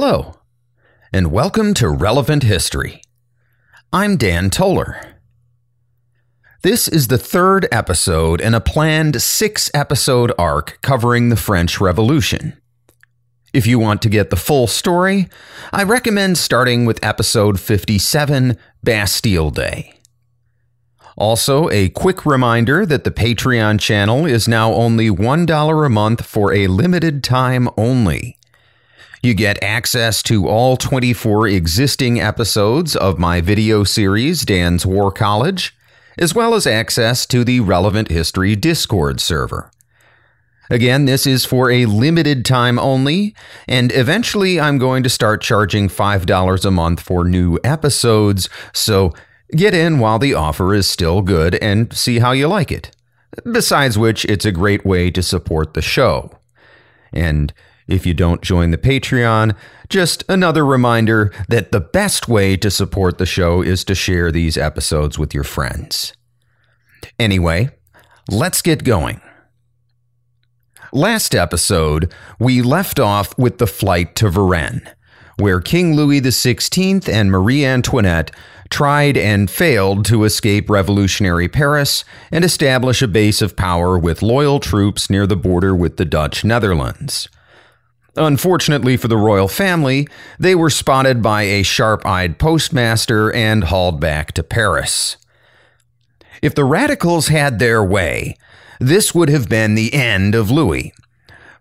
Hello, and welcome to Relevant History. I'm Dan Toller. This is the third episode in a planned six episode arc covering the French Revolution. If you want to get the full story, I recommend starting with episode 57 Bastille Day. Also, a quick reminder that the Patreon channel is now only $1 a month for a limited time only. You get access to all 24 existing episodes of my video series, Dan's War College, as well as access to the Relevant History Discord server. Again, this is for a limited time only, and eventually I'm going to start charging $5 a month for new episodes, so get in while the offer is still good and see how you like it. Besides which, it's a great way to support the show. And if you don't join the Patreon, just another reminder that the best way to support the show is to share these episodes with your friends. Anyway, let's get going. Last episode, we left off with the flight to Varennes, where King Louis XVI and Marie Antoinette tried and failed to escape revolutionary Paris and establish a base of power with loyal troops near the border with the Dutch Netherlands. Unfortunately for the royal family, they were spotted by a sharp eyed postmaster and hauled back to Paris. If the radicals had their way, this would have been the end of Louis.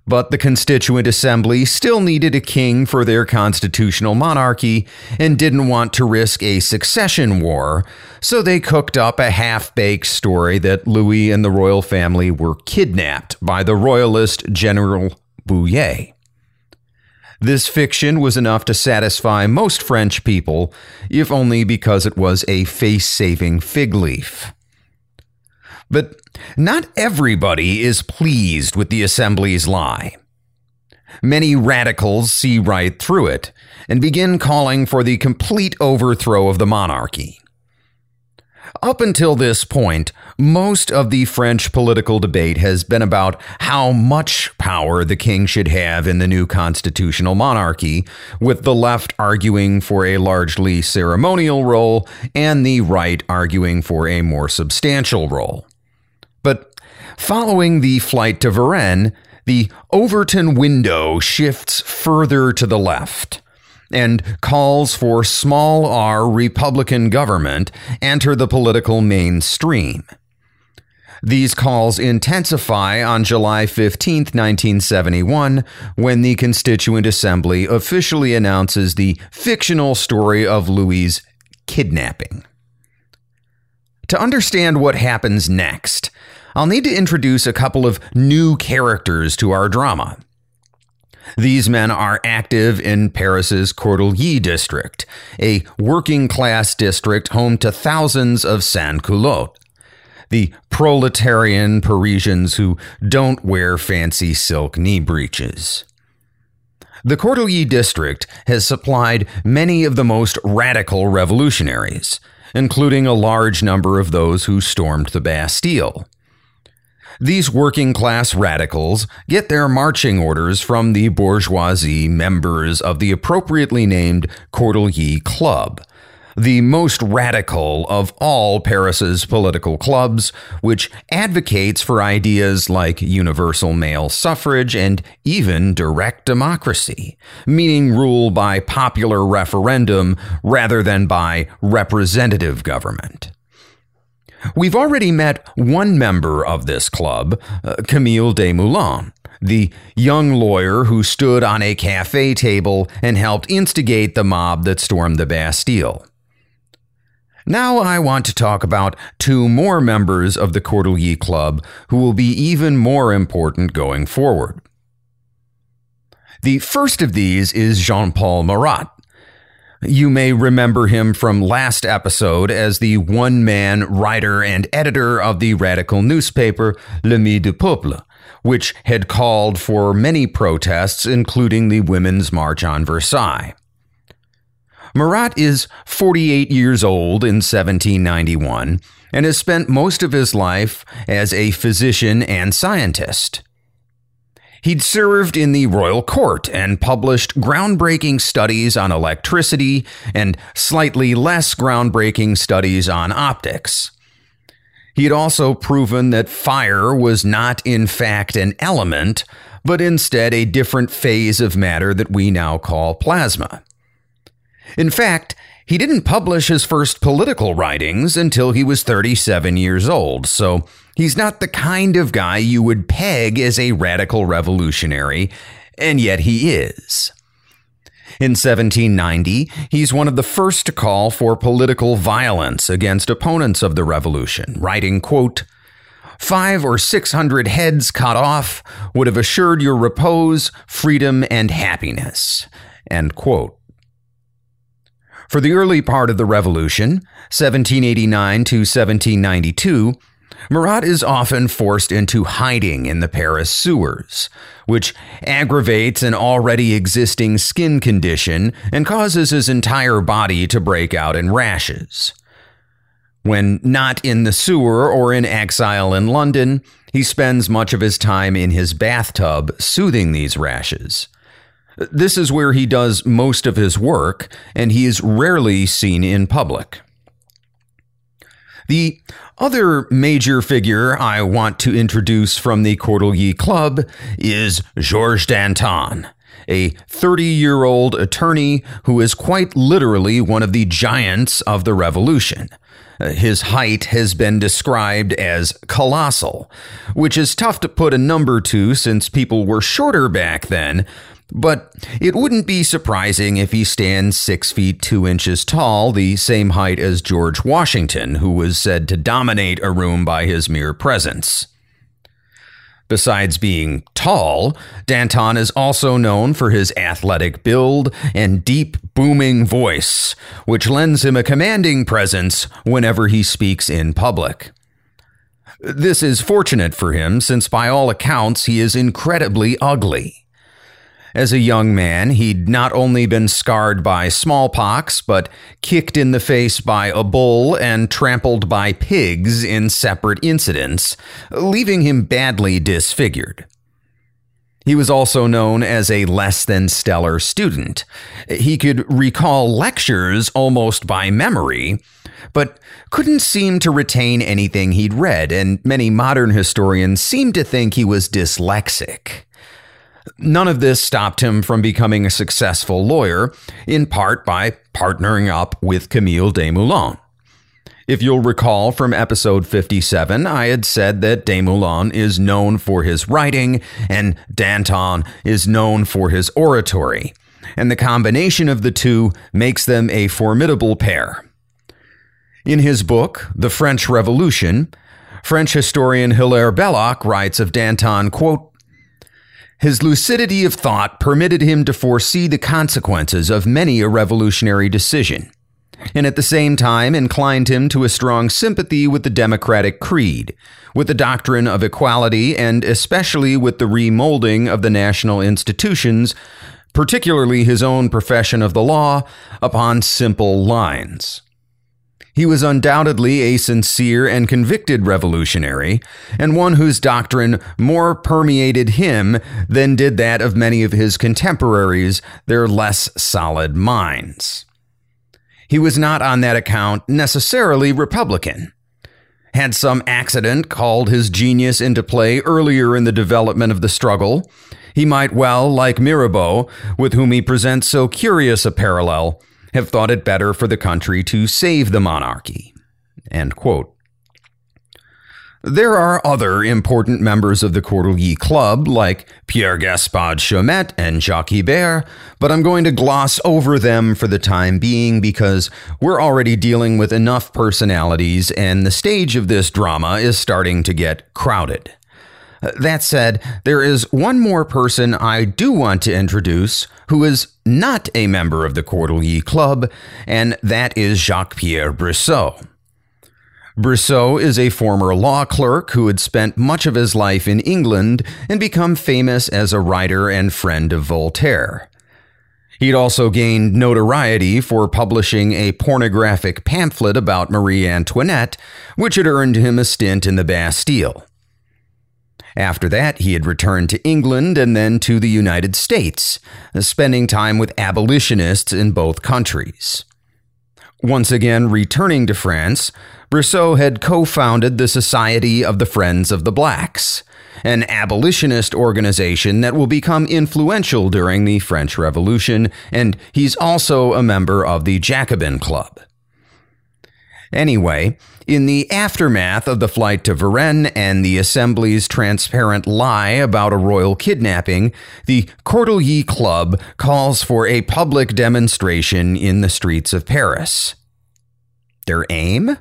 But the Constituent Assembly still needed a king for their constitutional monarchy and didn't want to risk a succession war, so they cooked up a half baked story that Louis and the royal family were kidnapped by the royalist General Bouillé. This fiction was enough to satisfy most French people, if only because it was a face saving fig leaf. But not everybody is pleased with the Assembly's lie. Many radicals see right through it and begin calling for the complete overthrow of the monarchy. Up until this point, most of the French political debate has been about how much power the king should have in the new constitutional monarchy, with the left arguing for a largely ceremonial role and the right arguing for a more substantial role. But following the flight to Varennes, the Overton window shifts further to the left and calls for small r Republican government enter the political mainstream. These calls intensify on July 15, 1971, when the Constituent Assembly officially announces the fictional story of Louis' kidnapping. To understand what happens next, I'll need to introduce a couple of new characters to our drama. These men are active in Paris's Cordeliers district, a working class district home to thousands of sans culottes, the proletarian Parisians who don't wear fancy silk knee breeches. The Cordeliers district has supplied many of the most radical revolutionaries, including a large number of those who stormed the Bastille. These working class radicals get their marching orders from the bourgeoisie members of the appropriately named Cordeliers Club, the most radical of all Paris's political clubs, which advocates for ideas like universal male suffrage and even direct democracy, meaning rule by popular referendum rather than by representative government. We've already met one member of this club, uh, Camille Desmoulins, the young lawyer who stood on a cafe table and helped instigate the mob that stormed the Bastille. Now I want to talk about two more members of the Cordelier Club who will be even more important going forward. The first of these is Jean Paul Marat, you may remember him from last episode as the one man writer and editor of the radical newspaper Le L'Ami du Peuple, which had called for many protests, including the Women's March on Versailles. Marat is 48 years old in 1791 and has spent most of his life as a physician and scientist. He'd served in the royal court and published groundbreaking studies on electricity and slightly less groundbreaking studies on optics. He had also proven that fire was not, in fact, an element, but instead a different phase of matter that we now call plasma. In fact, he didn't publish his first political writings until he was 37 years old, so he's not the kind of guy you would peg as a radical revolutionary, and yet he is. In 1790, he's one of the first to call for political violence against opponents of the revolution, writing, quote, Five or six hundred heads cut off would have assured your repose, freedom, and happiness. End quote. For the early part of the revolution, 1789 to 1792, Marat is often forced into hiding in the Paris sewers, which aggravates an already existing skin condition and causes his entire body to break out in rashes. When not in the sewer or in exile in London, he spends much of his time in his bathtub soothing these rashes. This is where he does most of his work, and he is rarely seen in public. The other major figure I want to introduce from the Cordelier Club is Georges Danton, a 30 year old attorney who is quite literally one of the giants of the revolution. Uh, his height has been described as colossal, which is tough to put a number to since people were shorter back then, but it wouldn't be surprising if he stands six feet two inches tall, the same height as George Washington, who was said to dominate a room by his mere presence. Besides being tall, Danton is also known for his athletic build and deep, booming voice, which lends him a commanding presence whenever he speaks in public. This is fortunate for him since, by all accounts, he is incredibly ugly. As a young man, he'd not only been scarred by smallpox, but kicked in the face by a bull and trampled by pigs in separate incidents, leaving him badly disfigured. He was also known as a less than stellar student. He could recall lectures almost by memory, but couldn't seem to retain anything he'd read, and many modern historians seem to think he was dyslexic. None of this stopped him from becoming a successful lawyer, in part by partnering up with Camille Desmoulins. If you'll recall from episode 57, I had said that Desmoulins is known for his writing and Danton is known for his oratory, and the combination of the two makes them a formidable pair. In his book, The French Revolution, French historian Hilaire Belloc writes of Danton, quote, his lucidity of thought permitted him to foresee the consequences of many a revolutionary decision, and at the same time inclined him to a strong sympathy with the democratic creed, with the doctrine of equality, and especially with the remolding of the national institutions, particularly his own profession of the law, upon simple lines. He was undoubtedly a sincere and convicted revolutionary, and one whose doctrine more permeated him than did that of many of his contemporaries, their less solid minds. He was not on that account necessarily Republican. Had some accident called his genius into play earlier in the development of the struggle, he might well, like Mirabeau, with whom he presents so curious a parallel, have thought it better for the country to save the monarchy. There are other important members of the Cordelier Club, like Pierre Gaspard Chaumette and Jacques Hébert, but I'm going to gloss over them for the time being because we're already dealing with enough personalities and the stage of this drama is starting to get crowded. That said, there is one more person I do want to introduce who is not a member of the Cordelier Club, and that is Jacques Pierre Brissot. Brissot is a former law clerk who had spent much of his life in England and become famous as a writer and friend of Voltaire. He'd also gained notoriety for publishing a pornographic pamphlet about Marie Antoinette, which had earned him a stint in the Bastille. After that, he had returned to England and then to the United States, uh, spending time with abolitionists in both countries. Once again returning to France, Brissot had co founded the Society of the Friends of the Blacks, an abolitionist organization that will become influential during the French Revolution, and he's also a member of the Jacobin Club. Anyway, in the aftermath of the flight to Varennes and the Assembly's transparent lie about a royal kidnapping, the Cordeliers Club calls for a public demonstration in the streets of Paris. Their aim?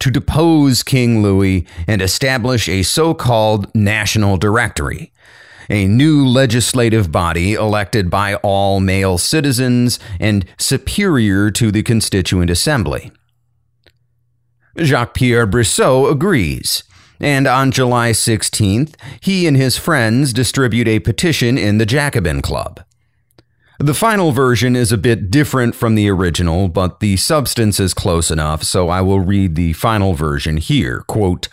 To depose King Louis and establish a so called national directory a new legislative body elected by all male citizens and superior to the Constituent Assembly. Jacques Pierre Brissot agrees. And on July 16th, he and his friends distribute a petition in the Jacobin Club. The final version is a bit different from the original, but the substance is close enough, so I will read the final version here. Quote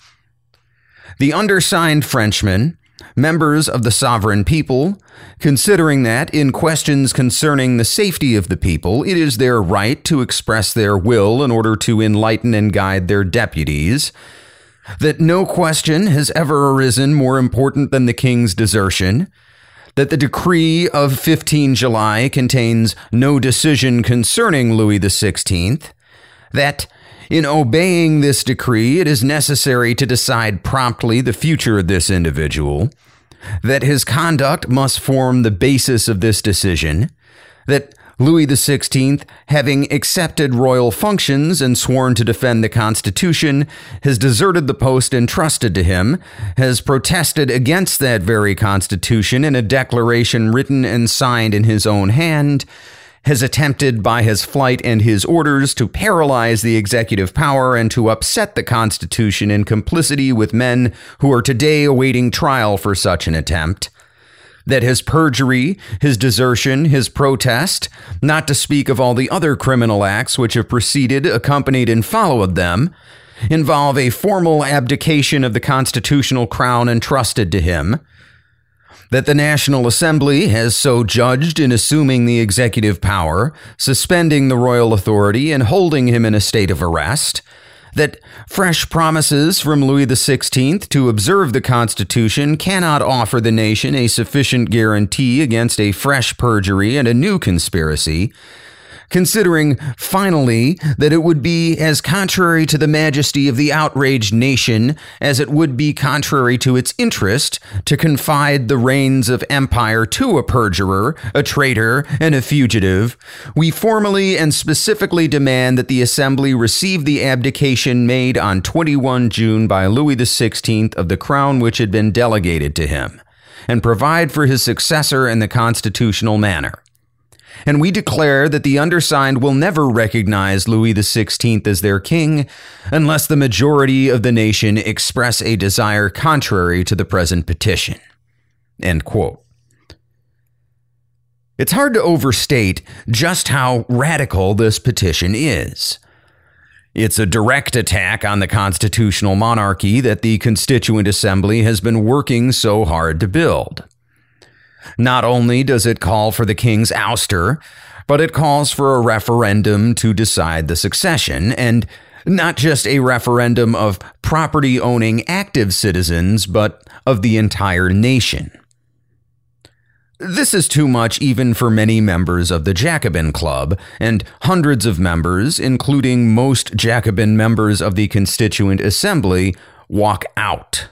The undersigned Frenchmen, members of the sovereign people, considering that in questions concerning the safety of the people, it is their right to express their will in order to enlighten and guide their deputies, that no question has ever arisen more important than the king's desertion, that the decree of 15 July contains no decision concerning Louis XVI, that in obeying this decree, it is necessary to decide promptly the future of this individual, that his conduct must form the basis of this decision, that Louis XVI, having accepted royal functions and sworn to defend the Constitution, has deserted the post entrusted to him, has protested against that very Constitution in a declaration written and signed in his own hand, has attempted by his flight and his orders to paralyze the executive power and to upset the Constitution in complicity with men who are today awaiting trial for such an attempt. That his perjury, his desertion, his protest, not to speak of all the other criminal acts which have preceded, accompanied, and followed them, involve a formal abdication of the constitutional crown entrusted to him, that the National Assembly has so judged in assuming the executive power, suspending the royal authority, and holding him in a state of arrest, that fresh promises from Louis XVI to observe the Constitution cannot offer the nation a sufficient guarantee against a fresh perjury and a new conspiracy, considering finally that it would be as contrary to the majesty of the outraged nation as it would be contrary to its interest to confide the reins of empire to a perjurer, a traitor, and a fugitive, we formally and specifically demand that the Assembly receive the abdication made on 21 June by Louis XVI of the crown which had been delegated to him, and provide for his successor in the constitutional manner and we declare that the undersigned will never recognize Louis XVI as their king unless the majority of the nation express a desire contrary to the present petition. End quote. It's hard to overstate just how radical this petition is. It's a direct attack on the constitutional monarchy that the Constituent Assembly has been working so hard to build. Not only does it call for the king's ouster, but it calls for a referendum to decide the succession, and not just a referendum of property owning active citizens, but of the entire nation. This is too much even for many members of the Jacobin Club, and hundreds of members, including most Jacobin members of the Constituent Assembly, walk out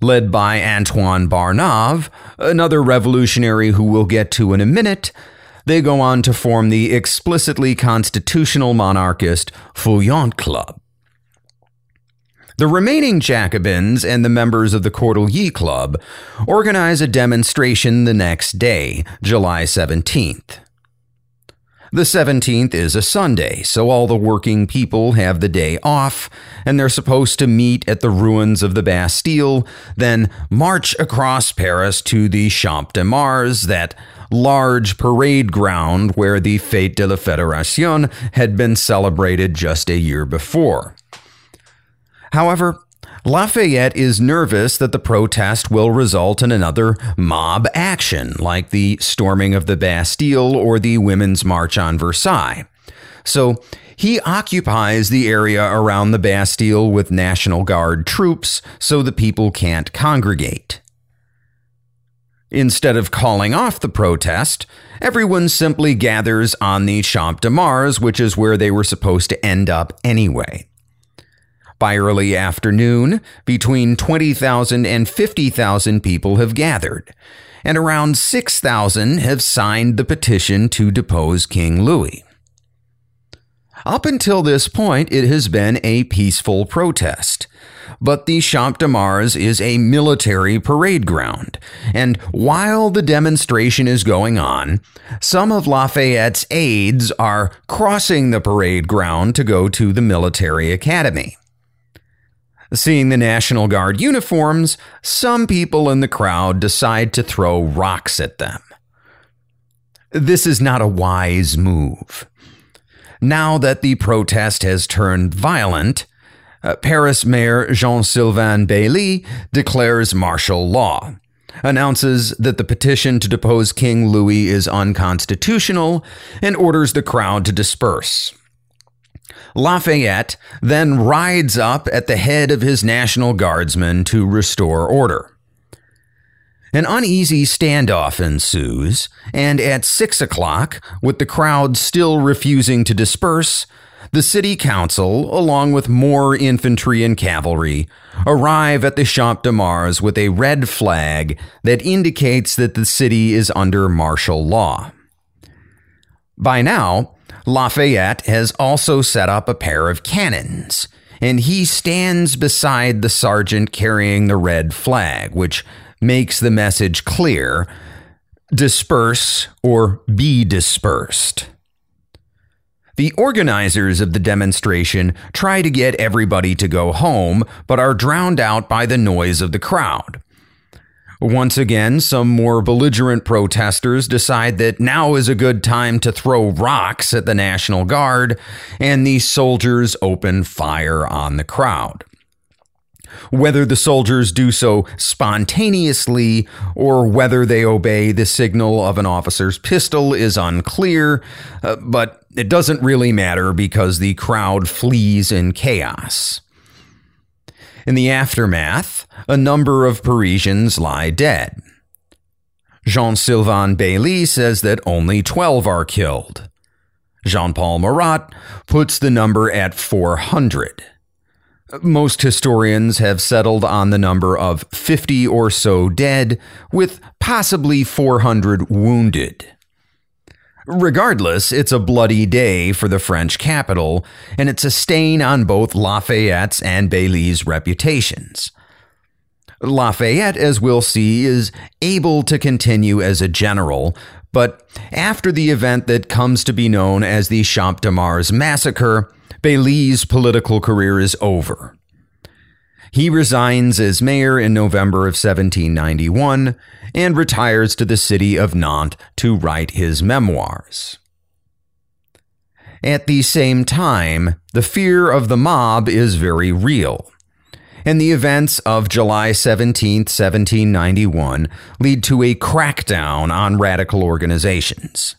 led by Antoine Barnave, another revolutionary who we'll get to in a minute. They go on to form the explicitly constitutional monarchist Feuillant Club. The remaining Jacobins and the members of the Cordeliers Club organize a demonstration the next day, July 17th. The 17th is a Sunday, so all the working people have the day off, and they're supposed to meet at the ruins of the Bastille, then march across Paris to the Champ de Mars, that large parade ground where the Fête de la Fédération had been celebrated just a year before. However, Lafayette is nervous that the protest will result in another mob action, like the storming of the Bastille or the Women's March on Versailles. So he occupies the area around the Bastille with National Guard troops so the people can't congregate. Instead of calling off the protest, everyone simply gathers on the Champ de Mars, which is where they were supposed to end up anyway. By early afternoon, between 20,000 and 50,000 people have gathered, and around 6,000 have signed the petition to depose King Louis. Up until this point, it has been a peaceful protest. But the Champ de Mars is a military parade ground, and while the demonstration is going on, some of Lafayette's aides are crossing the parade ground to go to the military academy. Seeing the National Guard uniforms, some people in the crowd decide to throw rocks at them. This is not a wise move. Now that the protest has turned violent, uh, Paris Mayor Jean Sylvain Bailly declares martial law, announces that the petition to depose King Louis is unconstitutional, and orders the crowd to disperse. Lafayette then rides up at the head of his National Guardsmen to restore order. An uneasy standoff ensues, and at six o'clock, with the crowd still refusing to disperse, the city council, along with more infantry and cavalry, arrive at the Champ de Mars with a red flag that indicates that the city is under martial law. By now, Lafayette has also set up a pair of cannons, and he stands beside the sergeant carrying the red flag, which makes the message clear disperse or be dispersed. The organizers of the demonstration try to get everybody to go home, but are drowned out by the noise of the crowd. Once again, some more belligerent protesters decide that now is a good time to throw rocks at the National Guard, and the soldiers open fire on the crowd. Whether the soldiers do so spontaneously or whether they obey the signal of an officer's pistol is unclear, uh, but it doesn't really matter because the crowd flees in chaos. In the aftermath, a number of Parisians lie dead. Jean Sylvain Bailly says that only 12 are killed. Jean Paul Marat puts the number at 400. Most historians have settled on the number of 50 or so dead, with possibly 400 wounded. Regardless, it's a bloody day for the French capital, and it's a stain on both Lafayette's and Bailly's reputations. Lafayette, as we'll see, is able to continue as a general, but after the event that comes to be known as the Champ de Mars massacre, Bailly's political career is over. He resigns as mayor in November of 1791 and retires to the city of Nantes to write his memoirs. At the same time, the fear of the mob is very real. And the events of July 17, 1791 lead to a crackdown on radical organizations.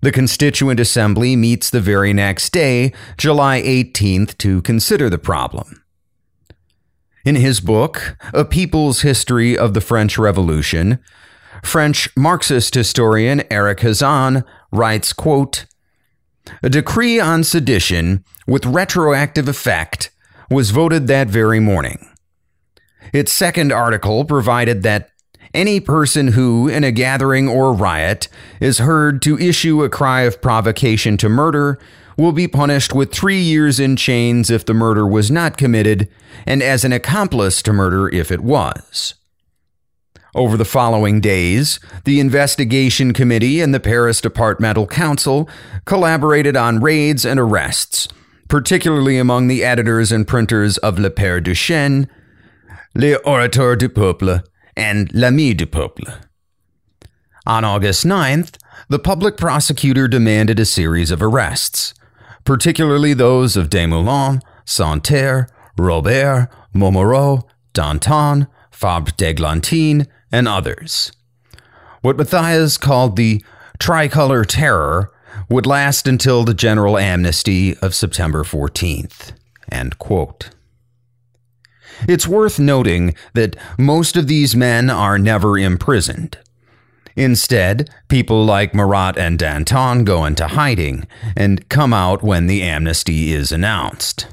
The Constituent Assembly meets the very next day, July 18th, to consider the problem. In his book, A People's History of the French Revolution, French Marxist historian Eric Hazan writes, quote, A decree on sedition with retroactive effect was voted that very morning. Its second article provided that any person who, in a gathering or riot, is heard to issue a cry of provocation to murder will be punished with three years in chains if the murder was not committed, and as an accomplice to murder if it was. Over the following days, the investigation committee and the Paris Departmental Council collaborated on raids and arrests, particularly among the editors and printers of Le Père Duchesne, Les Orateurs du Peuple, and L'Ami du Peuple. On August 9th, the public prosecutor demanded a series of arrests particularly those of Desmoulins, Santerre, Robert, Montmoreau, Danton, Fabre d'Eglantine, and others. What Mathiez called the tricolor terror would last until the general amnesty of September 14th. End quote. It's worth noting that most of these men are never imprisoned. Instead, people like Marat and Danton go into hiding and come out when the amnesty is announced.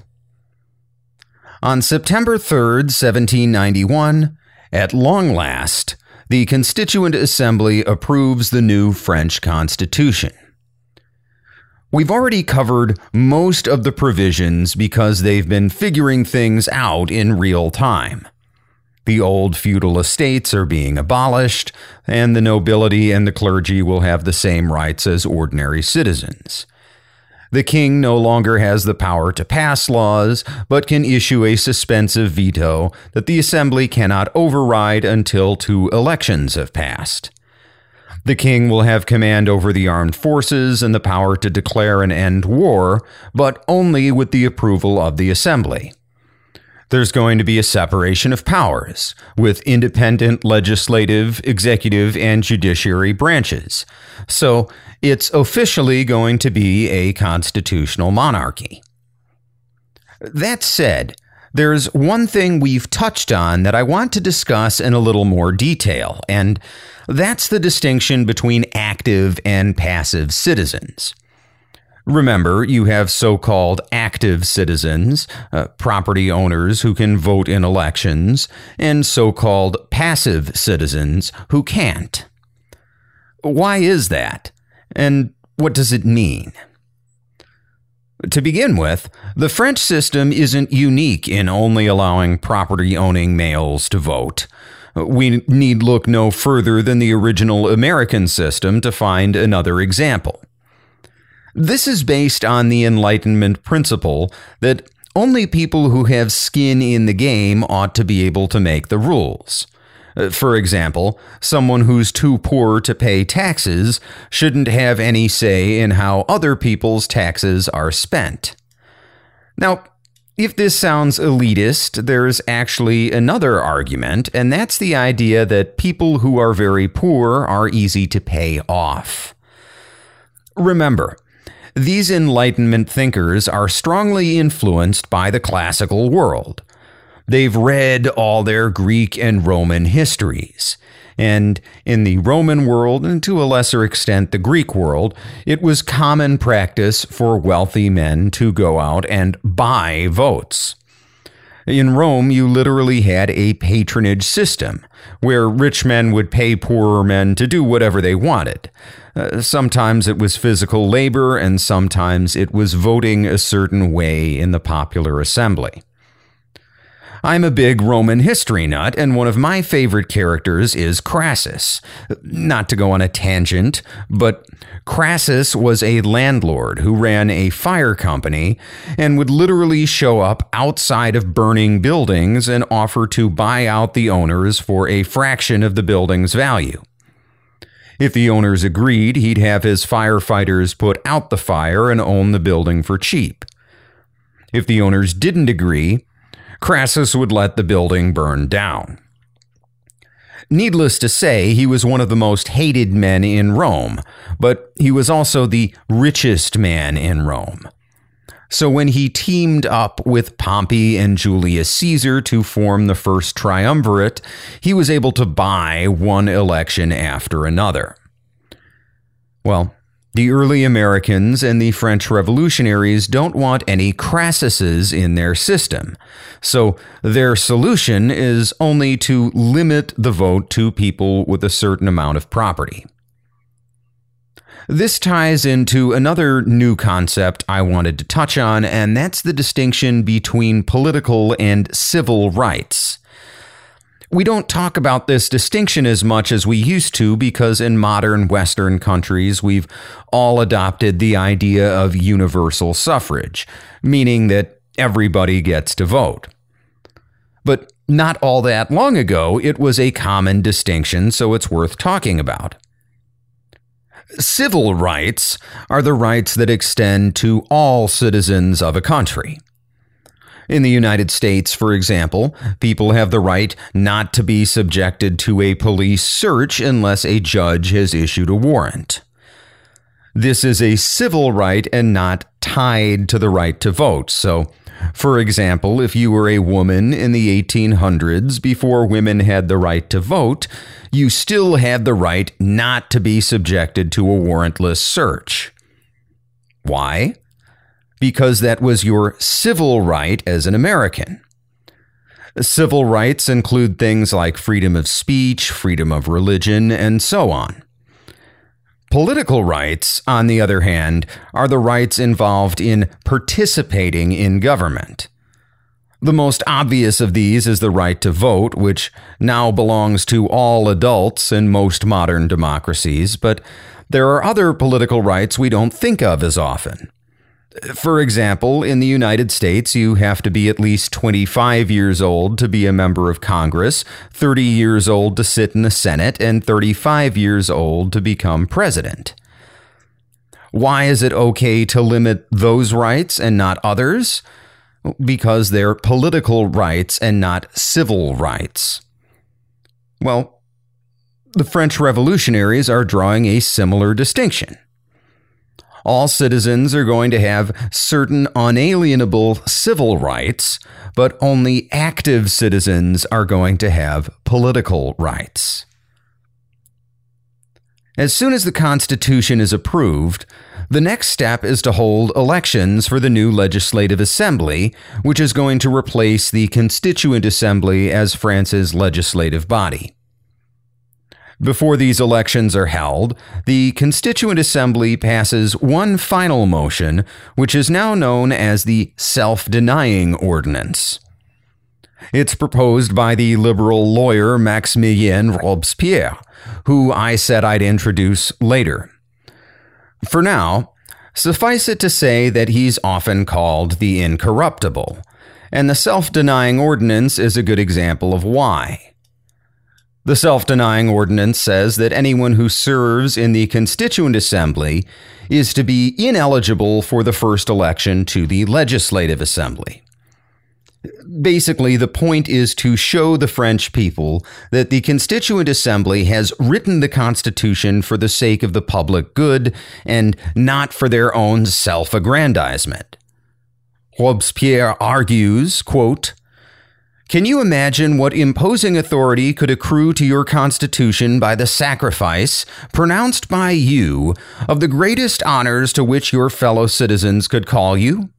On September 3rd, 1791, at long last, the Constituent Assembly approves the new French Constitution. We've already covered most of the provisions because they've been figuring things out in real time. The old feudal estates are being abolished, and the nobility and the clergy will have the same rights as ordinary citizens. The king no longer has the power to pass laws, but can issue a suspensive veto that the assembly cannot override until two elections have passed. The king will have command over the armed forces and the power to declare and end war, but only with the approval of the assembly there's going to be a separation of powers with independent legislative, executive, and judiciary branches. So it's officially going to be a constitutional monarchy. That said, there's one thing we've touched on that I want to discuss in a little more detail, and that's the distinction between active and passive citizens. Remember, you have so called active citizens, uh, property owners who can vote in elections, and so called passive citizens who can't. Why is that? And what does it mean? To begin with, the French system isn't unique in only allowing property owning males to vote. We need look no further than the original American system to find another example. This is based on the Enlightenment principle that only people who have skin in the game ought to be able to make the rules. Uh, for example, someone who's too poor to pay taxes shouldn't have any say in how other people's taxes are spent. Now, if this sounds elitist, there's actually another argument, and that's the idea that people who are very poor are easy to pay off. Remember, these Enlightenment thinkers are strongly influenced by the classical world. They've read all their Greek and Roman histories. And in the Roman world, and to a lesser extent the Greek world, it was common practice for wealthy men to go out and buy votes. In Rome, you literally had a patronage system where rich men would pay poorer men to do whatever they wanted. Uh, sometimes it was physical labor, and sometimes it was voting a certain way in the popular assembly. I'm a big Roman history nut, and one of my favorite characters is Crassus. Not to go on a tangent, but Crassus was a landlord who ran a fire company and would literally show up outside of burning buildings and offer to buy out the owners for a fraction of the building's value. If the owners agreed, he'd have his firefighters put out the fire and own the building for cheap. If the owners didn't agree, Crassus would let the building burn down. Needless to say, he was one of the most hated men in Rome, but he was also the richest man in Rome. So when he teamed up with Pompey and Julius Caesar to form the first triumvirate, he was able to buy one election after another. Well, the early Americans and the French revolutionaries don't want any Crassuses in their system, so their solution is only to limit the vote to people with a certain amount of property. This ties into another new concept I wanted to touch on, and that's the distinction between political and civil rights. We don't talk about this distinction as much as we used to because in modern Western countries, we've all adopted the idea of universal suffrage, meaning that everybody gets to vote. But not all that long ago, it was a common distinction, so it's worth talking about. Civil rights are the rights that extend to all citizens of a country. In the United States, for example, people have the right not to be subjected to a police search unless a judge has issued a warrant. This is a civil right and not tied to the right to vote. So, for example, if you were a woman in the 1800s before women had the right to vote, you still had the right not to be subjected to a warrantless search. Why? Because that was your civil right as an American. Civil rights include things like freedom of speech, freedom of religion, and so on. Political rights, on the other hand, are the rights involved in participating in government. The most obvious of these is the right to vote, which now belongs to all adults in most modern democracies, but there are other political rights we don't think of as often. For example, in the United States, you have to be at least 25 years old to be a member of Congress, 30 years old to sit in the Senate, and 35 years old to become president. Why is it okay to limit those rights and not others? Because they're political rights and not civil rights. Well, the French revolutionaries are drawing a similar distinction all citizens are going to have certain unalienable civil rights, but only active citizens are going to have political rights. As soon as the Constitution is approved, the next step is to hold elections for the new Legislative Assembly, which is going to replace the Constituent Assembly as France's legislative body. Before these elections are held, the Constituent Assembly passes one final motion, which is now known as the Self Denying Ordinance. It's proposed by the liberal lawyer Maximilien Robespierre, who I said I'd introduce later. For now, suffice it to say that he's often called the Incorruptible, and the Self Denying Ordinance is a good example of why. The self denying ordinance says that anyone who serves in the Constituent Assembly is to be ineligible for the first election to the Legislative Assembly. Basically, the point is to show the French people that the Constituent Assembly has written the Constitution for the sake of the public good and not for their own self aggrandizement. Robespierre argues, quote, can you imagine what imposing authority could accrue to your Constitution by the sacrifice, pronounced by you, of the greatest honors to which your fellow citizens could call you?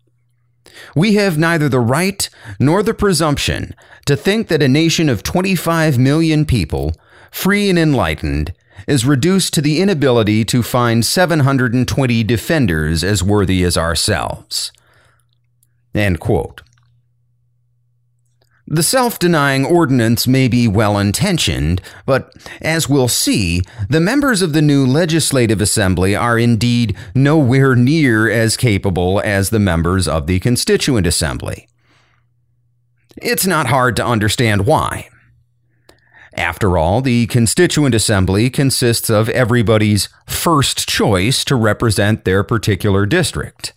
We have neither the right nor the presumption to think that a nation of 25 million people, free and enlightened, is reduced to the inability to find 720 defenders as worthy as ourselves. End quote. The self denying ordinance may be well intentioned, but as we'll see, the members of the new Legislative Assembly are indeed nowhere near as capable as the members of the Constituent Assembly. It's not hard to understand why. After all, the Constituent Assembly consists of everybody's first choice to represent their particular district.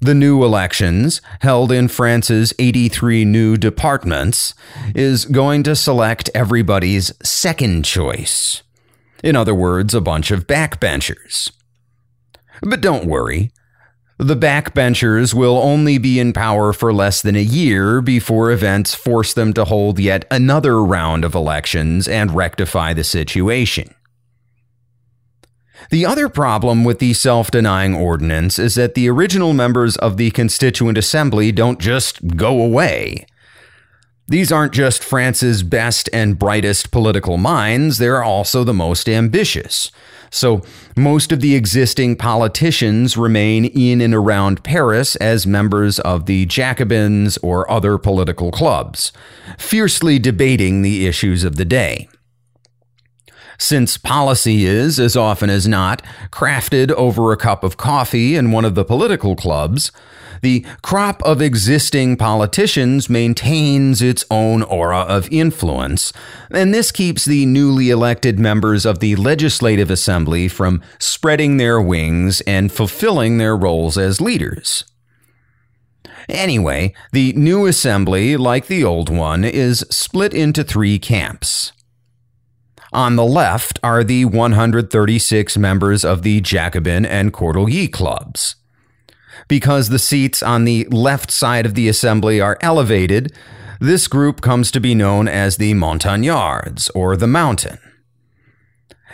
The new elections, held in France's 83 new departments, is going to select everybody's second choice. In other words, a bunch of backbenchers. But don't worry. The backbenchers will only be in power for less than a year before events force them to hold yet another round of elections and rectify the situation. The other problem with the self denying ordinance is that the original members of the Constituent Assembly don't just go away. These aren't just France's best and brightest political minds, they're also the most ambitious. So, most of the existing politicians remain in and around Paris as members of the Jacobins or other political clubs, fiercely debating the issues of the day since policy is, as often as not, crafted over a cup of coffee in one of the political clubs, the crop of existing politicians maintains its own aura of influence, and this keeps the newly elected members of the Legislative Assembly from spreading their wings and fulfilling their roles as leaders. Anyway, the new assembly, like the old one, is split into three camps. On the left are the 136 members of the Jacobin and Cordelier clubs. Because the seats on the left side of the assembly are elevated, this group comes to be known as the Montagnards, or the Mountain.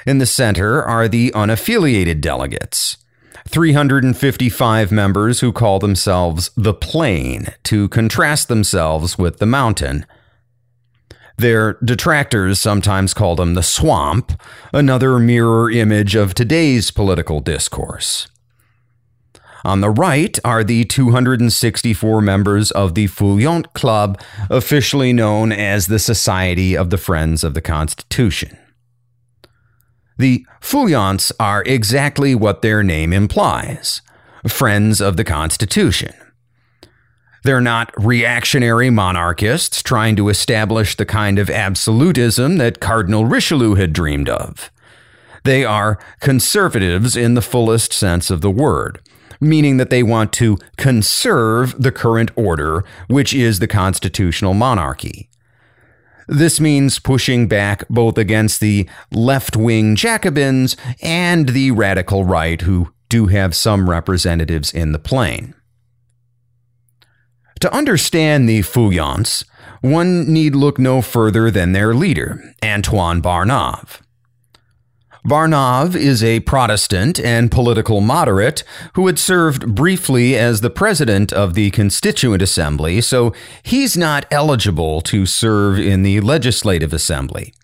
In the center are the unaffiliated delegates, 355 members who call themselves the Plain to contrast themselves with the Mountain. Their detractors sometimes call them the Swamp, another mirror image of today's political discourse. On the right are the 264 members of the Feuillants Club, officially known as the Society of the Friends of the Constitution. The Feuillants are exactly what their name implies friends of the Constitution. They're not reactionary monarchists trying to establish the kind of absolutism that Cardinal Richelieu had dreamed of. They are conservatives in the fullest sense of the word, meaning that they want to conserve the current order, which is the constitutional monarchy. This means pushing back both against the left wing Jacobins and the radical right, who do have some representatives in the Plain. To understand the Feuillants, one need look no further than their leader, Antoine Barnave. Barnave is a Protestant and political moderate who had served briefly as the president of the Constituent Assembly, so he's not eligible to serve in the Legislative Assembly.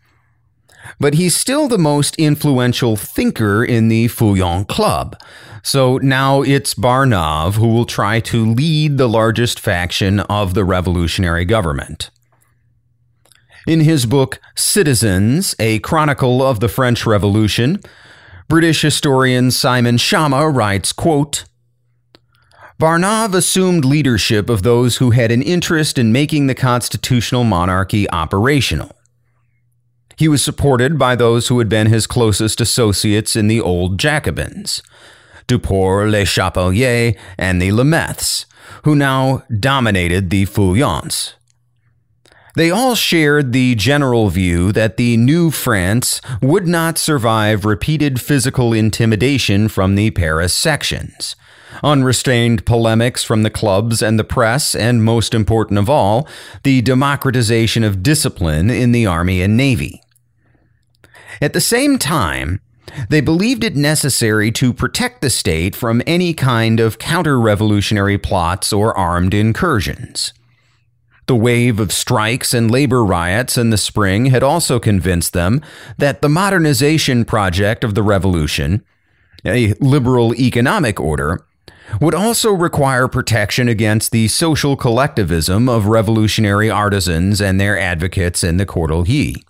But he's still the most influential thinker in the Feuillants Club, so now it's Barnave who will try to lead the largest faction of the revolutionary government. In his book Citizens, a chronicle of the French Revolution, British historian Simon Schama writes, quote, Barnave assumed leadership of those who had an interest in making the constitutional monarchy operational. He was supported by those who had been his closest associates in the old Jacobins, Duport, Le Chapelier, and the Lameths, who now dominated the Feuillants. They all shared the general view that the new France would not survive repeated physical intimidation from the Paris sections, unrestrained polemics from the clubs and the press, and most important of all, the democratization of discipline in the army and navy. At the same time, they believed it necessary to protect the state from any kind of counter revolutionary plots or armed incursions. The wave of strikes and labor riots in the spring had also convinced them that the modernization project of the revolution, a liberal economic order, would also require protection against the social collectivism of revolutionary artisans and their advocates in the Cordelier.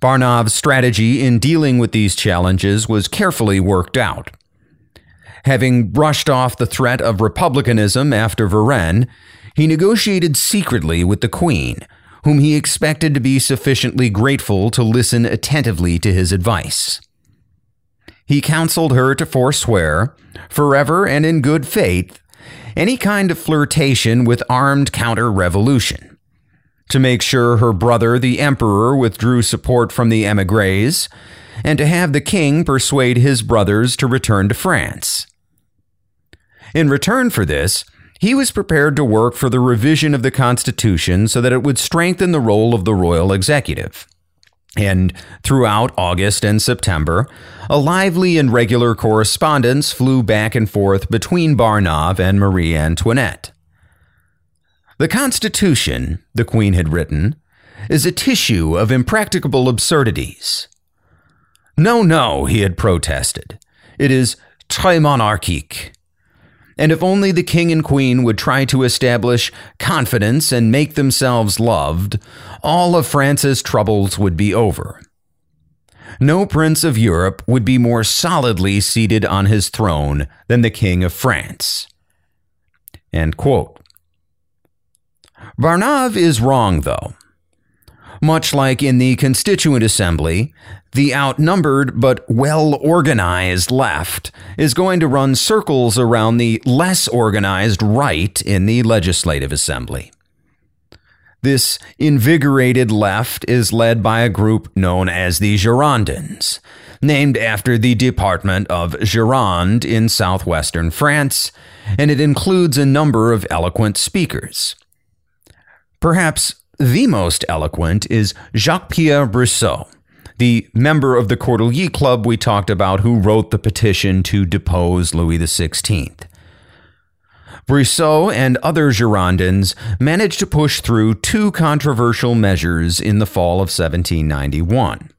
Barnave's strategy in dealing with these challenges was carefully worked out. Having brushed off the threat of republicanism after Varennes, he negotiated secretly with the Queen, whom he expected to be sufficiently grateful to listen attentively to his advice. He counseled her to forswear, forever and in good faith, any kind of flirtation with armed counter revolution, to make sure her brother the emperor withdrew support from the emigres, and to have the king persuade his brothers to return to France. In return for this, he was prepared to work for the revision of the Constitution so that it would strengthen the role of the royal executive. And throughout August and September, a lively and regular correspondence flew back and forth between Barnave and Marie Antoinette. The Constitution, the Queen had written, is a tissue of impracticable absurdities. No, no, he had protested. It is très monarchique and if only the king and queen would try to establish confidence and make themselves loved, all of France's troubles would be over. No prince of Europe would be more solidly seated on his throne than the king of France. End quote. Barnave is wrong, though. Much like in the Constituent Assembly, the outnumbered but well organized left is going to run circles around the less organized right in the Legislative Assembly. This invigorated left is led by a group known as the Girondins, named after the department of Gironde in southwestern France, and it includes a number of eloquent speakers. Perhaps the most eloquent is Jacques Pierre Brissot, the member of the Cordeliers Club we talked about who wrote the petition to depose Louis XVI. Brissot and other Girondins managed to push through two controversial measures in the fall of 1791.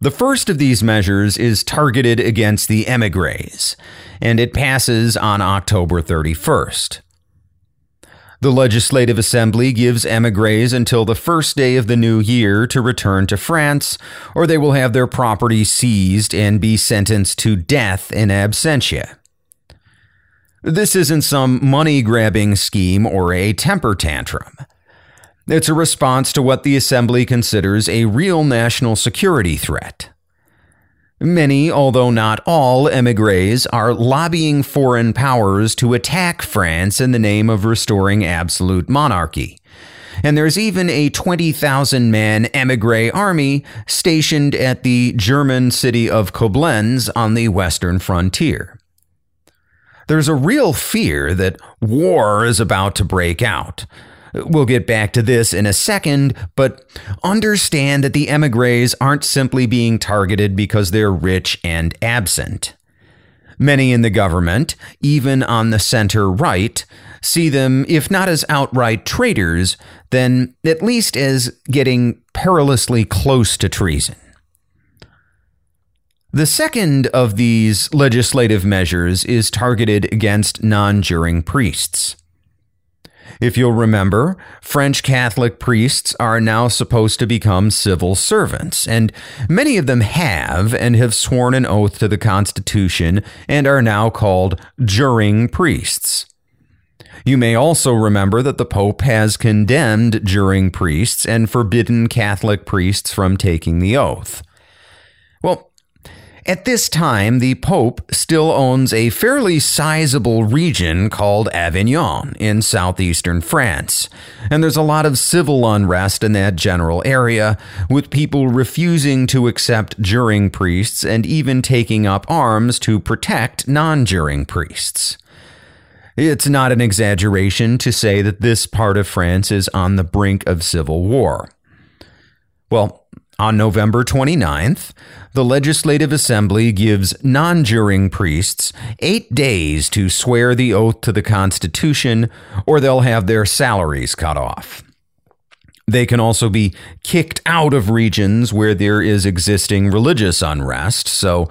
The first of these measures is targeted against the emigres, and it passes on October 31st. The Legislative Assembly gives emigres until the first day of the new year to return to France, or they will have their property seized and be sentenced to death in absentia. This isn't some money grabbing scheme or a temper tantrum. It's a response to what the Assembly considers a real national security threat. Many, although not all, emigres are lobbying foreign powers to attack France in the name of restoring absolute monarchy. And there's even a 20,000 man emigre army stationed at the German city of Koblenz on the western frontier. There's a real fear that war is about to break out, We'll get back to this in a second, but understand that the emigres aren't simply being targeted because they're rich and absent. Many in the government, even on the center right, see them, if not as outright traitors, then at least as getting perilously close to treason. The second of these legislative measures is targeted against non juring priests. If you'll remember, French Catholic priests are now supposed to become civil servants, and many of them have and have sworn an oath to the Constitution and are now called juring priests. You may also remember that the Pope has condemned juring priests and forbidden Catholic priests from taking the oath. At this time, the Pope still owns a fairly sizable region called Avignon in southeastern France, and there's a lot of civil unrest in that general area, with people refusing to accept juring priests and even taking up arms to protect non juring priests. It's not an exaggeration to say that this part of France is on the brink of civil war. Well, on November 29th, the Legislative Assembly gives non juring priests eight days to swear the oath to the Constitution, or they'll have their salaries cut off. They can also be kicked out of regions where there is existing religious unrest, so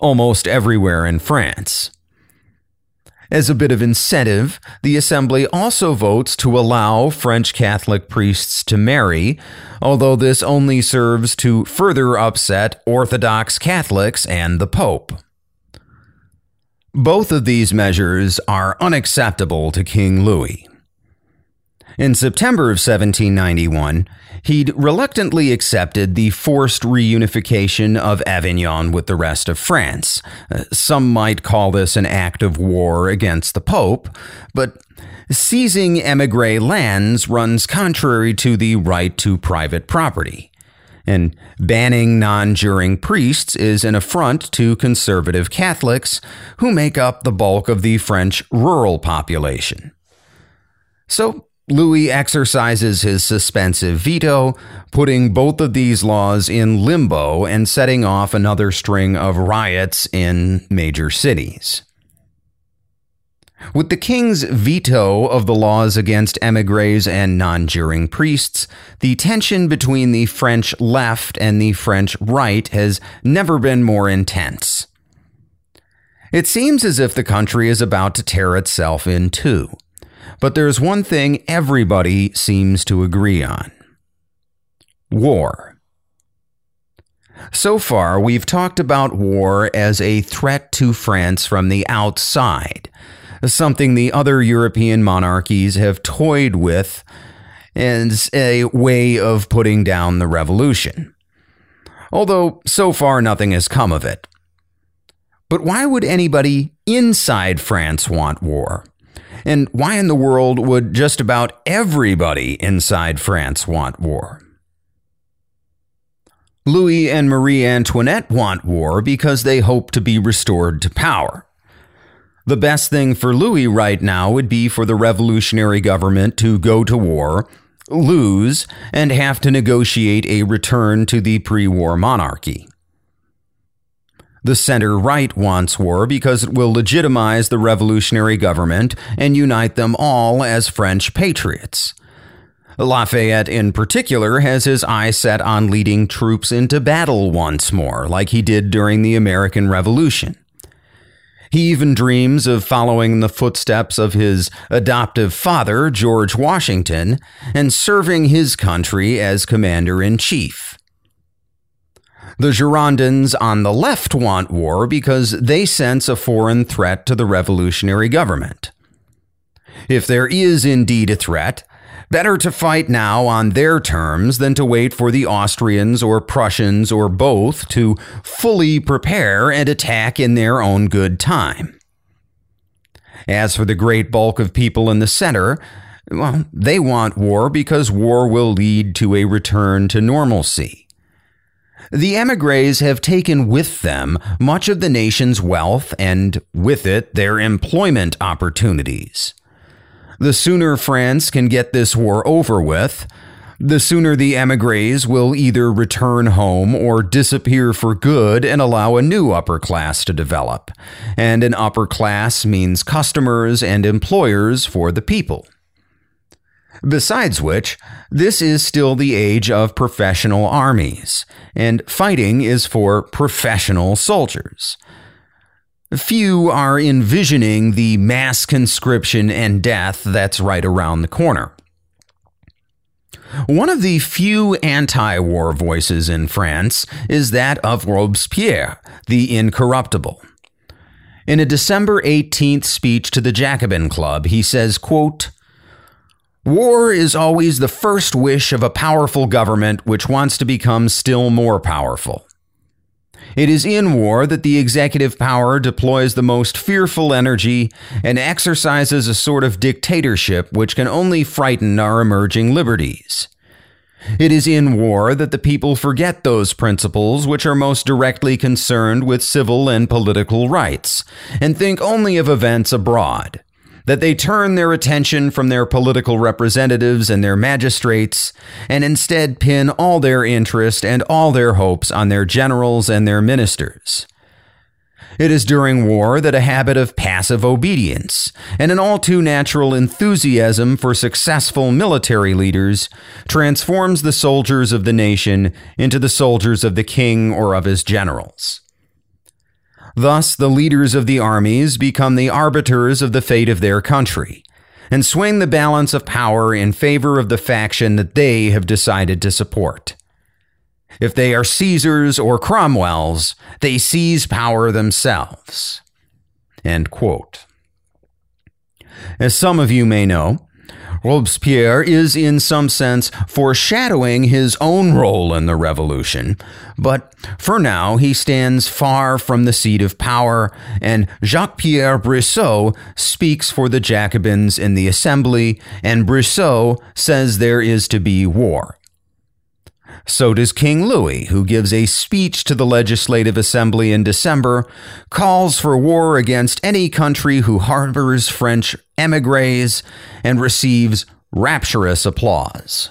almost everywhere in France. As a bit of incentive, the Assembly also votes to allow French Catholic priests to marry, although this only serves to further upset Orthodox Catholics and the Pope. Both of these measures are unacceptable to King Louis. In September of 1791, he'd reluctantly accepted the forced reunification of Avignon with the rest of France. Uh, some might call this an act of war against the Pope, but seizing emigre lands runs contrary to the right to private property. And banning non juring priests is an affront to conservative Catholics who make up the bulk of the French rural population. So Louis exercises his suspensive veto, putting both of these laws in limbo and setting off another string of riots in major cities. With the king's veto of the laws against emigres and non juring priests, the tension between the French left and the French right has never been more intense. It seems as if the country is about to tear itself in two. But there's one thing everybody seems to agree on war. So far, we've talked about war as a threat to France from the outside, something the other European monarchies have toyed with as a way of putting down the revolution. Although so far nothing has come of it. But why would anybody inside France want war? And why in the world would just about everybody inside France want war? Louis and Marie Antoinette want war because they hope to be restored to power. The best thing for Louis right now would be for the revolutionary government to go to war, lose, and have to negotiate a return to the pre war monarchy. The center right wants war because it will legitimize the revolutionary government and unite them all as French patriots. Lafayette, in particular, has his eye set on leading troops into battle once more, like he did during the American Revolution. He even dreams of following the footsteps of his adoptive father, George Washington, and serving his country as commander in chief. The Girondins on the left want war because they sense a foreign threat to the revolutionary government. If there is indeed a threat, Better to fight now on their terms than to wait for the Austrians or Prussians or both to fully prepare and attack in their own good time. As for the great bulk of people in the center, well, they want war because war will lead to a return to normalcy. The emigres have taken with them much of the nation's wealth and, with it, their employment opportunities. The sooner France can get this war over with, the sooner the emigres will either return home or disappear for good and allow a new upper class to develop. And an upper class means customers and employers for the people. Besides which, this is still the age of professional armies, and fighting is for professional soldiers. Few are envisioning the mass conscription and death that's right around the corner. One of the few anti war voices in France is that of Robespierre, the incorruptible. In a December 18th speech to the Jacobin Club, he says, quote, War is always the first wish of a powerful government which wants to become still more powerful. It is in war that the executive power deploys the most fearful energy and exercises a sort of dictatorship which can only frighten our emerging liberties. It is in war that the people forget those principles which are most directly concerned with civil and political rights, and think only of events abroad that they turn their attention from their political representatives and their magistrates and instead pin all their interest and all their hopes on their generals and their ministers. It is during war that a habit of passive obedience and an all too natural enthusiasm for successful military leaders transforms the soldiers of the nation into the soldiers of the king or of his generals. Thus, the leaders of the armies become the arbiters of the fate of their country and swing the balance of power in favor of the faction that they have decided to support. If they are Caesars or Cromwells, they seize power themselves. As some of you may know, Robespierre is, in some sense, foreshadowing his own role in the revolution, but for now he stands far from the seat of power, and Jacques Pierre Brissot speaks for the Jacobins in the assembly, and Brissot says there is to be war. So does King Louis, who gives a speech to the Legislative Assembly in December, calls for war against any country who harbors French emigres, and receives rapturous applause.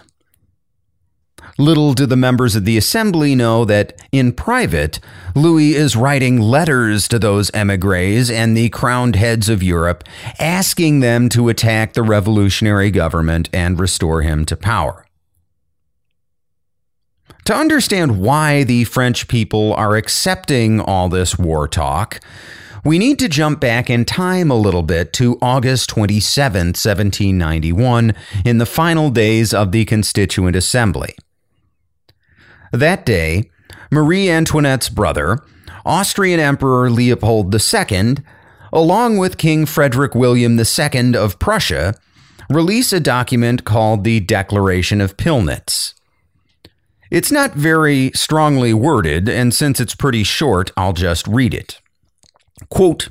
Little do the members of the assembly know that, in private, Louis is writing letters to those emigres and the crowned heads of Europe, asking them to attack the revolutionary government and restore him to power. To understand why the French people are accepting all this war talk, we need to jump back in time a little bit to August 27, 1791, in the final days of the Constituent Assembly. That day, Marie Antoinette's brother, Austrian Emperor Leopold II, along with King Frederick William II of Prussia, release a document called the Declaration of Pillnitz. It's not very strongly worded, and since it's pretty short, I'll just read it. Quote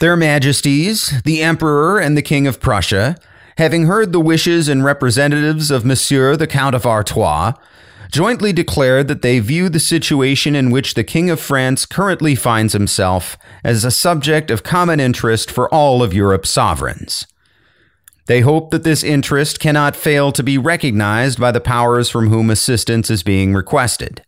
Their Majesties, the Emperor and the King of Prussia, having heard the wishes and representatives of Monsieur the Count of Artois, jointly declared that they view the situation in which the King of France currently finds himself as a subject of common interest for all of Europe's sovereigns. They hope that this interest cannot fail to be recognized by the powers from whom assistance is being requested.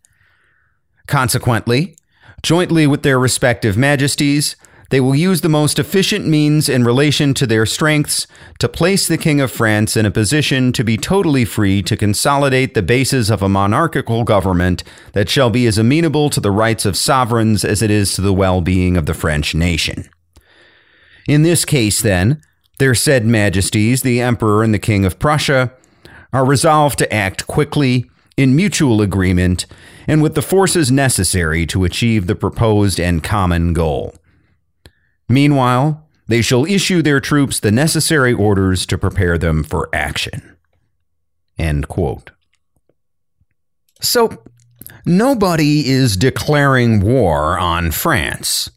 Consequently, jointly with their respective majesties, they will use the most efficient means in relation to their strengths to place the King of France in a position to be totally free to consolidate the bases of a monarchical government that shall be as amenable to the rights of sovereigns as it is to the well being of the French nation. In this case, then, their said majesties, the Emperor and the King of Prussia, are resolved to act quickly, in mutual agreement, and with the forces necessary to achieve the proposed and common goal. Meanwhile, they shall issue their troops the necessary orders to prepare them for action. End quote. So, nobody is declaring war on France.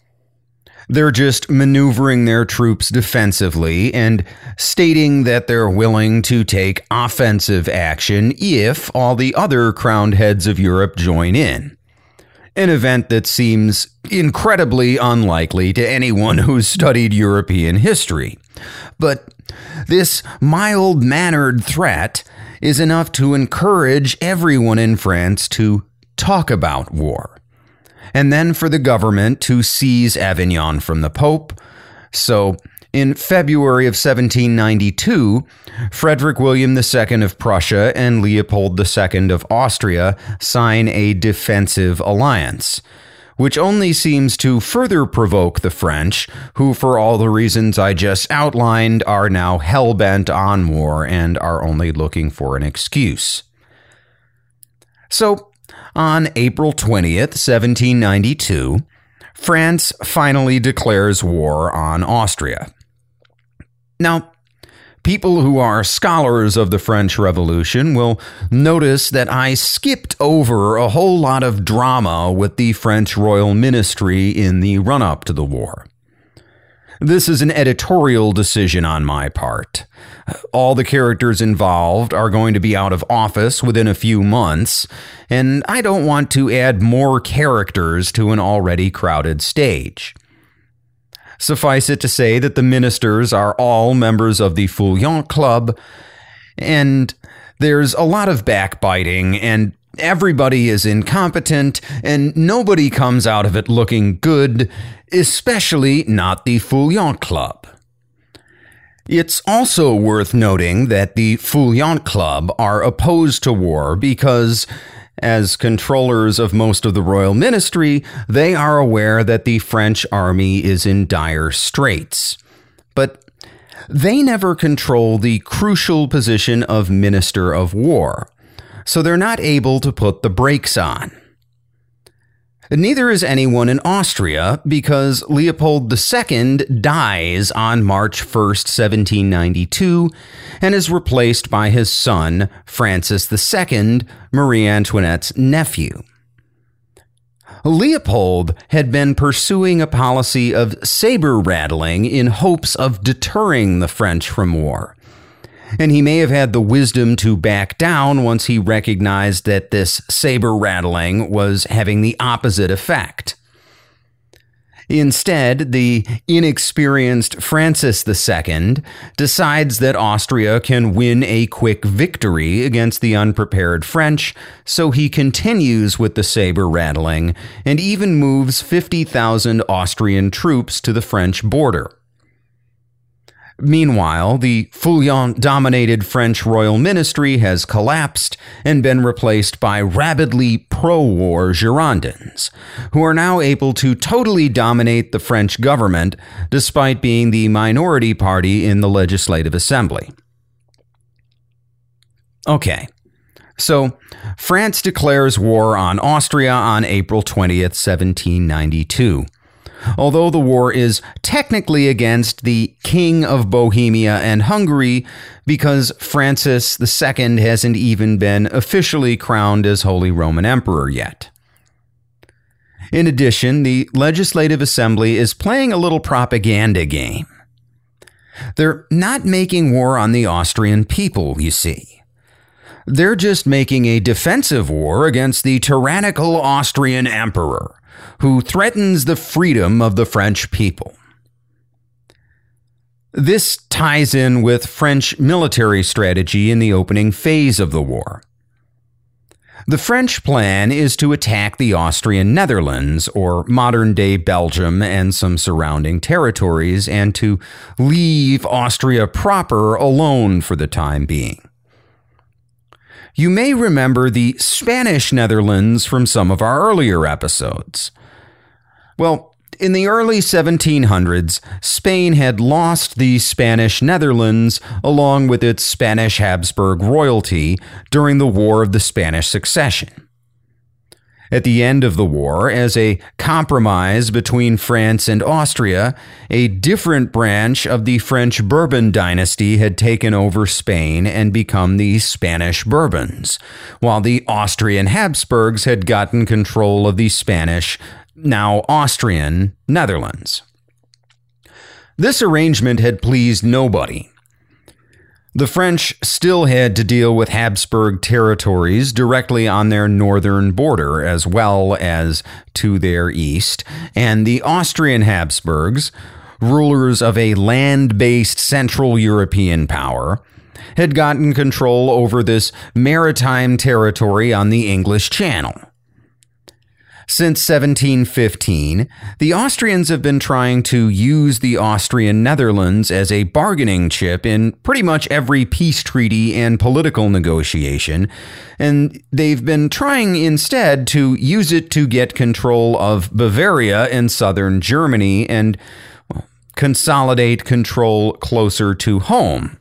They're just maneuvering their troops defensively and stating that they're willing to take offensive action if all the other crowned heads of Europe join in an event that seems incredibly unlikely to anyone who's studied European history. But this mild mannered threat is enough to encourage everyone in France to talk about war. And then for the government to seize Avignon from the Pope. So in February of 1792, Frederick William II of Prussia and Leopold II of Austria sign a defensive alliance, which only seems to further provoke the French, who, for all the reasons I just outlined, are now hell bent on war and are only looking for an excuse. So, on April 20th, 1792, France finally declares war on Austria. Now, people who are scholars of the French Revolution will notice that I skipped over a whole lot of drama with the French royal ministry in the run up to the war. This is an editorial decision on my part. All the characters involved are going to be out of office within a few months, and I don't want to add more characters to an already crowded stage. Suffice it to say that the ministers are all members of the Feuillants Club, and there's a lot of backbiting, and everybody is incompetent, and nobody comes out of it looking good, especially not the Feuillants Club. It's also worth noting that the Feuillants Club are opposed to war because as controllers of most of the royal ministry, they are aware that the French army is in dire straits. But they never control the crucial position of Minister of War, so they're not able to put the brakes on. Neither is anyone in Austria because Leopold II dies on March 1, 1792, and is replaced by his son, Francis II, Marie Antoinette's nephew. Leopold had been pursuing a policy of saber rattling in hopes of deterring the French from war and he may have had the wisdom to back down once he recognized that this saber rattling was having the opposite effect. Instead, the inexperienced Francis II decides that Austria can win a quick victory against the unprepared French, so he continues with the saber rattling and even moves 50,000 Austrian troops to the French border. Meanwhile, the Feuillants dominated French royal ministry has collapsed and been replaced by rabidly pro war Girondins, who are now able to totally dominate the French government despite being the minority party in the Legislative Assembly. Okay, so France declares war on Austria on April 20th, 1792 although the war is technically against the King of Bohemia and Hungary because Francis II hasn't even been officially crowned as Holy Roman Emperor yet. In addition, the Legislative Assembly is playing a little propaganda game. They're not making war on the Austrian people, you see. They're just making a defensive war against the tyrannical Austrian emperor who threatens the freedom of the French people. This ties in with French military strategy in the opening phase of the war. The French plan is to attack the Austrian Netherlands, or modern day Belgium and some surrounding territories, and to leave Austria proper alone for the time being. You may remember the Spanish Netherlands from some of our earlier episodes. Well, in the early 1700s, Spain had lost the Spanish Netherlands along with its Spanish Habsburg royalty during the War of the Spanish Succession. At the end of the war, as a compromise between France and Austria, a different branch of the French Bourbon dynasty had taken over Spain and become the Spanish Bourbons, while the Austrian Habsburgs had gotten control of the Spanish now Austrian, Netherlands. This arrangement had pleased nobody. The French still had to deal with Habsburg territories directly on their northern border as well as to their east, and the Austrian Habsburgs, rulers of a land based Central European power, had gotten control over this maritime territory on the English Channel. Since 1715, the Austrians have been trying to use the Austrian Netherlands as a bargaining chip in pretty much every peace treaty and political negotiation, and they've been trying instead to use it to get control of Bavaria in southern Germany and well, consolidate control closer to home.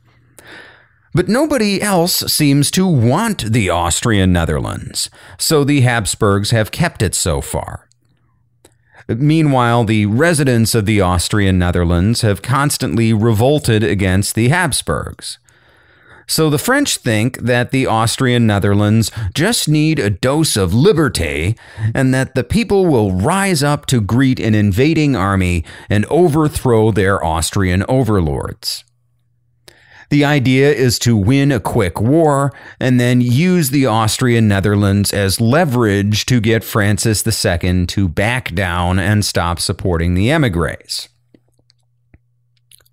But nobody else seems to want the Austrian Netherlands, so the Habsburgs have kept it so far. Meanwhile, the residents of the Austrian Netherlands have constantly revolted against the Habsburgs. So the French think that the Austrian Netherlands just need a dose of liberté and that the people will rise up to greet an invading army and overthrow their Austrian overlords. The idea is to win a quick war and then use the Austrian Netherlands as leverage to get Francis II to back down and stop supporting the emigres.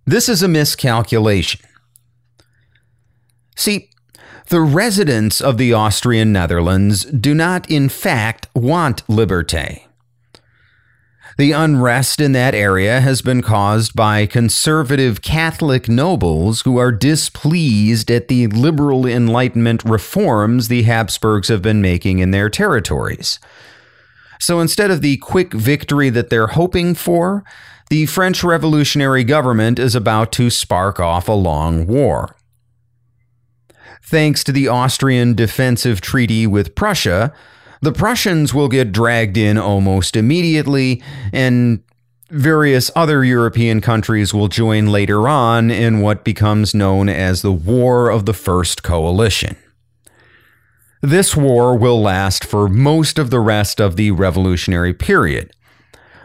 This is a miscalculation. See, the residents of the Austrian Netherlands do not, in fact, want liberté. The unrest in that area has been caused by conservative Catholic nobles who are displeased at the liberal Enlightenment reforms the Habsburgs have been making in their territories. So instead of the quick victory that they're hoping for, the French revolutionary government is about to spark off a long war. Thanks to the Austrian defensive treaty with Prussia, the Prussians will get dragged in almost immediately, and various other European countries will join later on in what becomes known as the War of the First Coalition. This war will last for most of the rest of the revolutionary period,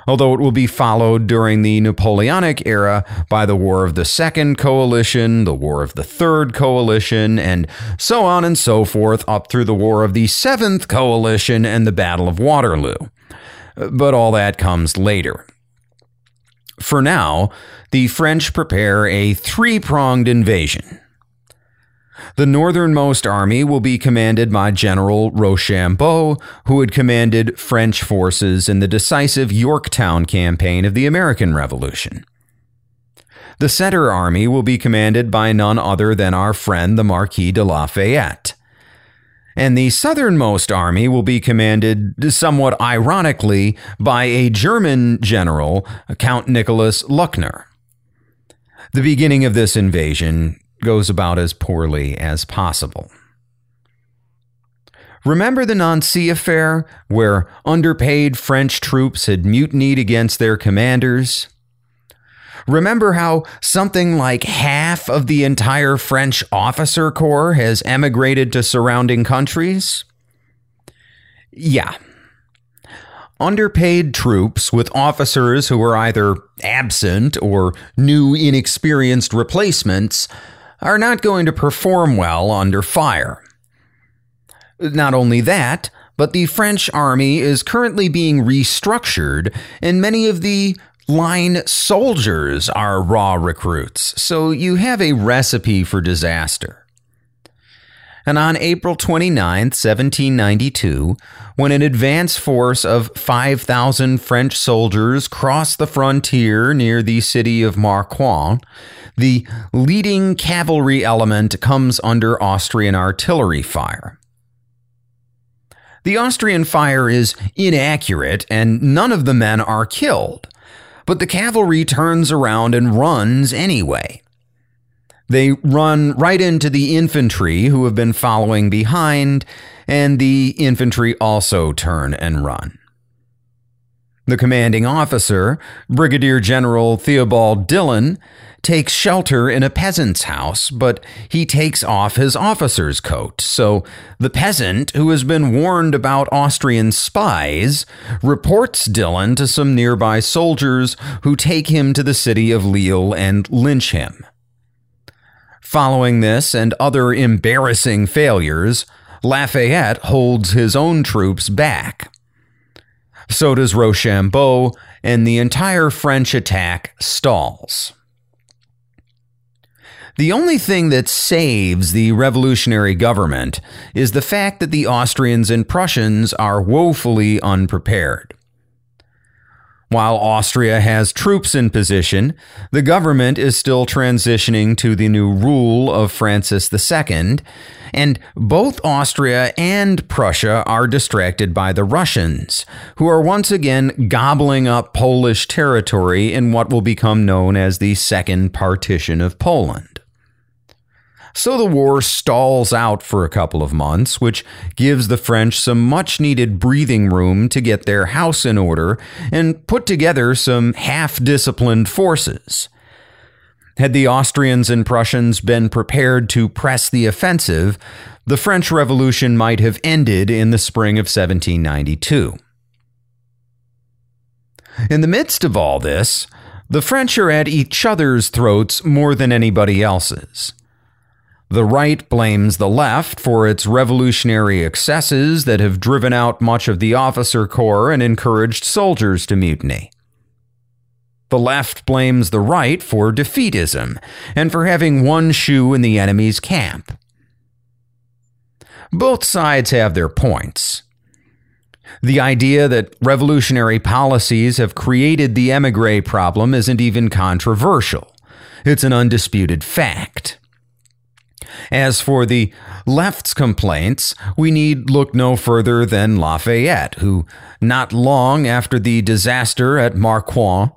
although it will be followed during the Napoleonic era by the War of the Second Coalition, the War of the Third Coalition, and so on and so forth up through the War of the Seventh Coalition and the Battle of Waterloo. But all that comes later. For now, the French prepare a three pronged invasion. The northernmost army will be commanded by General Rochambeau, who had commanded French forces in the decisive Yorktown campaign of the American Revolution. The center army will be commanded by none other than our friend the Marquis de Lafayette. And the southernmost army will be commanded, somewhat ironically, by a German general, Count Nicholas Luckner. The beginning of this invasion goes about as poorly as possible. Remember the Nancy affair, where underpaid French troops had mutinied against their commanders? Remember how something like half of the entire French officer corps has emigrated to surrounding countries? Yeah. Underpaid troops with officers who were either absent or new inexperienced replacements are not going to perform well under fire. Not only that, but the French army is currently being restructured, and many of the line soldiers are raw recruits, so you have a recipe for disaster. And on April 29, 1792, when an advance force of 5,000 French soldiers crossed the frontier near the city of Marcoing, the leading cavalry element comes under Austrian artillery fire. The Austrian fire is inaccurate and none of the men are killed but the cavalry turns around and runs anyway. They run right into the infantry who have been following behind, and the infantry also turn and run. The commanding officer, Brigadier General Theobald Dillon, takes shelter in a peasant's house, but he takes off his officer's coat. So the peasant, who has been warned about Austrian spies, reports Dillon to some nearby soldiers who take him to the city of Lille and lynch him. Following this and other embarrassing failures, Lafayette holds his own troops back. So does Rochambeau, and the entire French attack stalls. The only thing that saves the revolutionary government is the fact that the Austrians and Prussians are woefully unprepared. While Austria has troops in position, the government is still transitioning to the new rule of Francis II, and both Austria and Prussia are distracted by the Russians, who are once again gobbling up Polish territory in what will become known as the Second Partition of Poland. So the war stalls out for a couple of months, which gives the French some much needed breathing room to get their house in order and put together some half disciplined forces. Had the Austrians and Prussians been prepared to press the offensive, the French Revolution might have ended in the spring of 1792. In the midst of all this, the French are at each other's throats more than anybody else's. The right blames the left for its revolutionary excesses that have driven out much of the officer corps and encouraged soldiers to mutiny. The left blames the right for defeatism and for having one shoe in the enemy's camp. Both sides have their points. The idea that revolutionary policies have created the emigre problem isn't even controversial. It's an undisputed fact. As for the left's complaints, we need look no further than Lafayette, who, not long after the disaster at Marcoing,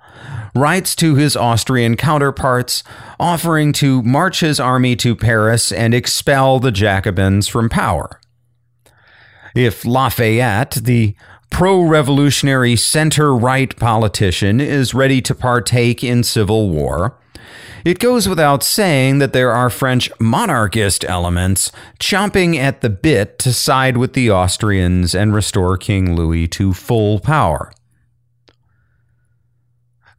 writes to his Austrian counterparts offering to march his army to Paris and expel the Jacobins from power. If Lafayette, the pro revolutionary center right politician, is ready to partake in civil war, it goes without saying that there are French monarchist elements chomping at the bit to side with the Austrians and restore King Louis to full power.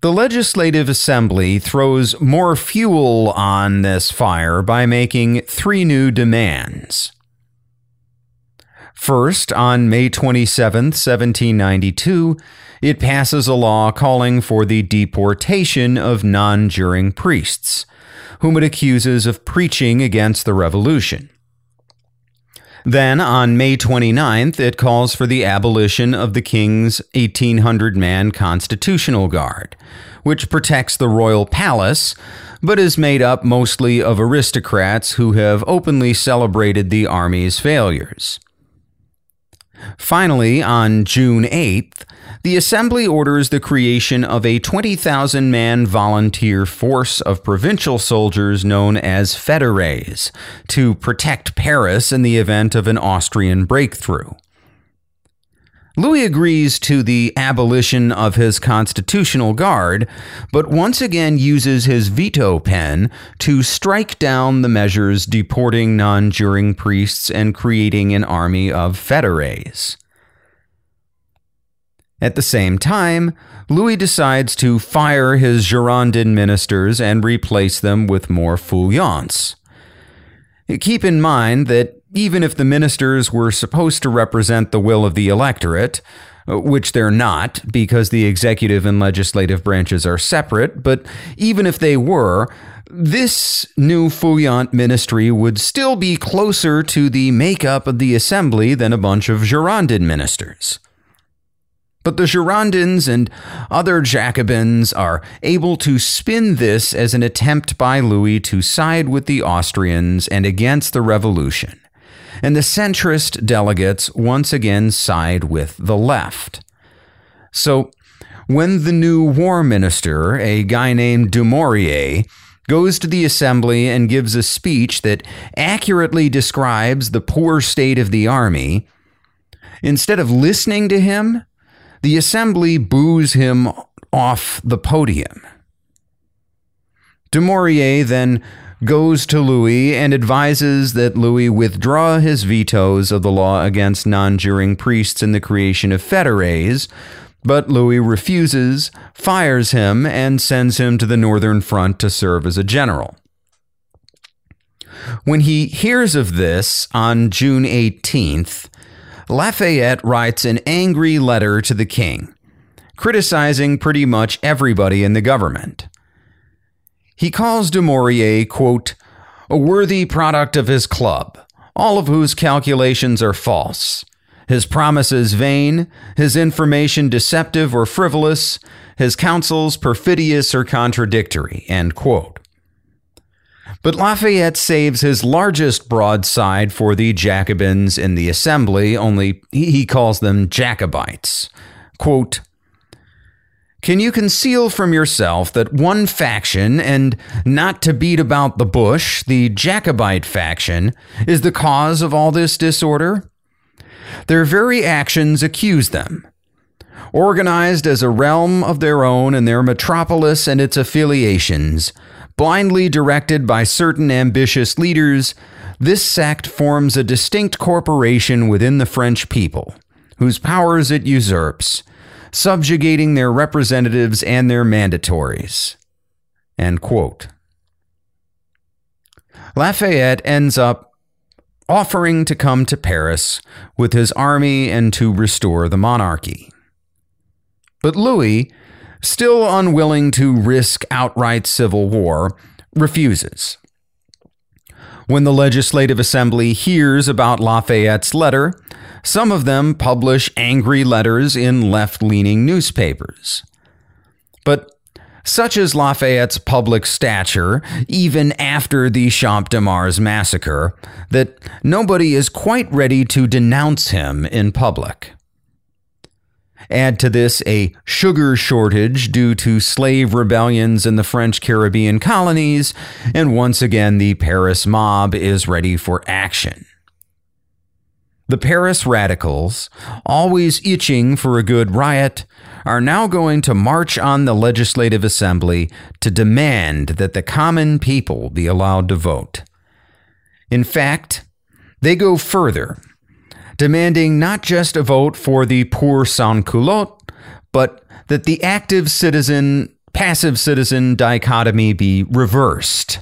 The Legislative Assembly throws more fuel on this fire by making three new demands. First, on May 27, 1792, it passes a law calling for the deportation of non juring priests, whom it accuses of preaching against the revolution. Then, on May 29th, it calls for the abolition of the king's 1,800 man Constitutional Guard, which protects the royal palace, but is made up mostly of aristocrats who have openly celebrated the army's failures. Finally, on June 8th, the assembly orders the creation of a 20,000 man volunteer force of provincial soldiers known as Federes to protect Paris in the event of an Austrian breakthrough. Louis agrees to the abolition of his constitutional guard, but once again uses his veto pen to strike down the measures deporting non juring priests and creating an army of Federes. At the same time, Louis decides to fire his Girondin ministers and replace them with more feuillants. Keep in mind that even if the ministers were supposed to represent the will of the electorate, which they're not because the executive and legislative branches are separate, but even if they were, this new Feuillant ministry would still be closer to the makeup of the assembly than a bunch of Girondin ministers. But the Girondins and other Jacobins are able to spin this as an attempt by Louis to side with the Austrians and against the revolution and the centrist delegates once again side with the left. So, when the new war minister, a guy named Dumouriez, goes to the assembly and gives a speech that accurately describes the poor state of the army, instead of listening to him, the assembly boos him off the podium. Dumouriez then goes to Louis and advises that Louis withdraw his vetoes of the law against non juring priests in the creation of federes, but Louis refuses, fires him, and sends him to the Northern Front to serve as a general. When he hears of this on June 18th, Lafayette writes an angry letter to the king, criticizing pretty much everybody in the government. He calls Dumouriez, quote, a worthy product of his club, all of whose calculations are false, his promises vain, his information deceptive or frivolous, his counsels perfidious or contradictory, end quote. But Lafayette saves his largest broadside for the Jacobins in the assembly, only he calls them Jacobites. Quote, can you conceal from yourself that one faction, and not to beat about the bush, the Jacobite faction, is the cause of all this disorder? Their very actions accuse them. Organized as a realm of their own in their metropolis and its affiliations, blindly directed by certain ambitious leaders, this sect forms a distinct corporation within the French people, whose powers it usurps subjugating their representatives and their mandatories. Lafayette ends up offering to come to Paris with his army and to restore the monarchy. But Louis, still unwilling to risk outright civil war, refuses. When the Legislative Assembly hears about Lafayette's letter, some of them publish angry letters in left leaning newspapers. But such is Lafayette's public stature, even after the Champ de Mars massacre, that nobody is quite ready to denounce him in public. Add to this a sugar shortage due to slave rebellions in the French Caribbean colonies, and once again the Paris mob is ready for action. The Paris radicals, always itching for a good riot, are now going to march on the Legislative Assembly to demand that the common people be allowed to vote. In fact, they go further, demanding not just a vote for the poor sans culotte, but that the active citizen passive citizen dichotomy be reversed.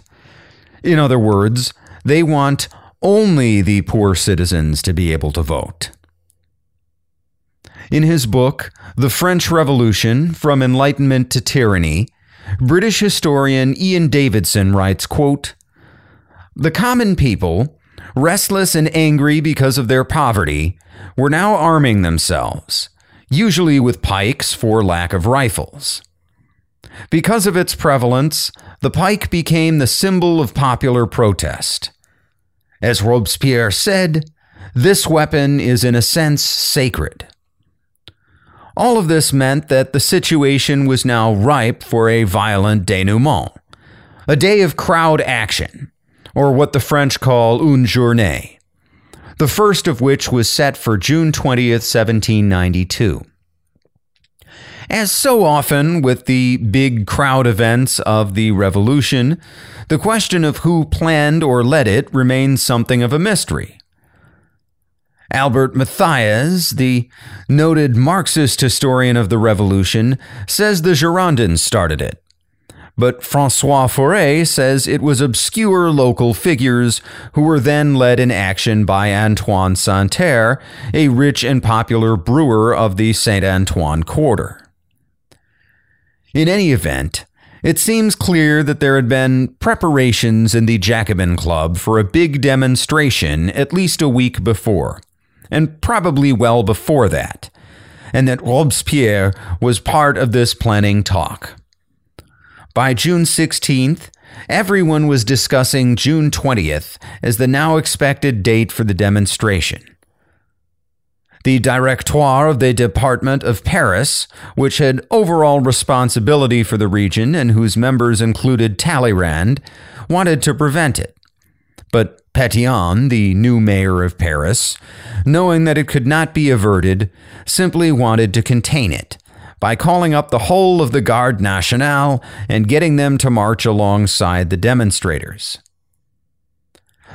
In other words, they want only the poor citizens to be able to vote. In his book, The French Revolution From Enlightenment to Tyranny, British historian Ian Davidson writes, quote, The common people, restless and angry because of their poverty, were now arming themselves, usually with pikes for lack of rifles. Because of its prevalence, the pike became the symbol of popular protest. As Robespierre said, this weapon is in a sense sacred. All of this meant that the situation was now ripe for a violent denouement, a day of crowd action, or what the French call une journée, the first of which was set for June 20th, 1792. As so often with the big crowd events of the Revolution, the question of who planned or led it remains something of a mystery. Albert Mathiez, the noted Marxist historian of the Revolution, says the Girondins started it. But Francois Furet says it was obscure local figures who were then led in action by Antoine Santerre, a rich and popular brewer of the Saint Antoine Quarter. In any event, it seems clear that there had been preparations in the Jacobin Club for a big demonstration at least a week before, and probably well before that, and that Robespierre was part of this planning talk. By June 16th, everyone was discussing June 20th as the now expected date for the demonstration. The Directoire of the Department of Paris, which had overall responsibility for the region and whose members included Talleyrand, wanted to prevent it. But Pétion, the new mayor of Paris, knowing that it could not be averted, simply wanted to contain it by calling up the whole of the Garde Nationale and getting them to march alongside the demonstrators.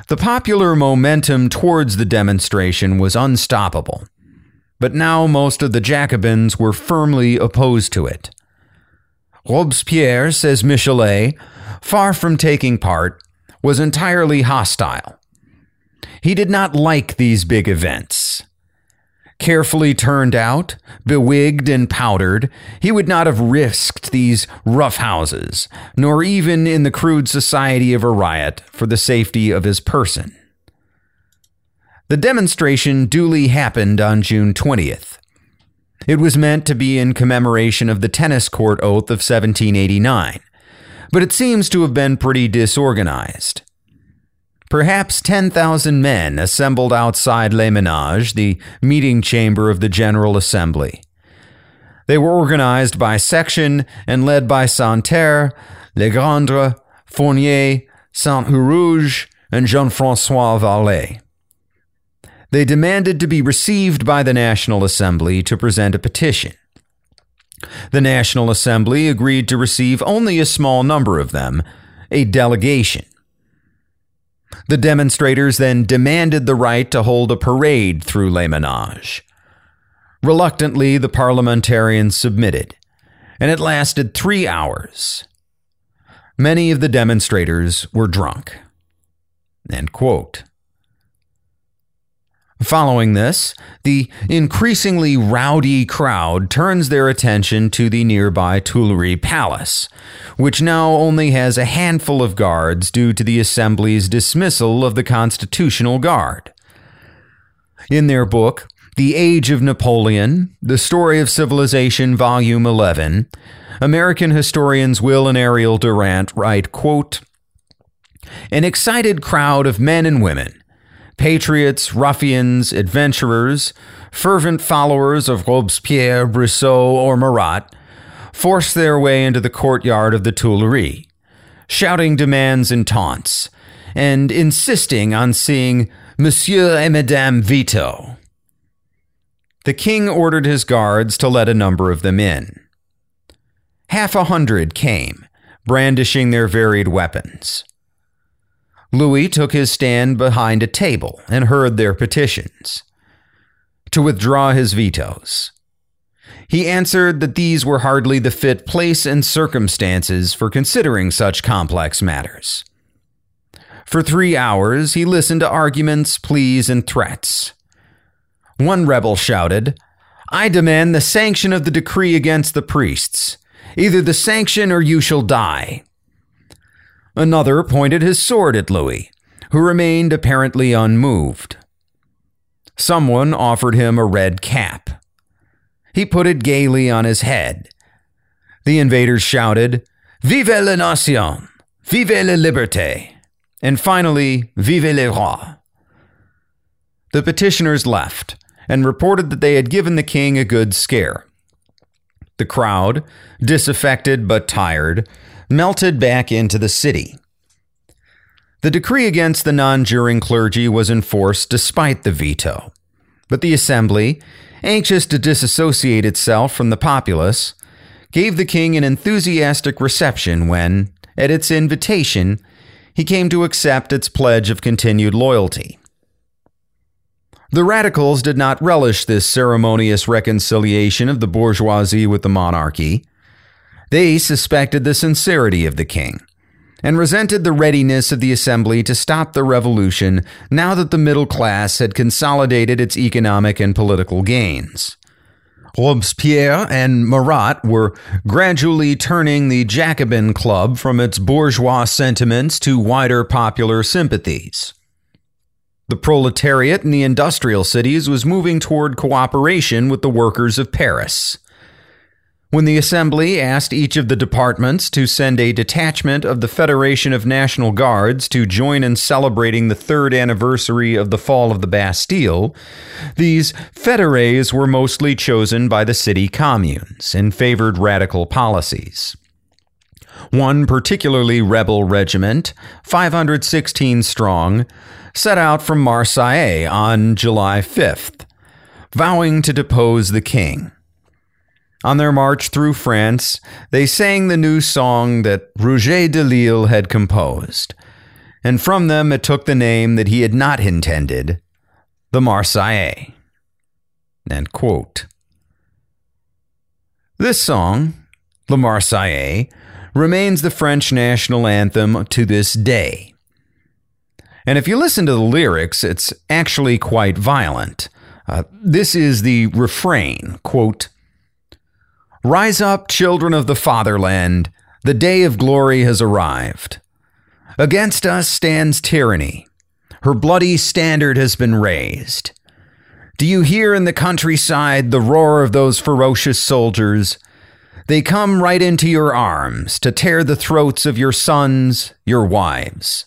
The popular momentum towards the demonstration was unstoppable but now most of the Jacobins were firmly opposed to it. Robespierre, says Michelet, far from taking part, was entirely hostile. He did not like these big events. Carefully turned out, bewigged and powdered, he would not have risked these rough houses, nor even in the crude society of a riot, for the safety of his person. The demonstration duly happened on June 20th. It was meant to be in commemoration of the tennis court oath of 1789, but it seems to have been pretty disorganized. Perhaps 10,000 men assembled outside Les Menages, the meeting chamber of the General Assembly. They were organized by section and led by Santerre, Legendre, Fournier, Saint Huruge, and Jean Francois Varlet. They demanded to be received by the National Assembly to present a petition. The National Assembly agreed to receive only a small number of them, a delegation. The demonstrators then demanded the right to hold a parade through Les Menages. Reluctantly, the parliamentarians submitted, and it lasted three hours. Many of the demonstrators were drunk. End quote. Following this, the increasingly rowdy crowd turns their attention to the nearby Tuileries Palace, which now only has a handful of guards due to the Assembly's dismissal of the Constitutional Guard. In their book, The Age of Napoleon, The Story of Civilization, Volume 11, American historians Will and Ariel Durant write, quote, An excited crowd of men and women patriots, ruffians, adventurers, fervent followers of Robespierre, Brissot, or Marat, forced their way into the courtyard of the Tuileries, shouting demands and taunts, and insisting on seeing Monsieur et Madame Veto. The king ordered his guards to let a number of them in. Half a hundred came, brandishing their varied weapons. Louis took his stand behind a table and heard their petitions to withdraw his vetoes. He answered that these were hardly the fit place and circumstances for considering such complex matters. For three hours, he listened to arguments, pleas, and threats. One rebel shouted, I demand the sanction of the decree against the priests. Either the sanction or you shall die. Another pointed his sword at Louis, who remained apparently unmoved. Someone offered him a red cap. He put it gaily on his head. The invaders shouted, Vive la nation! Vive la liberté! And finally, Vive le roi! The petitioners left and reported that they had given the king a good scare, The crowd, disaffected but tired, melted back into the city. The decree against the non juring clergy was enforced despite the veto, but the assembly, anxious to disassociate itself from the populace, gave the king an enthusiastic reception when, at its invitation, he came to accept its pledge of continued loyalty. The radicals did not relish this ceremonious reconciliation of the bourgeoisie with the monarchy. They suspected the sincerity of the king and resented the readiness of the assembly to stop the revolution now that the middle class had consolidated its economic and political gains. Robespierre and Marat were gradually turning the Jacobin Club from its bourgeois sentiments to wider popular sympathies. The proletariat in the industrial cities was moving toward cooperation with the workers of Paris. When the Assembly asked each of the departments to send a detachment of the Federation of National Guards to join in celebrating the third anniversary of the fall of the Bastille, these fédérés were mostly chosen by the city communes and favored radical policies. One particularly rebel regiment, 516 strong, set out from Marseille on July 5th, vowing to depose the king. On their march through France, they sang the new song that Rouget de Lisle had composed, and from them it took the name that he had not intended, the Marseillaise. This song, the Marseillaise, remains the French national anthem to this day. And if you listen to the lyrics, it's actually quite violent. Uh, this is the refrain, quote, Rise up, children of the fatherland, the day of glory has arrived. Against us stands tyranny. Her bloody standard has been raised. Do you hear in the countryside the roar of those ferocious soldiers? They come right into your arms to tear the throats of your sons, your wives.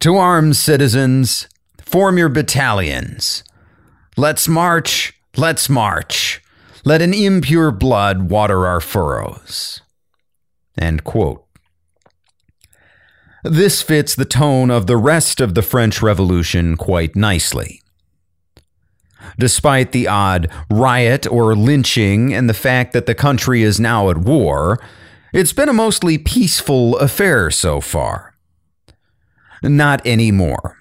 To arms, citizens, form your battalions. Let's march, let's march. Let an impure blood water our furrows. This fits the tone of the rest of the French Revolution quite nicely. Despite the odd riot or lynching and the fact that the country is now at war, it's been a mostly peaceful affair so far. Not anymore.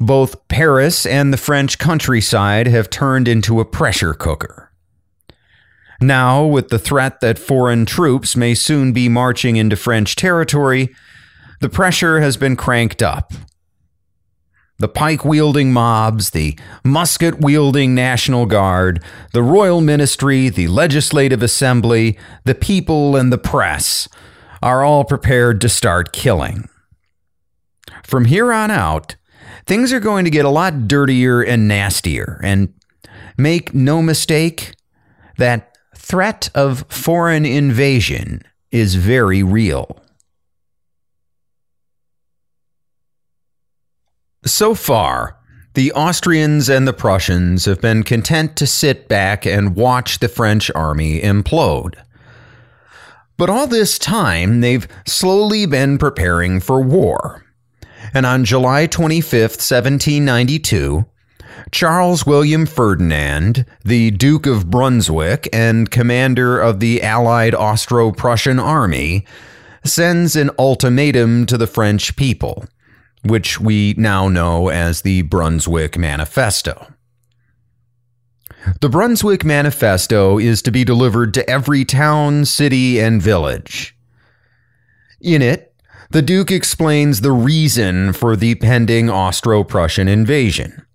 Both Paris and the French countryside have turned into a pressure cooker. Now, with the threat that foreign troops may soon be marching into French territory, the pressure has been cranked up. The pike wielding mobs, the musket wielding National Guard, the royal ministry, the legislative assembly, the people, and the press are all prepared to start killing. From here on out, things are going to get a lot dirtier and nastier. And make no mistake, that threat of foreign invasion is very real. So far, the Austrians and the Prussians have been content to sit back and watch the French army implode. But all this time, they've slowly been preparing for war and on July 25, 1792, Charles William Ferdinand, the Duke of Brunswick and commander of the Allied Austro Prussian army, sends an ultimatum to the French people, which we now know as the Brunswick Manifesto. The Brunswick Manifesto is to be delivered to every town, city, and village. In it, the Duke explains the reason for the pending Austro Prussian invasion.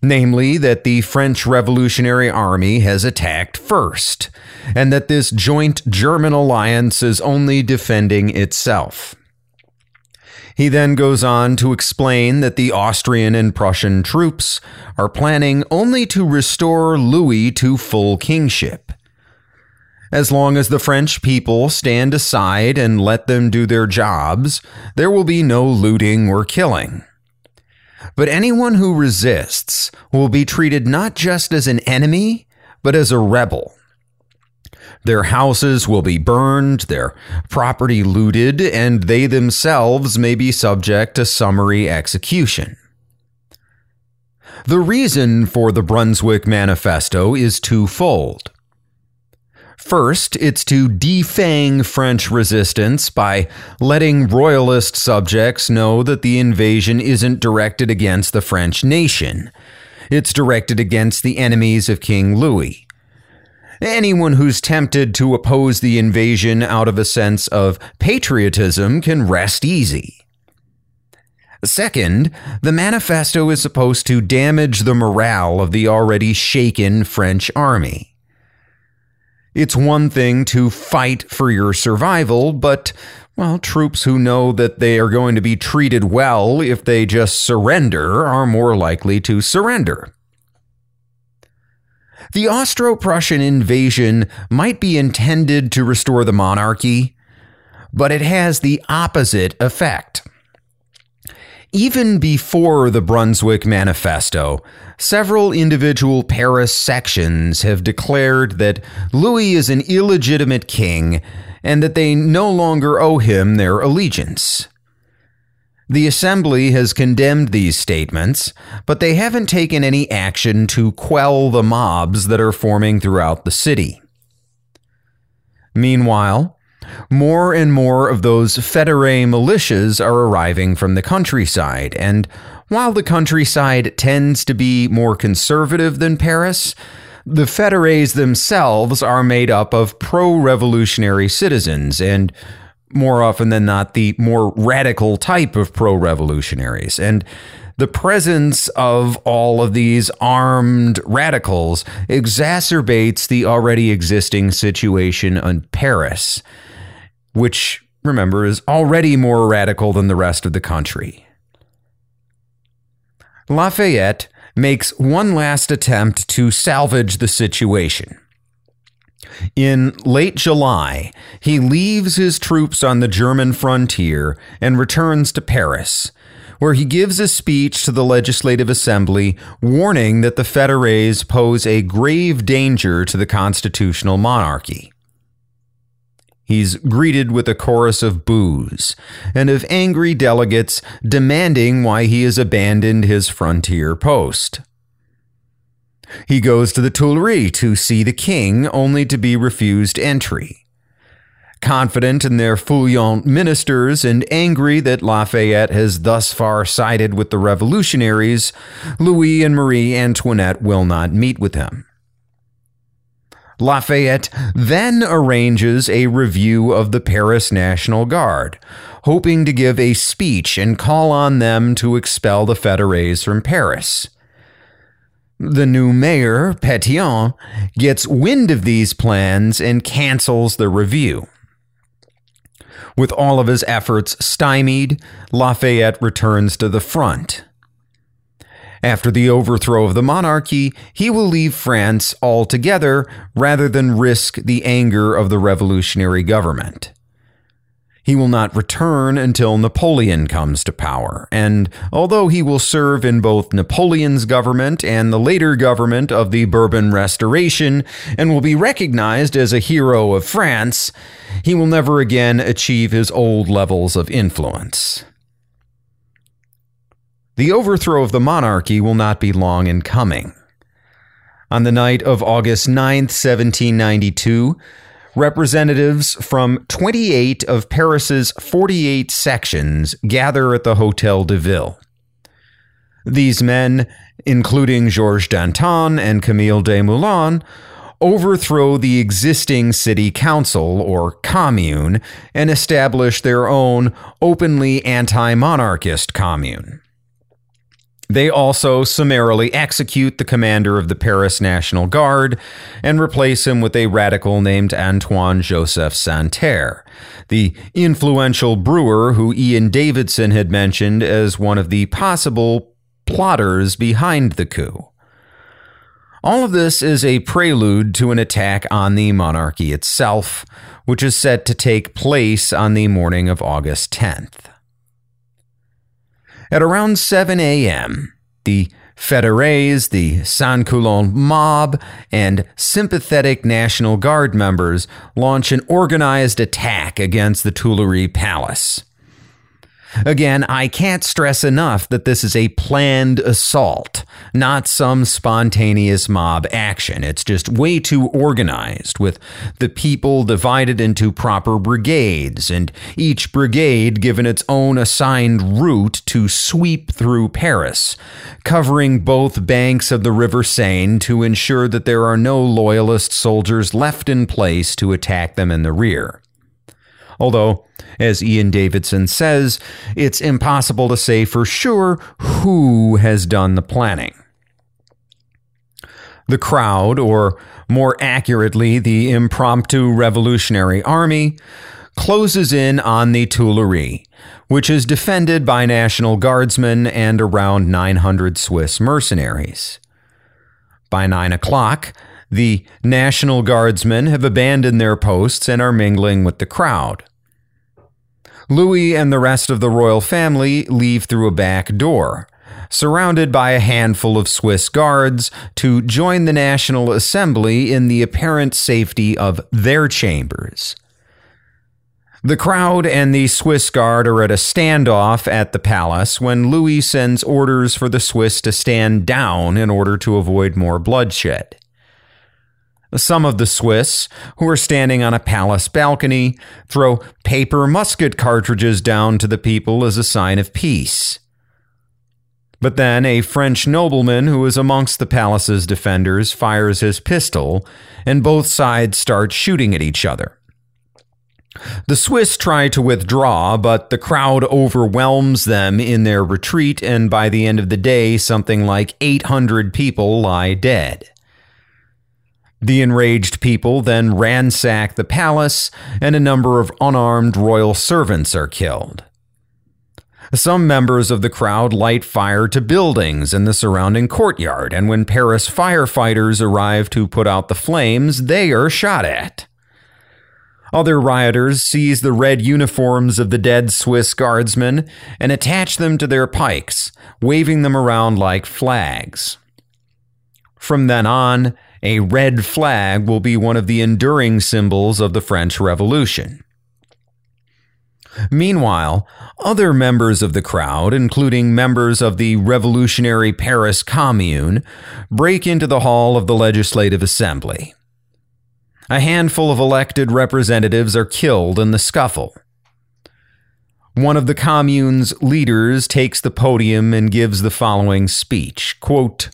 Namely, that the French Revolutionary Army has attacked first, and that this joint German alliance is only defending itself. He then goes on to explain that the Austrian and Prussian troops are planning only to restore Louis to full kingship as long as the French people stand aside and let them do their jobs, there will be no looting or killing. But anyone who resists will be treated not just as an enemy, but as a rebel. Their houses will be burned, their property looted, and they themselves may be subject to summary execution. The reason for the Brunswick Manifesto is twofold. First, it's to defang French resistance by letting royalist subjects know that the invasion isn't directed against the French nation. It's directed against the enemies of King Louis. Anyone who's tempted to oppose the invasion out of a sense of patriotism can rest easy. Second, the manifesto is supposed to damage the morale of the already shaken French army. It's one thing to fight for your survival, but, well, troops who know that they are going to be treated well if they just surrender are more likely to surrender. The Austro Prussian invasion might be intended to restore the monarchy, but it has the opposite effect. Even before the Brunswick Manifesto, several individual Paris sections have declared that Louis is an illegitimate king and that they no longer owe him their allegiance. The Assembly has condemned these statements, but they haven't taken any action to quell the mobs that are forming throughout the city. Meanwhile, more and more of those Federe militias are arriving from the countryside, and while the countryside tends to be more conservative than Paris, the Federes themselves are made up of pro revolutionary citizens and more often than not, the more radical type of pro revolutionaries. And the presence of all of these armed radicals exacerbates the already existing situation in Paris, which, remember, is already more radical than the rest of the country. Lafayette makes one last attempt to salvage the situation. In late July, he leaves his troops on the German frontier and returns to Paris, where he gives a speech to the Legislative Assembly warning that the Federes pose a grave danger to the constitutional monarchy. He's greeted with a chorus of boos and of angry delegates demanding why he has abandoned his frontier post. He goes to the Tuileries to see the king, only to be refused entry. Confident in their feuillant ministers and angry that Lafayette has thus far sided with the revolutionaries, Louis and Marie Antoinette will not meet with him. Lafayette then arranges a review of the Paris National Guard, hoping to give a speech and call on them to expel the Federes from Paris. The new mayor, Pétion, gets wind of these plans and cancels the review. With all of his efforts stymied, Lafayette returns to the front. After the overthrow of the monarchy, he will leave France altogether rather than risk the anger of the revolutionary government. He will not return until Napoleon comes to power, and although he will serve in both Napoleon's government and the later government of the Bourbon Restoration and will be recognized as a hero of France, he will never again achieve his old levels of influence. The overthrow of the monarchy will not be long in coming. On the night of August 9, 1792, Representatives from 28 of Paris's 48 sections gather at the Hotel de Ville. These men, including Georges Danton and Camille Desmoulins, overthrow the existing city council or commune and establish their own openly anti monarchist commune. They also summarily execute the commander of the Paris National Guard and replace him with a radical named Antoine Joseph Santerre, the influential brewer who Ian Davidson had mentioned as one of the possible plotters behind the coup. All of this is a prelude to an attack on the monarchy itself, which is set to take place on the morning of August 10th. At around 7 a.m., the Fédérés, the Sans-Culottes mob, and sympathetic National Guard members launch an organized attack against the Tuileries Palace. Again, I can't stress enough that this is a planned assault, not some spontaneous mob action. It's just way too organized, with the people divided into proper brigades, and each brigade given its own assigned route to sweep through Paris, covering both banks of the River Seine to ensure that there are no loyalist soldiers left in place to attack them in the rear. Although, as Ian Davidson says, it's impossible to say for sure who has done the planning. The crowd, or more accurately, the impromptu revolutionary army, closes in on the Tuileries, which is defended by National Guardsmen and around 900 Swiss mercenaries. By 9 o'clock, the National Guardsmen have abandoned their posts and are mingling with the crowd. Louis and the rest of the royal family leave through a back door, surrounded by a handful of Swiss guards to join the National Assembly in the apparent safety of their chambers. The crowd and the Swiss guard are at a standoff at the palace when Louis sends orders for the Swiss to stand down in order to avoid more bloodshed. Some of the Swiss, who are standing on a palace balcony, throw paper musket cartridges down to the people as a sign of peace. But then a French nobleman who is amongst the palace's defenders fires his pistol, and both sides start shooting at each other. The Swiss try to withdraw, but the crowd overwhelms them in their retreat, and by the end of the day, something like 800 people lie dead. The enraged people then ransack the palace, and a number of unarmed royal servants are killed. Some members of the crowd light fire to buildings in the surrounding courtyard, and when Paris firefighters arrive to put out the flames, they are shot at. Other rioters seize the red uniforms of the dead Swiss guardsmen and attach them to their pikes, waving them around like flags. From then on, a red flag will be one of the enduring symbols of the French Revolution. Meanwhile, other members of the crowd, including members of the revolutionary Paris Commune, break into the hall of the Legislative Assembly. A handful of elected representatives are killed in the scuffle. One of the commune's leaders takes the podium and gives the following speech quote,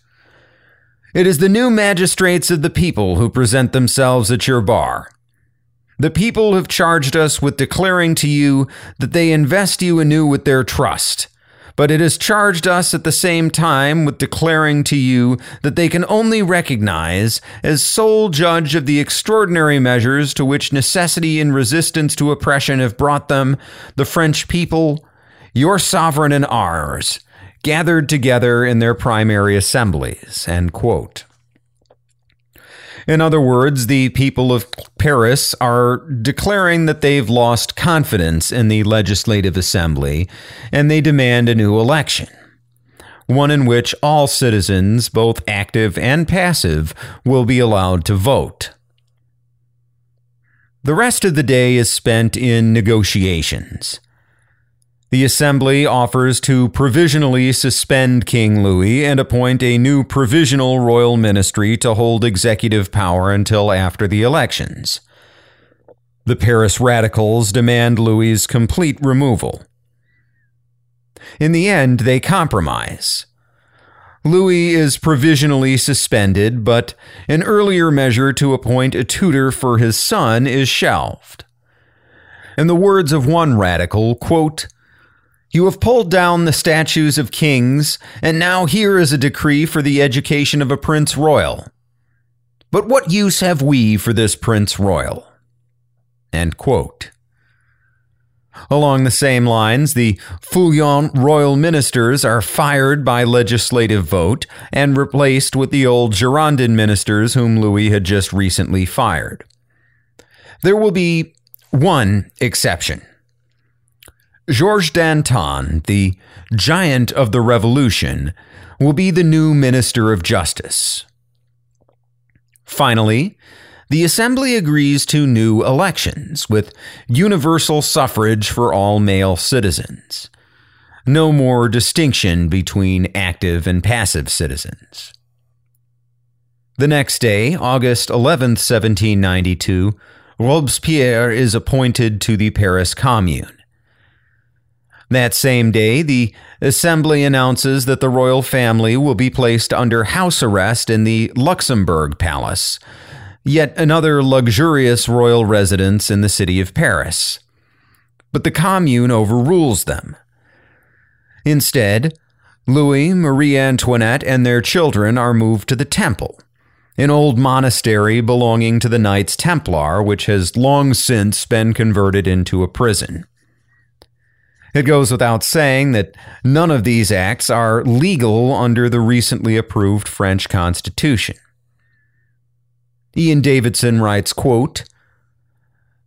it is the new magistrates of the people who present themselves at your bar. The people have charged us with declaring to you that they invest you anew with their trust. But it has charged us at the same time with declaring to you that they can only recognize, as sole judge of the extraordinary measures to which necessity and resistance to oppression have brought them, the French people, your sovereign and ours, gathered together in their primary assemblies. End quote. In other words, the people of Paris are declaring that they've lost confidence in the Legislative Assembly and they demand a new election, one in which all citizens, both active and passive, will be allowed to vote. The rest of the day is spent in negotiations. The Assembly offers to provisionally suspend King Louis and appoint a new provisional royal ministry to hold executive power until after the elections. The Paris radicals demand Louis's complete removal. In the end, they compromise. Louis is provisionally suspended, but an earlier measure to appoint a tutor for his son is shelved. In the words of one radical, quote, you have pulled down the statues of kings, and now here is a decree for the education of a prince royal. But what use have we for this prince royal? Along the same lines, the Feuillants royal ministers are fired by legislative vote and replaced with the old Girondin ministers whom Louis had just recently fired. There will be one exception. Georges Danton, the giant of the revolution, will be the new Minister of Justice. Finally, the Assembly agrees to new elections with universal suffrage for all male citizens. No more distinction between active and passive citizens. The next day, August 11, 1792, Robespierre is appointed to the Paris Commune. That same day, the Assembly announces that the royal family will be placed under house arrest in the Luxembourg Palace, yet another luxurious royal residence in the city of Paris. But the Commune overrules them. Instead, Louis, Marie Antoinette, and their children are moved to the Temple, an old monastery belonging to the Knights Templar, which has long since been converted into a prison. It goes without saying that none of these acts are legal under the recently approved French Constitution. Ian Davidson writes, quote,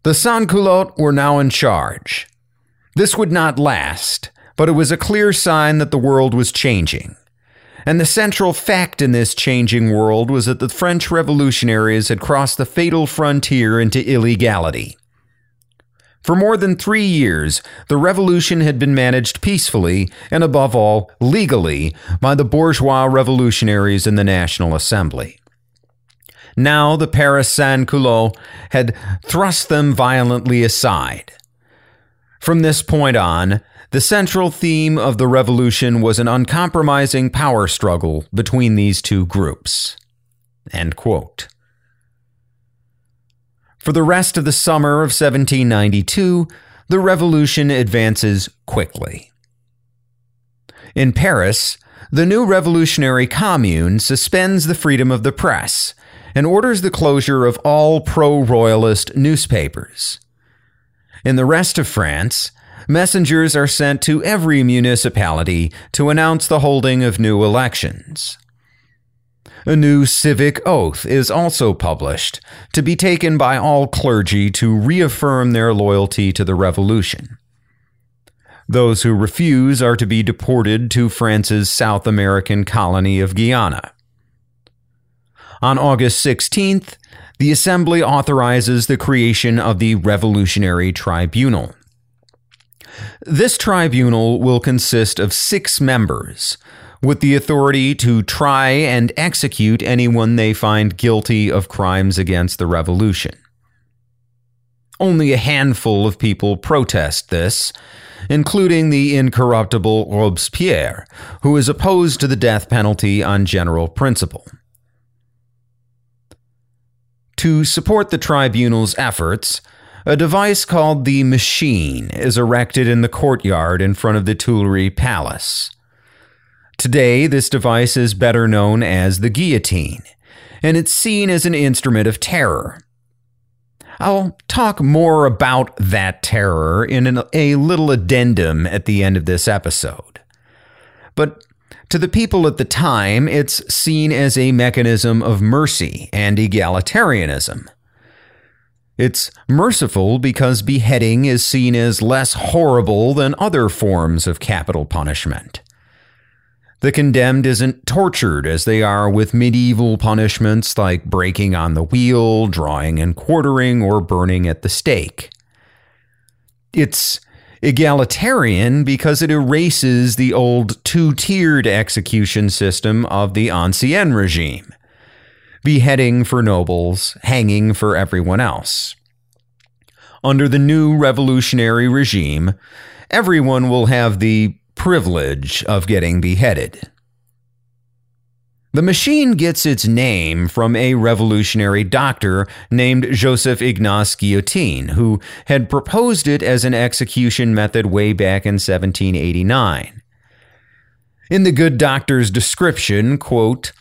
The sans-culottes were now in charge. This would not last, but it was a clear sign that the world was changing. And the central fact in this changing world was that the French revolutionaries had crossed the fatal frontier into illegality. For more than three years, the revolution had been managed peacefully and, above all, legally by the bourgeois revolutionaries in the National Assembly. Now the Paris Sans Culottes had thrust them violently aside. From this point on, the central theme of the revolution was an uncompromising power struggle between these two groups. For the rest of the summer of 1792, the revolution advances quickly. In Paris, the new revolutionary commune suspends the freedom of the press and orders the closure of all pro royalist newspapers. In the rest of France, messengers are sent to every municipality to announce the holding of new elections. A new civic oath is also published to be taken by all clergy to reaffirm their loyalty to the revolution. Those who refuse are to be deported to France's South American colony of Guiana. On August 16th, the Assembly authorizes the creation of the Revolutionary Tribunal. This tribunal will consist of six members, with the authority to try and execute anyone they find guilty of crimes against the revolution. Only a handful of people protest this, including the incorruptible Robespierre, who is opposed to the death penalty on general principle. To support the tribunal's efforts, a device called the Machine is erected in the courtyard in front of the Tuileries Palace. Today, this device is better known as the guillotine, and it's seen as an instrument of terror. I'll talk more about that terror in an, a little addendum at the end of this episode. But to the people at the time, it's seen as a mechanism of mercy and egalitarianism. It's merciful because beheading is seen as less horrible than other forms of capital punishment. The condemned isn't tortured as they are with medieval punishments like breaking on the wheel, drawing and quartering, or burning at the stake. It's egalitarian because it erases the old two tiered execution system of the Ancien regime beheading for nobles, hanging for everyone else. Under the new revolutionary regime, everyone will have the privilege of getting beheaded. The machine gets its name from a revolutionary doctor named Joseph Ignace Guillotine, who had proposed it as an execution method way back in 1789. In the good doctor's description, quote,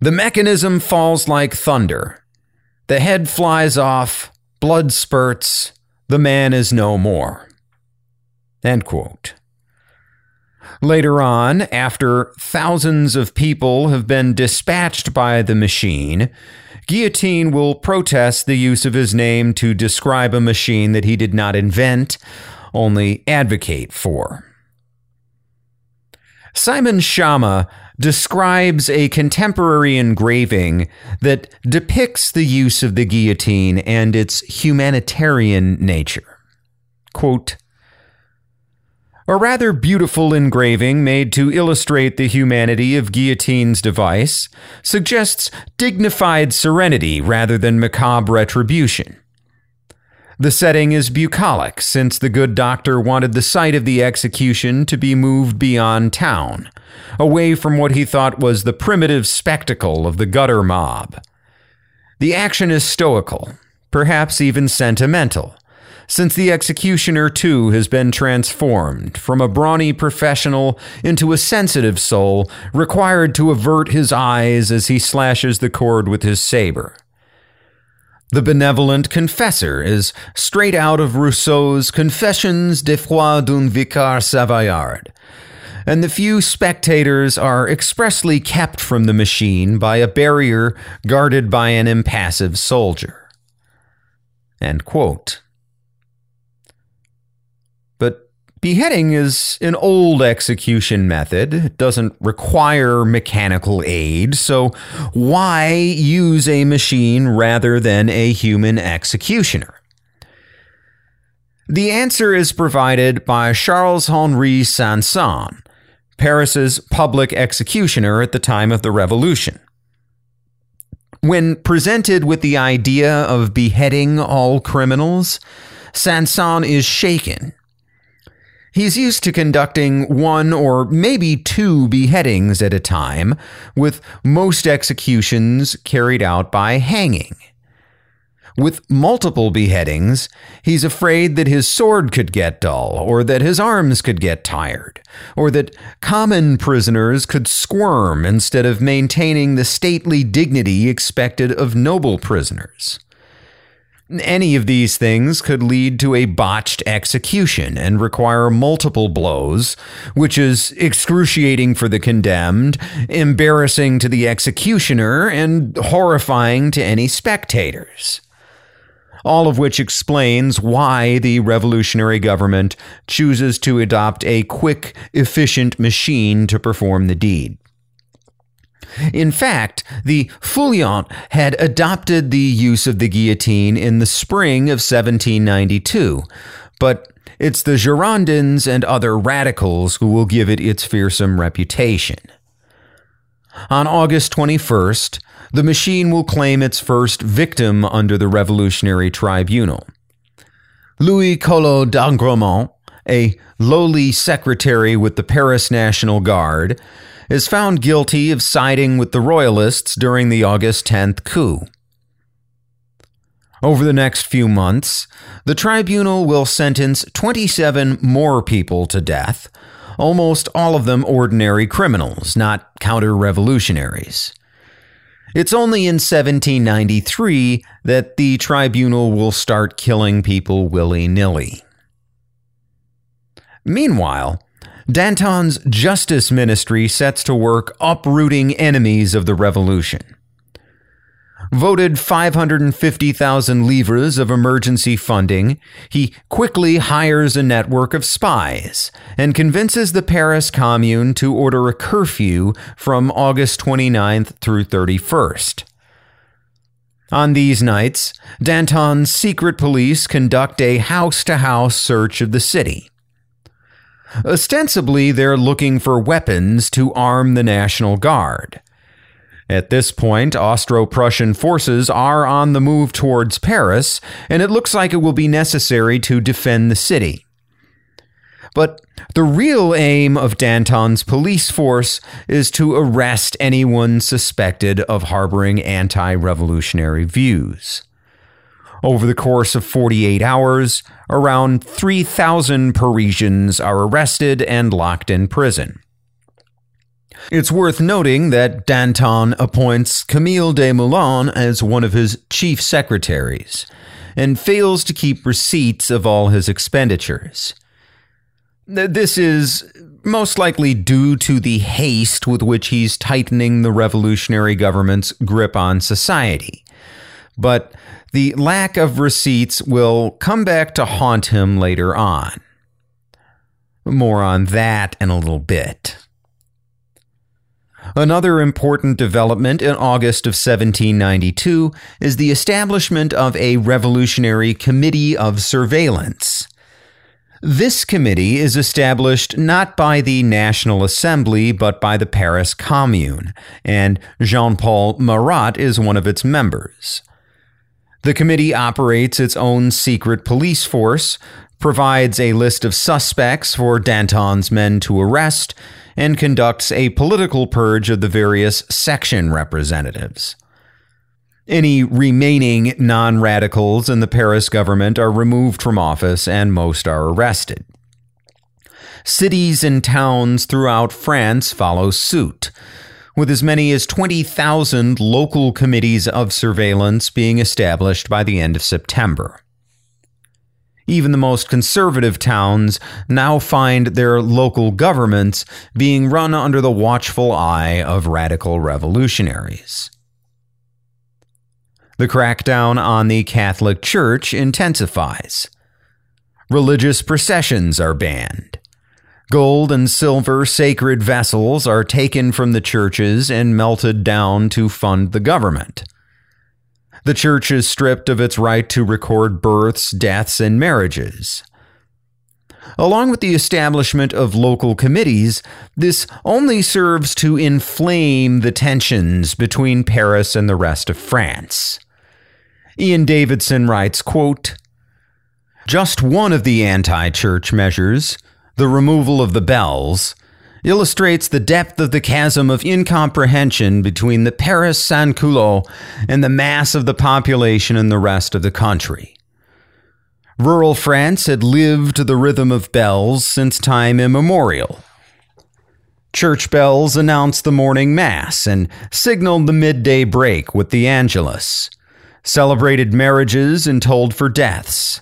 the mechanism falls like thunder. The head flies off, blood spurts, the man is no more. End quote. Later on, after thousands of people have been dispatched by the machine, Guillotine will protest the use of his name to describe a machine that he did not invent, only advocate for. Simon Schama describes a contemporary engraving that depicts the use of the guillotine and its humanitarian nature. Quote, a rather beautiful engraving made to illustrate the humanity of Guillotine's device suggests dignified serenity rather than macabre retribution. The setting is bucolic, since the good doctor wanted the site of the execution to be moved beyond town, away from what he thought was the primitive spectacle of the gutter mob. The action is stoical, perhaps even sentimental, since the executioner too has been transformed from a brawny professional into a sensitive soul required to avert his eyes as he slashes the cord with his saber. The benevolent confessor is straight out of Rousseau's Confessions de foi d'un vicaire savoyard, and the few spectators are expressly kept from the machine by a barrier guarded by an impassive soldier. End quote. Beheading is an old execution method. It doesn't require mechanical aid, so why use a machine rather than a human executioner? The answer is provided by Charles Henri Sanson, Paris's public executioner at the time of the Revolution. When presented with the idea of beheading all criminals, Sanson is shaken He's used to conducting one or maybe two beheadings at a time, with most executions carried out by hanging. With multiple beheadings, he's afraid that his sword could get dull, or that his arms could get tired, or that common prisoners could squirm instead of maintaining the stately dignity expected of noble prisoners. Any of these things could lead to a botched execution and require multiple blows, which is excruciating for the condemned, embarrassing to the executioner, and horrifying to any spectators. All of which explains why the revolutionary government chooses to adopt a quick, efficient machine to perform the deed. In fact, the Feuillants had adopted the use of the guillotine in the spring of 1792, but it's the Girondins and other radicals who will give it its fearsome reputation. On August 21st, the machine will claim its first victim under the Revolutionary Tribunal. Louis Collot d'Agremont, a lowly secretary with the Paris National Guard, is found guilty of siding with the Royalists during the August 10th coup. Over the next few months, the tribunal will sentence 27 more people to death, almost all of them ordinary criminals, not counter revolutionaries. It's only in 1793 that the tribunal will start killing people willy nilly. Meanwhile, Danton's Justice Ministry sets to work uprooting enemies of the revolution. Voted 550,000 livres of emergency funding, he quickly hires a network of spies and convinces the Paris Commune to order a curfew from August 29th through 31st. On these nights, Danton's secret police conduct a house to house search of the city. Ostensibly, they're looking for weapons to arm the National Guard. At this point, Austro Prussian forces are on the move towards Paris, and it looks like it will be necessary to defend the city. But the real aim of Danton's police force is to arrest anyone suspected of harboring anti revolutionary views. Over the course of 48 hours, around 3,000 Parisians are arrested and locked in prison. It's worth noting that Danton appoints Camille Desmoulins as one of his chief secretaries and fails to keep receipts of all his expenditures. This is most likely due to the haste with which he's tightening the revolutionary government's grip on society. But the lack of receipts will come back to haunt him later on. More on that in a little bit. Another important development in August of 1792 is the establishment of a Revolutionary Committee of Surveillance. This committee is established not by the National Assembly but by the Paris Commune, and Jean Paul Marat is one of its members. The committee operates its own secret police force, provides a list of suspects for Danton's men to arrest, and conducts a political purge of the various section representatives. Any remaining non radicals in the Paris government are removed from office and most are arrested. Cities and towns throughout France follow suit, with as many as 20,000 local committees of surveillance being established by the end of September. Even the most conservative towns now find their local governments being run under the watchful eye of radical revolutionaries. The crackdown on the Catholic Church intensifies. Religious processions are banned. Gold and silver sacred vessels are taken from the churches and melted down to fund the government. The church is stripped of its right to record births, deaths, and marriages. Along with the establishment of local committees, this only serves to inflame the tensions between Paris and the rest of France. Ian Davidson writes, quote, Just one of the anti-church measures, the removal of the bells, illustrates the depth of the chasm of incomprehension between the Paris sans-culottes and the mass of the population in the rest of the country. Rural France had lived to the rhythm of bells since time immemorial. Church bells announced the morning mass and signaled the midday break with the Angelus celebrated marriages and tolled for deaths,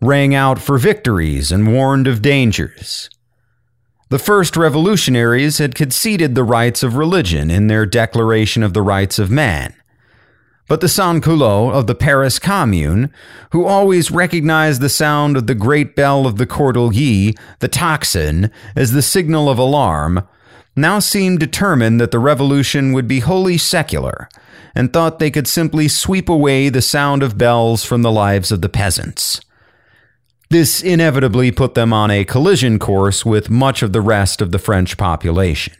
rang out for victories and warned of dangers. The first revolutionaries had conceded the rights of religion in their Declaration of the Rights of Man. But the sans-culottes of the Paris Commune, who always recognized the sound of the great bell of the Cordeliers, the tocsin, as the signal of alarm, now seemed determined that the revolution would be wholly secular and thought they could simply sweep away the sound of bells from the lives of the peasants. This inevitably put them on a collision course with much of the rest of the French population.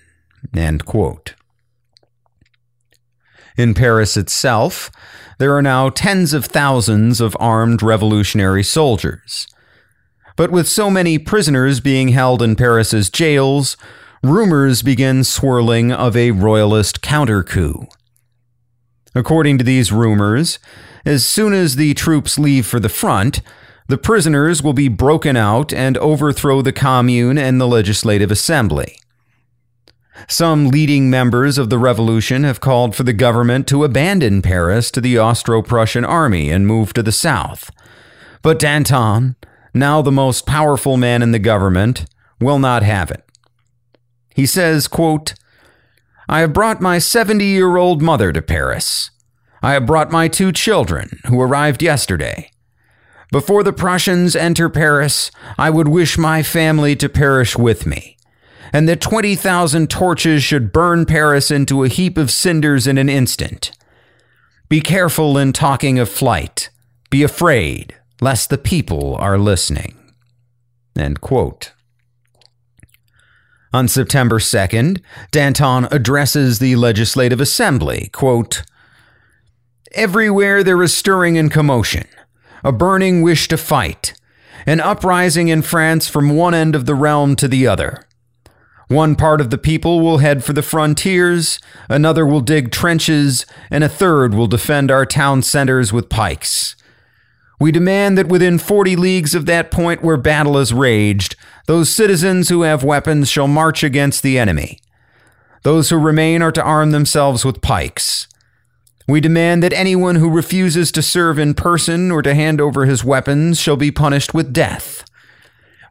In Paris itself, there are now tens of thousands of armed revolutionary soldiers. But with so many prisoners being held in Paris's jails, rumors begin swirling of a royalist counter coup. According to these rumors, as soon as the troops leave for the front, the prisoners will be broken out and overthrow the commune and the legislative assembly. Some leading members of the revolution have called for the government to abandon Paris to the Austro Prussian army and move to the south. But Danton, now the most powerful man in the government, will not have it. He says, quote, I have brought my 70 year old mother to Paris. I have brought my two children, who arrived yesterday. Before the Prussians enter Paris, I would wish my family to perish with me, and that 20,000 torches should burn Paris into a heap of cinders in an instant. Be careful in talking of flight. Be afraid, lest the people are listening. On September 2nd, Danton addresses the Legislative Assembly, quote, Everywhere there is stirring and commotion, a burning wish to fight, an uprising in France from one end of the realm to the other. One part of the people will head for the frontiers, another will dig trenches, and a third will defend our town centers with pikes. We demand that within 40 leagues of that point where battle is raged, those citizens who have weapons shall march against the enemy. Those who remain are to arm themselves with pikes. We demand that anyone who refuses to serve in person or to hand over his weapons shall be punished with death.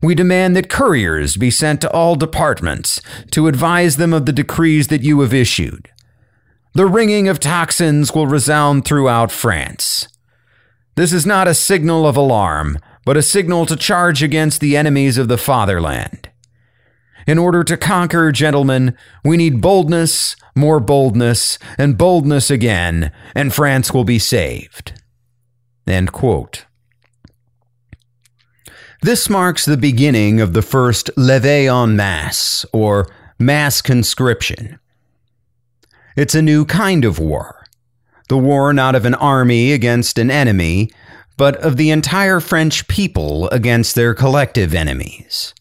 We demand that couriers be sent to all departments to advise them of the decrees that you have issued. The ringing of tocsins will resound throughout France. This is not a signal of alarm, but a signal to charge against the enemies of the fatherland. In order to conquer, gentlemen, we need boldness, more boldness, and boldness again, and France will be saved. End quote. This marks the beginning of the first levée en masse, or mass conscription. It's a new kind of war. The war not of an army against an enemy, but of the entire French people against their collective enemies.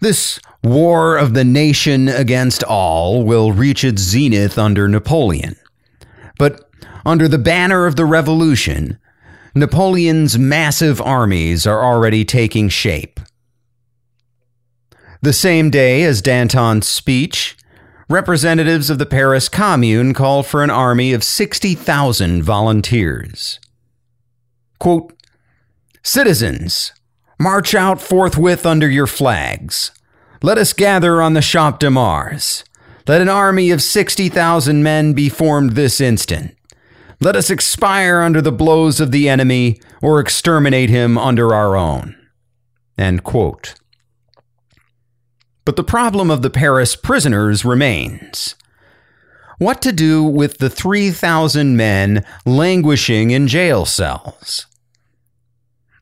This war of the nation against all will reach its zenith under Napoleon. But under the banner of the revolution, Napoleon's massive armies are already taking shape. The same day as Danton's speech, representatives of the Paris Commune called for an army of 60,000 volunteers. Quote, Citizens, march out forthwith under your flags. Let us gather on the Champ de Mars. Let an army of 60,000 men be formed this instant. Let us expire under the blows of the enemy or exterminate him under our own. But the problem of the Paris prisoners remains. What to do with the 3,000 men languishing in jail cells?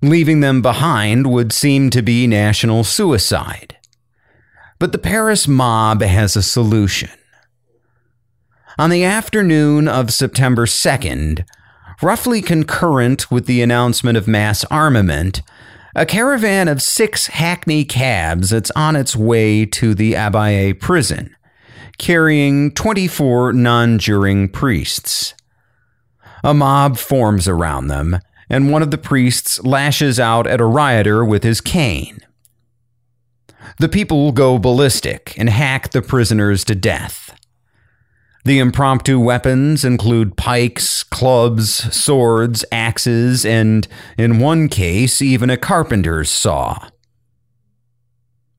Leaving them behind would seem to be national suicide. But the Paris mob has a solution. On the afternoon of September 2nd, roughly concurrent with the announcement of mass armament, a caravan of six hackney cabs is on its way to the Abbaye prison, carrying 24 non-juring priests. A mob forms around them, and one of the priests lashes out at a rioter with his cane. The people go ballistic and hack the prisoners to death. The impromptu weapons include pikes, clubs, swords, axes, and, in one case, even a carpenter's saw.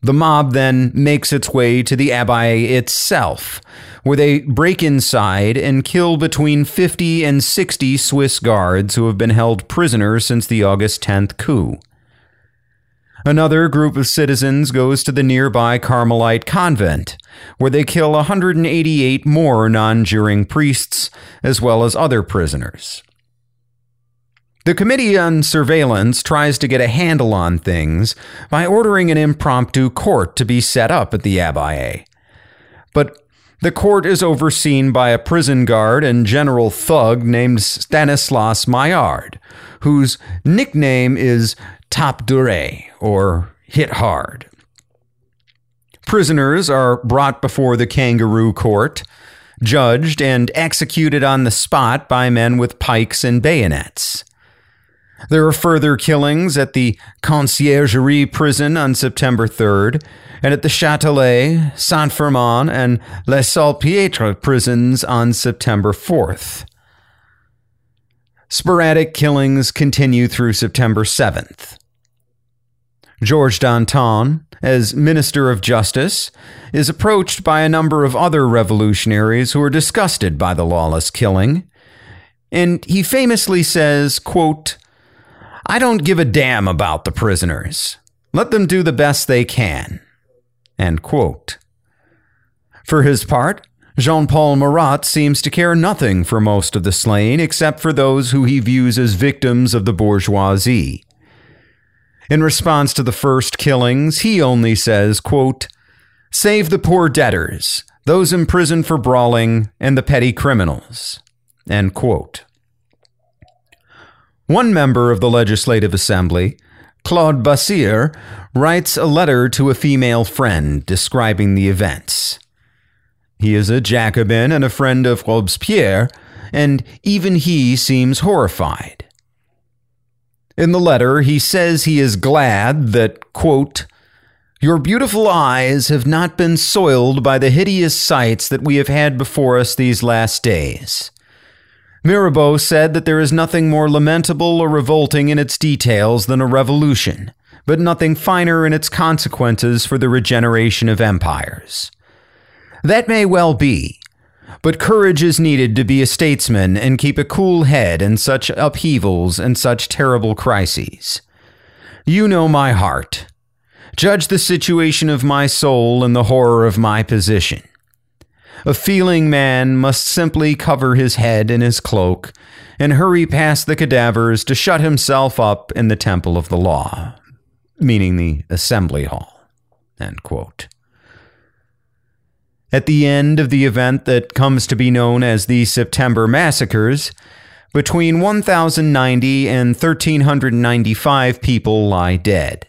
The mob then makes its way to the Abbaye itself, where they break inside and kill between 50 and 60 Swiss guards who have been held prisoners since the August 10th coup. Another group of citizens goes to the nearby Carmelite convent, where they kill 188 more non juring priests, as well as other prisoners. The Committee on Surveillance tries to get a handle on things by ordering an impromptu court to be set up at the Abbaye. But the court is overseen by a prison guard and general thug named Stanislas Maillard, whose nickname is Tape Dur, or hit hard. Prisoners are brought before the kangaroo court, judged and executed on the spot by men with pikes and bayonets. There are further killings at the Conciergerie prison on September 3rd, and at the Châtelet, Saint Firmin, and Les Salpêtres prisons on September 4th. Sporadic killings continue through September 7th. Georges Danton, as Minister of Justice, is approached by a number of other revolutionaries who are disgusted by the lawless killing. And he famously says, quote, I don't give a damn about the prisoners. Let them do the best they can. End quote. For his part, Jean Paul Marat seems to care nothing for most of the slain except for those who he views as victims of the bourgeoisie. In response to the first killings, he only says, quote, Save the poor debtors, those imprisoned for brawling, and the petty criminals. End quote. One member of the Legislative Assembly, Claude Basire, writes a letter to a female friend describing the events. He is a Jacobin and a friend of Robespierre, and even he seems horrified. In the letter, he says he is glad that, quote, your beautiful eyes have not been soiled by the hideous sights that we have had before us these last days. Mirabeau said that there is nothing more lamentable or revolting in its details than a revolution, but nothing finer in its consequences for the regeneration of empires. That may well be, but courage is needed to be a statesman and keep a cool head in such upheavals and such terrible crises. You know my heart. Judge the situation of my soul and the horror of my position. A feeling man must simply cover his head in his cloak and hurry past the cadavers to shut himself up in the temple of the law, meaning the assembly hall. End quote. At the end of the event that comes to be known as the September Massacres, between 1,090 and 1,395 people lie dead.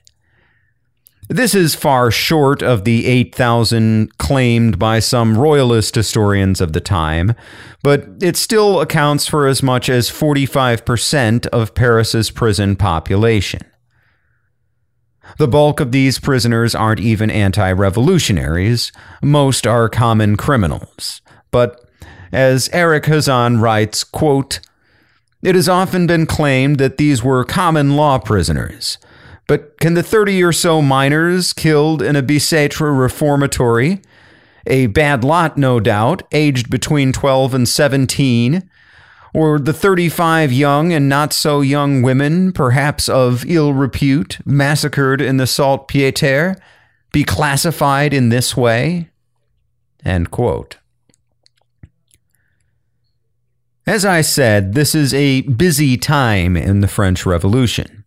This is far short of the 8,000 claimed by some royalist historians of the time, but it still accounts for as much as 45% of Paris's prison population. The bulk of these prisoners aren't even anti revolutionaries, most are common criminals. But as Eric Hazan writes, quote, it has often been claimed that these were common law prisoners but can the 30 or so minors killed in a Bicêtre reformatory, a bad lot no doubt, aged between 12 and 17, or the 35 young and not so young women, perhaps of ill repute, massacred in the Salpêtrière, be classified in this way? End quote. As I said, this is a busy time in the French Revolution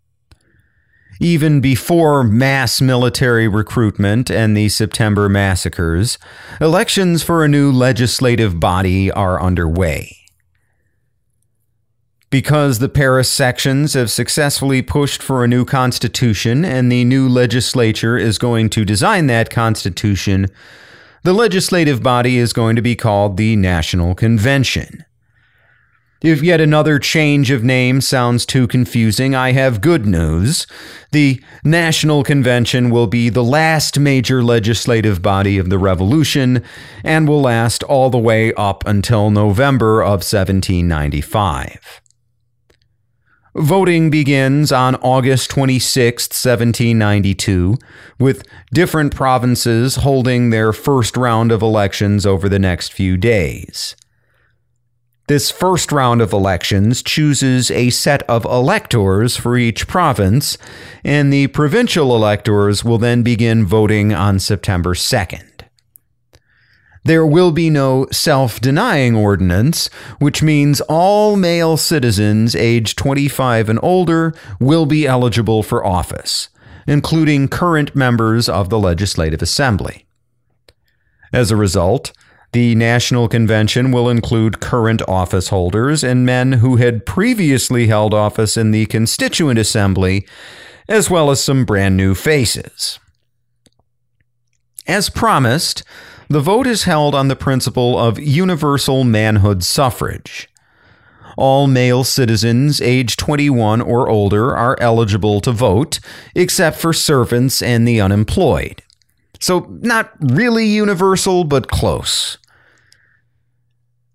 even before mass military recruitment and the September massacres, elections for a new legislative body are underway. Because the Paris sections have successfully pushed for a new constitution and the new legislature is going to design that constitution, the legislative body is going to be called the National Convention. If yet another change of name sounds too confusing, I have good news. The National Convention will be the last major legislative body of the Revolution and will last all the way up until November of 1795. Voting begins on August 26, 1792, with different provinces holding their first round of elections over the next few days. This first round of elections chooses a set of electors for each province, and the provincial electors will then begin voting on September 2nd. There will be no self denying ordinance, which means all male citizens aged 25 and older will be eligible for office, including current members of the Legislative Assembly. As a result, the National Convention will include current office holders and men who had previously held office in the Constituent Assembly, as well as some brand new faces. As promised, the vote is held on the principle of universal manhood suffrage. All male citizens aged 21 or older are eligible to vote, except for servants and the unemployed. So, not really universal, but close.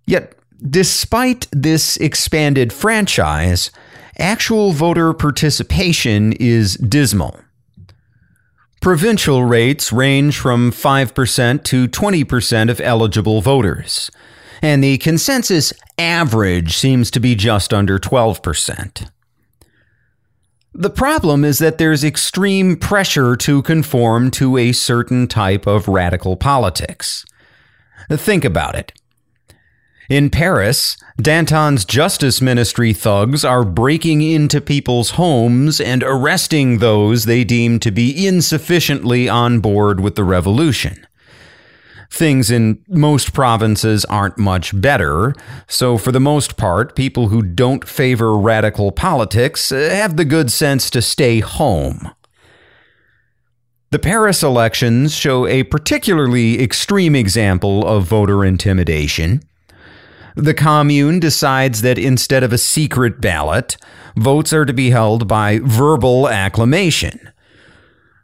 Yet, despite this expanded franchise, actual voter participation is dismal. Provincial rates range from 5% to 20% of eligible voters, and the consensus average seems to be just under 12%. The problem is that there's extreme pressure to conform to a certain type of radical politics. Think about it. In Paris, Danton's Justice Ministry thugs are breaking into people's homes and arresting those they deem to be insufficiently on board with the revolution. Things in most provinces aren't much better, so for the most part, people who don't favor radical politics uh, have the good sense to stay home. The Paris elections show a particularly extreme example of voter intimidation. The commune decides that instead of a secret ballot, votes are to be held by verbal acclamation.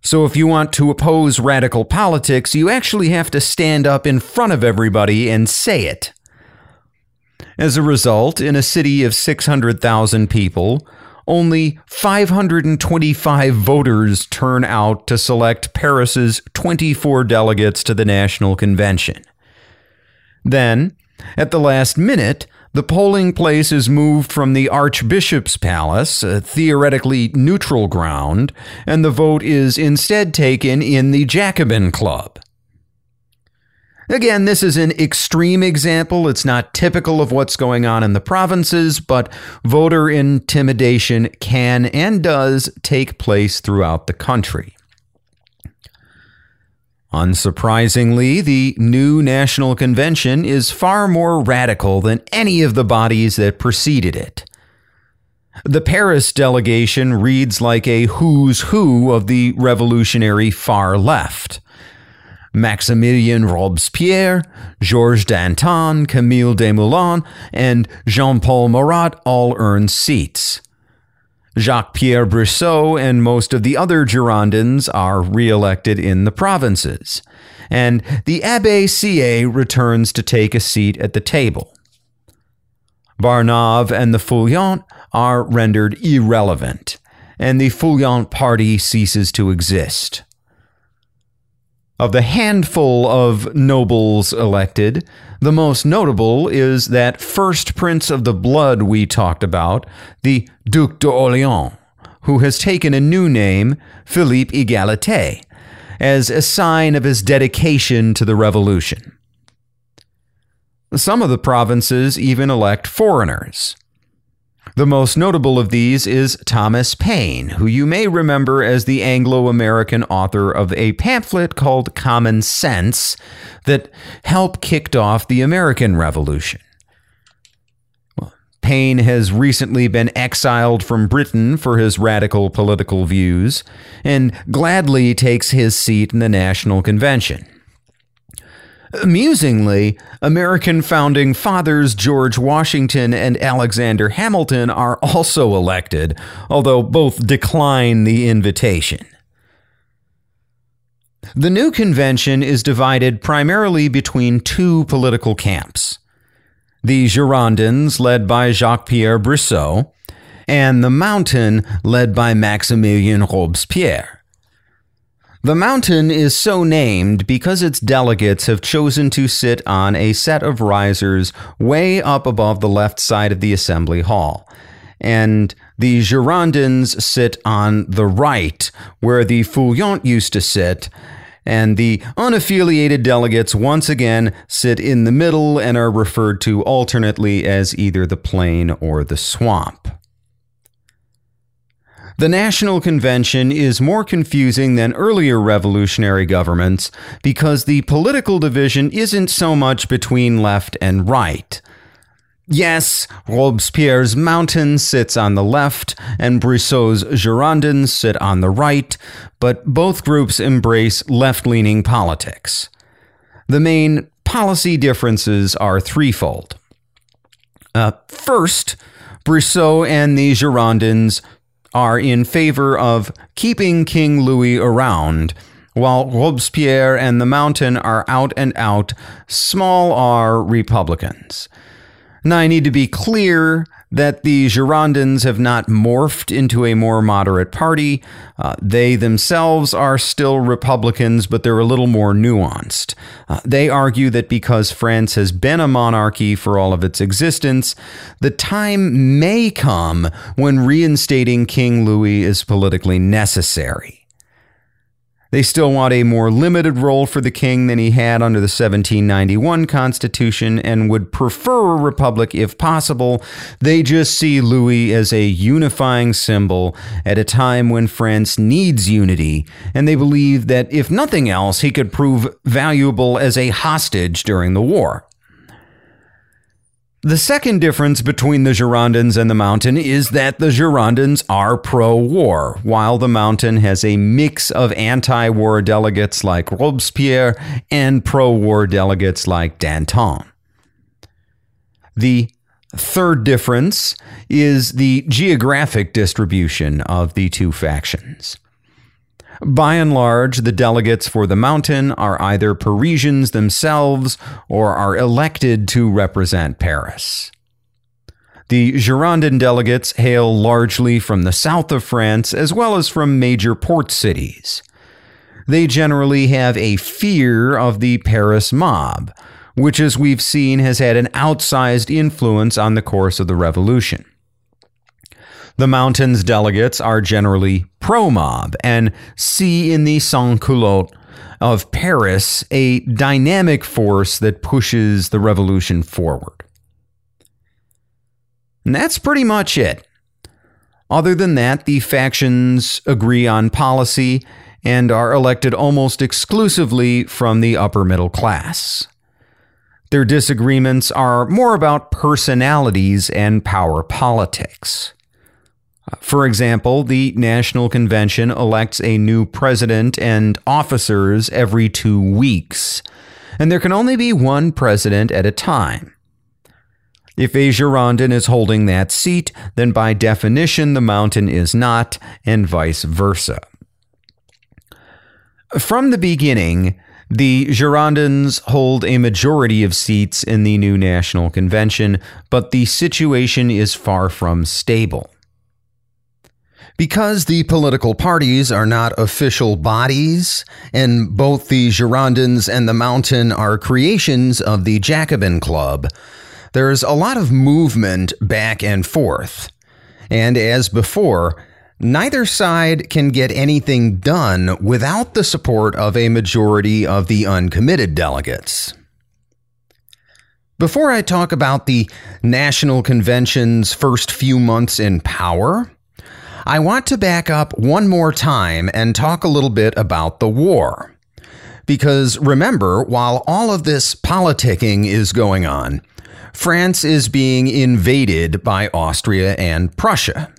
So, if you want to oppose radical politics, you actually have to stand up in front of everybody and say it. As a result, in a city of 600,000 people, only 525 voters turn out to select Paris's 24 delegates to the National Convention. Then, at the last minute, The polling place is moved from the Archbishop's Palace, a theoretically neutral ground, and the vote is instead taken in the Jacobin Club. Again, this is an extreme example. It's not typical of what's going on in the provinces, but voter intimidation can and does take place throughout the country. Unsurprisingly, the new National Convention is far more radical than any of the bodies that preceded it. The Paris delegation reads like a who's who of the revolutionary far left. Maximilien Robespierre, Georges Danton, Camille Desmoulins, and Jean Paul Marat all earned seats. Jacques Pierre Brissot and most of the other Girondins are re-elected in the provinces, and the Abbé Sieyès returns to take a seat at the table. Barnave and the Feuillants are rendered irrelevant, and the Feuillant party ceases to exist. Of the handful of nobles elected, the most notable is that first prince of the blood we talked about, the Duc d'Orléans, who has taken a new name, Philippe Égalité, as a sign of his dedication to the revolution. Some of the provinces even elect foreigners. The most notable of these is Thomas Paine, who you may remember as the Anglo American author of a pamphlet called Common Sense that helped kicked off the American Revolution. Paine has recently been exiled from Britain for his radical political views and gladly takes his seat in the National Convention. Amusingly, American founding fathers George Washington and Alexander Hamilton are also elected, although both decline the invitation. The new convention is divided primarily between two political camps the Girondins, led by Jacques Pierre Brissot, and the Mountain, led by Maximilien Robespierre. The mountain is so named because its delegates have chosen to sit on a set of risers way up above the left side of the assembly hall. And the Girondins sit on the right, where the Feuillants used to sit, and the unaffiliated delegates once again sit in the middle and are referred to alternately as either the plain or the swamp. The National Convention is more confusing than earlier revolutionary governments because the political division isn't so much between left and right. Yes, Robespierre's mountain sits on the left and Brissot's Girondins sit on the right, but both groups embrace left leaning politics. The main policy differences are threefold. Uh, first, Brissot and the Girondins are in favor of keeping King Louis around, while Robespierre and the Mountain are out and out small r Republicans. Now, I need to be clear that the Girondins have not morphed into a more moderate party. Uh, they themselves are still Republicans, but they're a little more nuanced. Uh, they argue that because France has been a monarchy for all of its existence, the time may come when reinstating King Louis is politically necessary. They still want a more limited role for the king than he had under the 1791 Constitution and would prefer a republic if possible. They just see Louis as a unifying symbol at a time when France needs unity, and they believe that if nothing else, he could prove valuable as a hostage during the war. The second difference between the Girondins and the Mountain is that the Girondins are pro war, while the Mountain has a mix of anti war delegates like Robespierre and pro war delegates like Danton. The third difference is the geographic distribution of the two factions. By and large, the delegates for the mountain are either Parisians themselves or are elected to represent Paris. The Girondin delegates hail largely from the south of France as well as from major port cities. They generally have a fear of the Paris mob, which, as we've seen, has had an outsized influence on the course of the revolution. The Mountain's delegates are generally pro mob and see in the sans-culottes of Paris a dynamic force that pushes the revolution forward. And that's pretty much it. Other than that, the factions agree on policy and are elected almost exclusively from the upper middle class. Their disagreements are more about personalities and power politics. For example, the National Convention elects a new president and officers every two weeks, and there can only be one president at a time. If a Girondin is holding that seat, then by definition the mountain is not, and vice versa. From the beginning, the Girondins hold a majority of seats in the new National Convention, but the situation is far from stable. Because the political parties are not official bodies, and both the Girondins and the Mountain are creations of the Jacobin Club, there's a lot of movement back and forth. And as before, neither side can get anything done without the support of a majority of the uncommitted delegates. Before I talk about the National Convention's first few months in power, I want to back up one more time and talk a little bit about the war. Because remember, while all of this politicking is going on, France is being invaded by Austria and Prussia.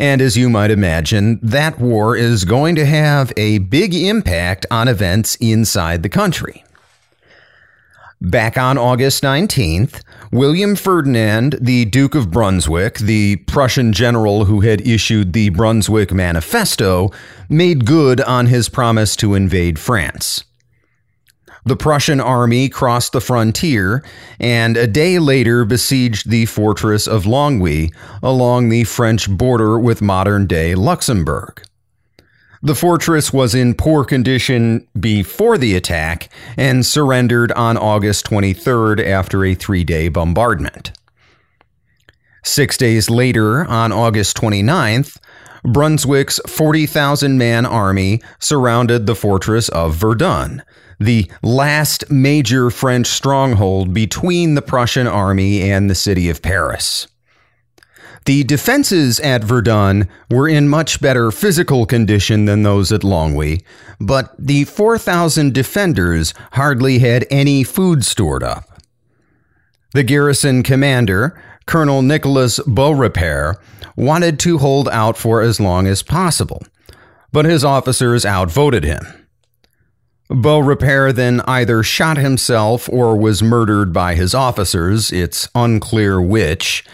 And as you might imagine, that war is going to have a big impact on events inside the country. Back on August 19th, William Ferdinand, the Duke of Brunswick, the Prussian general who had issued the Brunswick Manifesto, made good on his promise to invade France. The Prussian army crossed the frontier and a day later besieged the fortress of Longwy along the French border with modern day Luxembourg. The fortress was in poor condition before the attack and surrendered on August 23rd after a three day bombardment. Six days later, on August 29th, Brunswick's 40,000 man army surrounded the fortress of Verdun, the last major French stronghold between the Prussian army and the city of Paris. The defenses at Verdun were in much better physical condition than those at Longwy, but the 4,000 defenders hardly had any food stored up. The garrison commander, Colonel Nicholas Beaurepaire, wanted to hold out for as long as possible, but his officers outvoted him. Beaurepaire then either shot himself or was murdered by his officers, it's unclear which,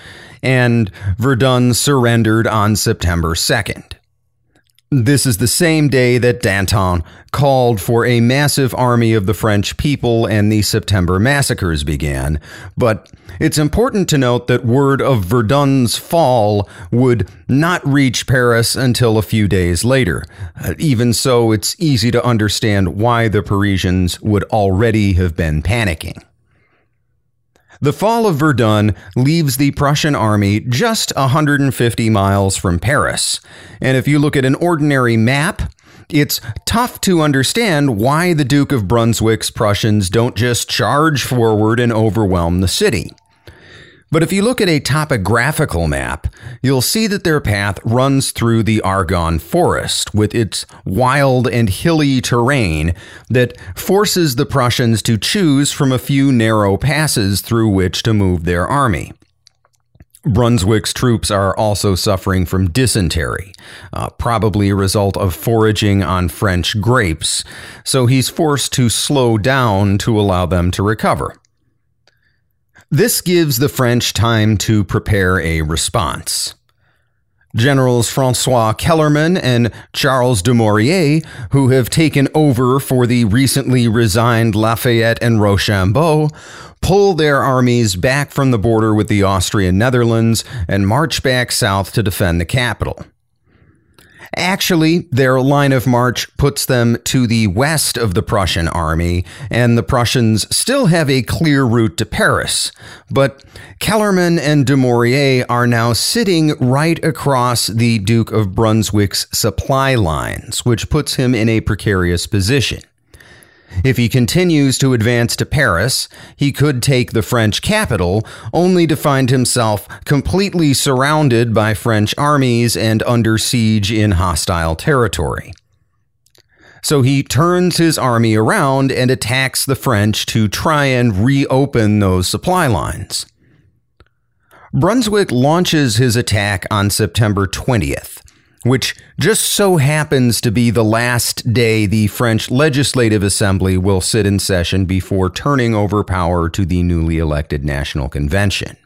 and Verdun surrendered on September 2nd. This is the same day that Danton called for a massive army of the French people and the September massacres began. But it's important to note that word of Verdun's fall would not reach Paris until a few days later. Uh, even so, it's easy to understand why the Parisians would already have been panicking. The fall of Verdun leaves the Prussian army just 150 miles from Paris. And if you look at an ordinary map, it's tough to understand why the Duke of Brunswick's Prussians don't just charge forward and overwhelm the city. But if you look at a topographical map, you'll see that their path runs through the Argonne Forest with its wild and hilly terrain that forces the Prussians to choose from a few narrow passes through which to move their army. Brunswick's troops are also suffering from dysentery, uh, probably a result of foraging on French grapes, so he's forced to slow down to allow them to recover. This gives the French time to prepare a response. Generals Francois Kellermann and Charles Dumouriez, who have taken over for the recently resigned Lafayette and Rochambeau, pull their armies back from the border with the Austrian Netherlands and march back south to defend the capital. Actually, their line of march puts them to the west of the Prussian army, and the Prussians still have a clear route to Paris. But Kellermann and de Dumouriez are now sitting right across the Duke of Brunswick's supply lines, which puts him in a precarious position. If he continues to advance to Paris, he could take the French capital, only to find himself completely surrounded by French armies and under siege in hostile territory. So he turns his army around and attacks the French to try and reopen those supply lines. Brunswick launches his attack on September 20th which just so happens to be the last day the French Legislative Assembly will sit in session before turning over power to the newly elected National Convention.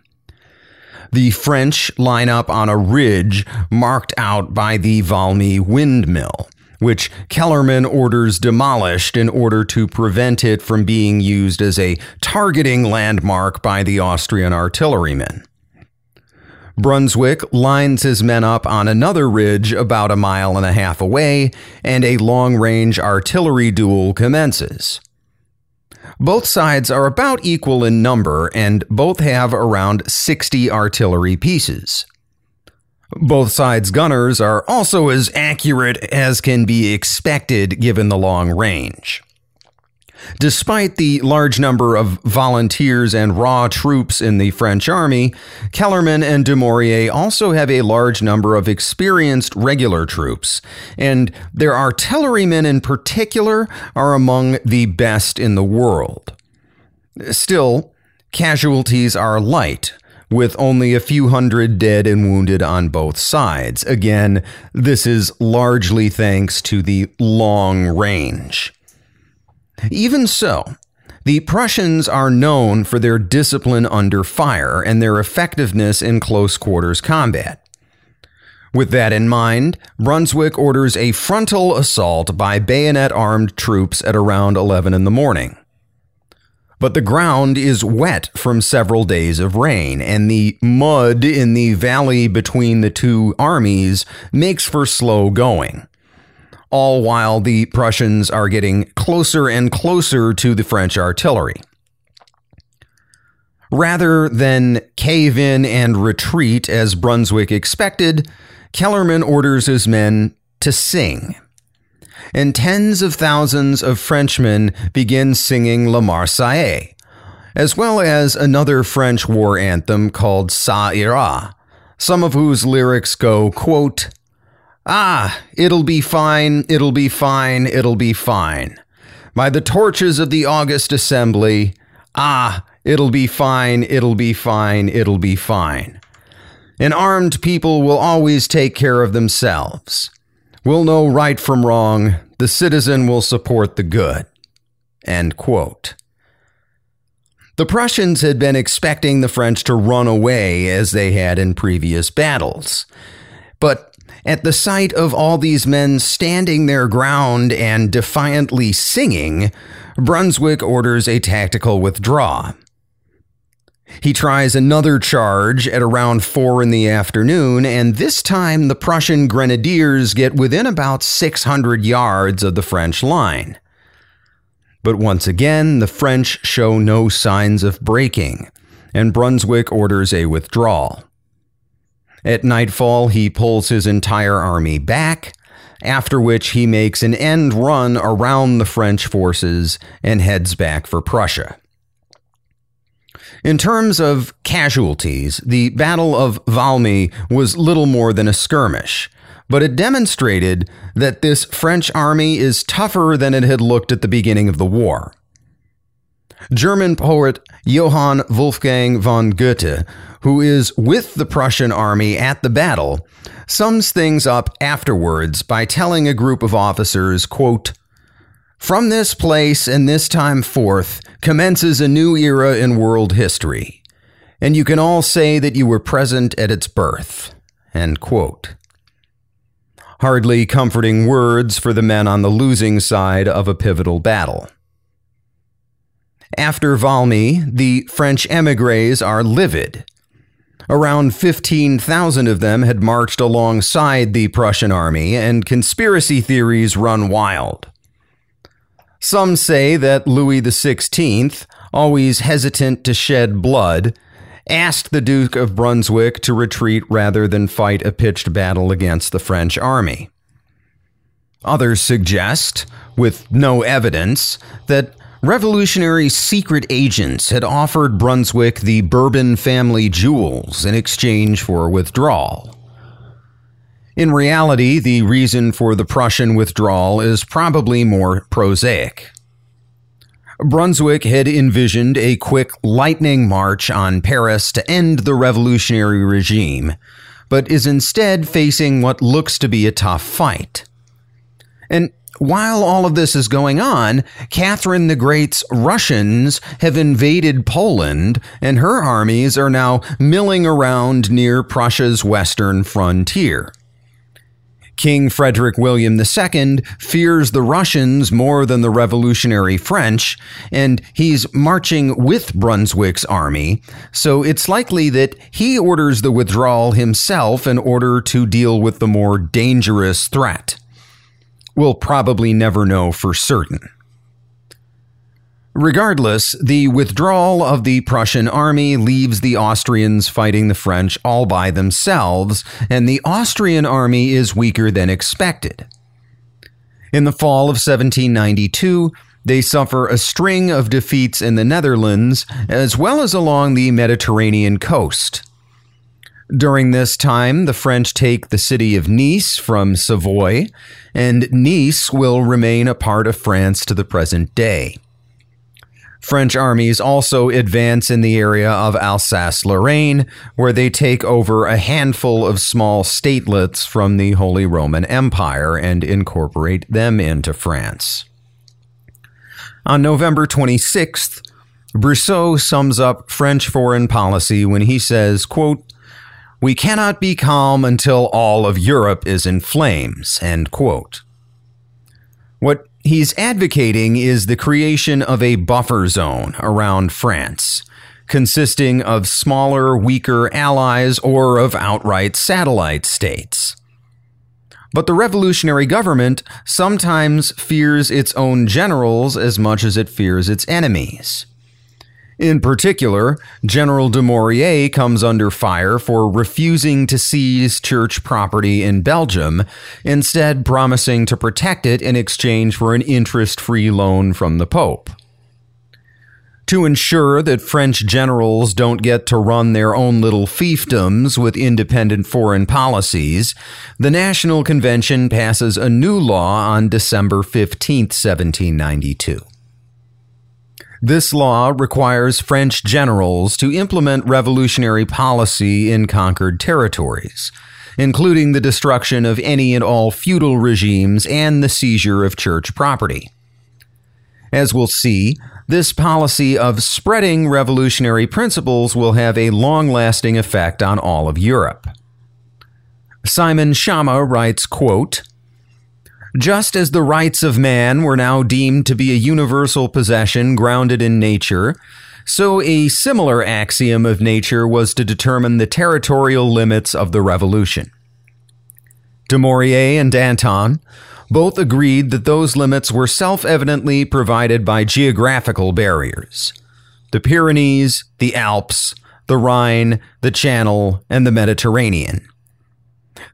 The French line up on a ridge marked out by the Valmy windmill, which Kellermann orders demolished in order to prevent it from being used as a targeting landmark by the Austrian artillerymen. Brunswick lines his men up on another ridge about a mile and a half away, and a long range artillery duel commences. Both sides are about equal in number, and both have around 60 artillery pieces. Both sides' gunners are also as accurate as can be expected given the long range. Despite the large number of volunteers and raw troops in the French army, Kellermann and Dumouriez also have a large number of experienced regular troops, and their artillerymen in particular are among the best in the world. Still, casualties are light, with only a few hundred dead and wounded on both sides. Again, this is largely thanks to the long range. Even so, the Prussians are known for their discipline under fire and their effectiveness in close quarters combat. With that in mind, Brunswick orders a frontal assault by bayonet armed troops at around 11 in the morning. But the ground is wet from several days of rain, and the mud in the valley between the two armies makes for slow going all while the Prussians are getting closer and closer to the French artillery. Rather than cave in and retreat as Brunswick expected, Kellermann orders his men to sing. And tens of thousands of Frenchmen begin singing La Marseillaise, as well as another French war anthem called Ça ira, some of whose lyrics go, quote, Ah, it'll be fine, it'll be fine, it'll be fine. By the torches of the August Assembly, ah, it'll be fine, it'll be fine, it'll be fine. An armed people will always take care of themselves. We'll know right from wrong. The citizen will support the good. End quote. The Prussians had been expecting the French to run away as they had in previous battles. But at the sight of all these men standing their ground and defiantly singing, Brunswick orders a tactical withdrawal. He tries another charge at around 4 in the afternoon, and this time the Prussian grenadiers get within about 600 yards of the French line. But once again, the French show no signs of breaking, and Brunswick orders a withdrawal. At nightfall, he pulls his entire army back, after which he makes an end run around the French forces and heads back for Prussia. In terms of casualties, the Battle of Valmy was little more than a skirmish, but it demonstrated that this French army is tougher than it had looked at the beginning of the war. German poet Johann Wolfgang von Goethe who is with the Prussian army at the battle, sums things up afterwards by telling a group of officers, quote, From this place and this time forth commences a new era in world history, and you can all say that you were present at its birth. End quote. Hardly comforting words for the men on the losing side of a pivotal battle. After Valmy, the French emigres are livid Around 15,000 of them had marched alongside the Prussian army, and conspiracy theories run wild. Some say that Louis XVI, always hesitant to shed blood, asked the Duke of Brunswick to retreat rather than fight a pitched battle against the French army. Others suggest, with no evidence, that revolutionary secret agents had offered Brunswick the Bourbon family jewels in exchange for withdrawal. In reality, the reason for the Prussian withdrawal is probably more prosaic. Brunswick had envisioned a quick lightning march on Paris to end the revolutionary regime, but is instead facing what looks to be a tough fight. And while all of this is going on, Catherine the Great's Russians have invaded Poland, and her armies are now milling around near Prussia's western frontier. King Frederick William II fears the Russians more than the revolutionary French, and he's marching with Brunswick's army, so it's likely that he orders the withdrawal himself in order to deal with the more dangerous threat. We'll probably never know for certain. Regardless, the withdrawal of the Prussian army leaves the Austrians fighting the French all by themselves, and the Austrian army is weaker than expected. In the fall of 1792, they suffer a string of defeats in the Netherlands, as well as along the Mediterranean coast. During this time, the French take the city of Nice from Savoy, and Nice will remain a part of France to the present day. French armies also advance in the area of Alsace Lorraine, where they take over a handful of small statelets from the Holy Roman Empire and incorporate them into France. On November 26th, Brissot sums up French foreign policy when he says, quote, We cannot be calm until all of Europe is in flames, end quote. What he's advocating is the creation of a buffer zone around France, consisting of smaller, weaker allies or of outright satellite states. But the revolutionary government sometimes fears its own generals as much as it fears its enemies. In particular, General de Dumouriez comes under fire for refusing to seize church property in Belgium, instead, promising to protect it in exchange for an interest free loan from the Pope. To ensure that French generals don't get to run their own little fiefdoms with independent foreign policies, the National Convention passes a new law on December 15, 1792. This law requires French generals to implement revolutionary policy in conquered territories, including the destruction of any and all feudal regimes and the seizure of church property. As we'll see, this policy of spreading revolutionary principles will have a long lasting effect on all of Europe. Simon Schama writes, quote, just as the rights of man were now deemed to be a universal possession grounded in nature, so a similar axiom of nature was to determine the territorial limits of the revolution. Dumouriez and Danton both agreed that those limits were self evidently provided by geographical barriers the Pyrenees, the Alps, the Rhine, the Channel, and the Mediterranean.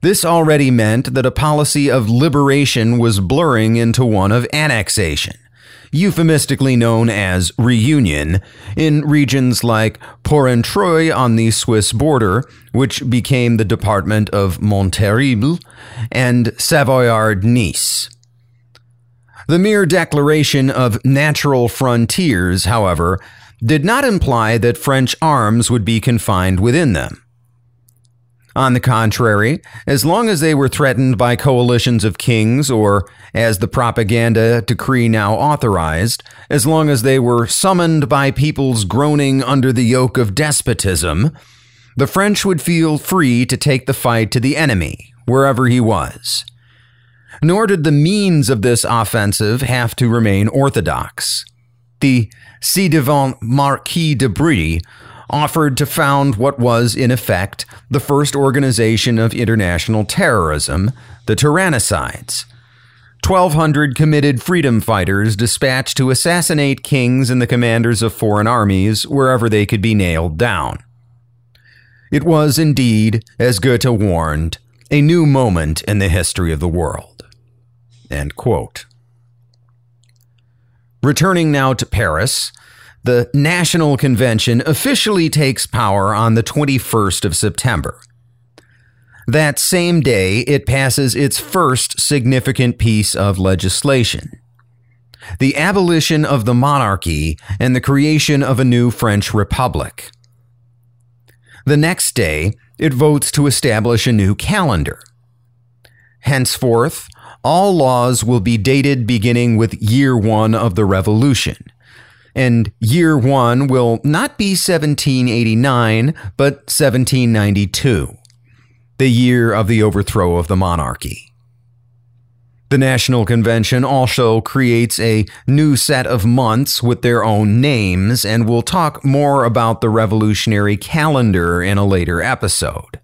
This already meant that a policy of liberation was blurring into one of annexation, euphemistically known as reunion, in regions like Porrentruy on the Swiss border, which became the department of Montterrible, and Savoyard Nice. The mere declaration of natural frontiers, however, did not imply that French arms would be confined within them. On the contrary, as long as they were threatened by coalitions of kings, or, as the propaganda decree now authorized, as long as they were summoned by peoples groaning under the yoke of despotism, the French would feel free to take the fight to the enemy, wherever he was. Nor did the means of this offensive have to remain orthodox. The ci devant Marquis de Brie offered to found what was, in effect, the first organization of international terrorism, the Tyrannicides. 1,200 committed freedom fighters dispatched to assassinate kings and the commanders of foreign armies wherever they could be nailed down. It was indeed, as Goethe warned, a new moment in the history of the world. Returning now to Paris, the National Convention officially takes power on the 21st of September. That same day, it passes its first significant piece of legislation the abolition of the monarchy and the creation of a new French republic. The next day, it votes to establish a new calendar. Henceforth, all laws will be dated beginning with year one of the revolution. And year one will not be 1789, but 1792 the year of the overthrow of the monarchy. The National Convention also creates a new set of months with their own names, and we'll talk more about the revolutionary calendar in a later episode.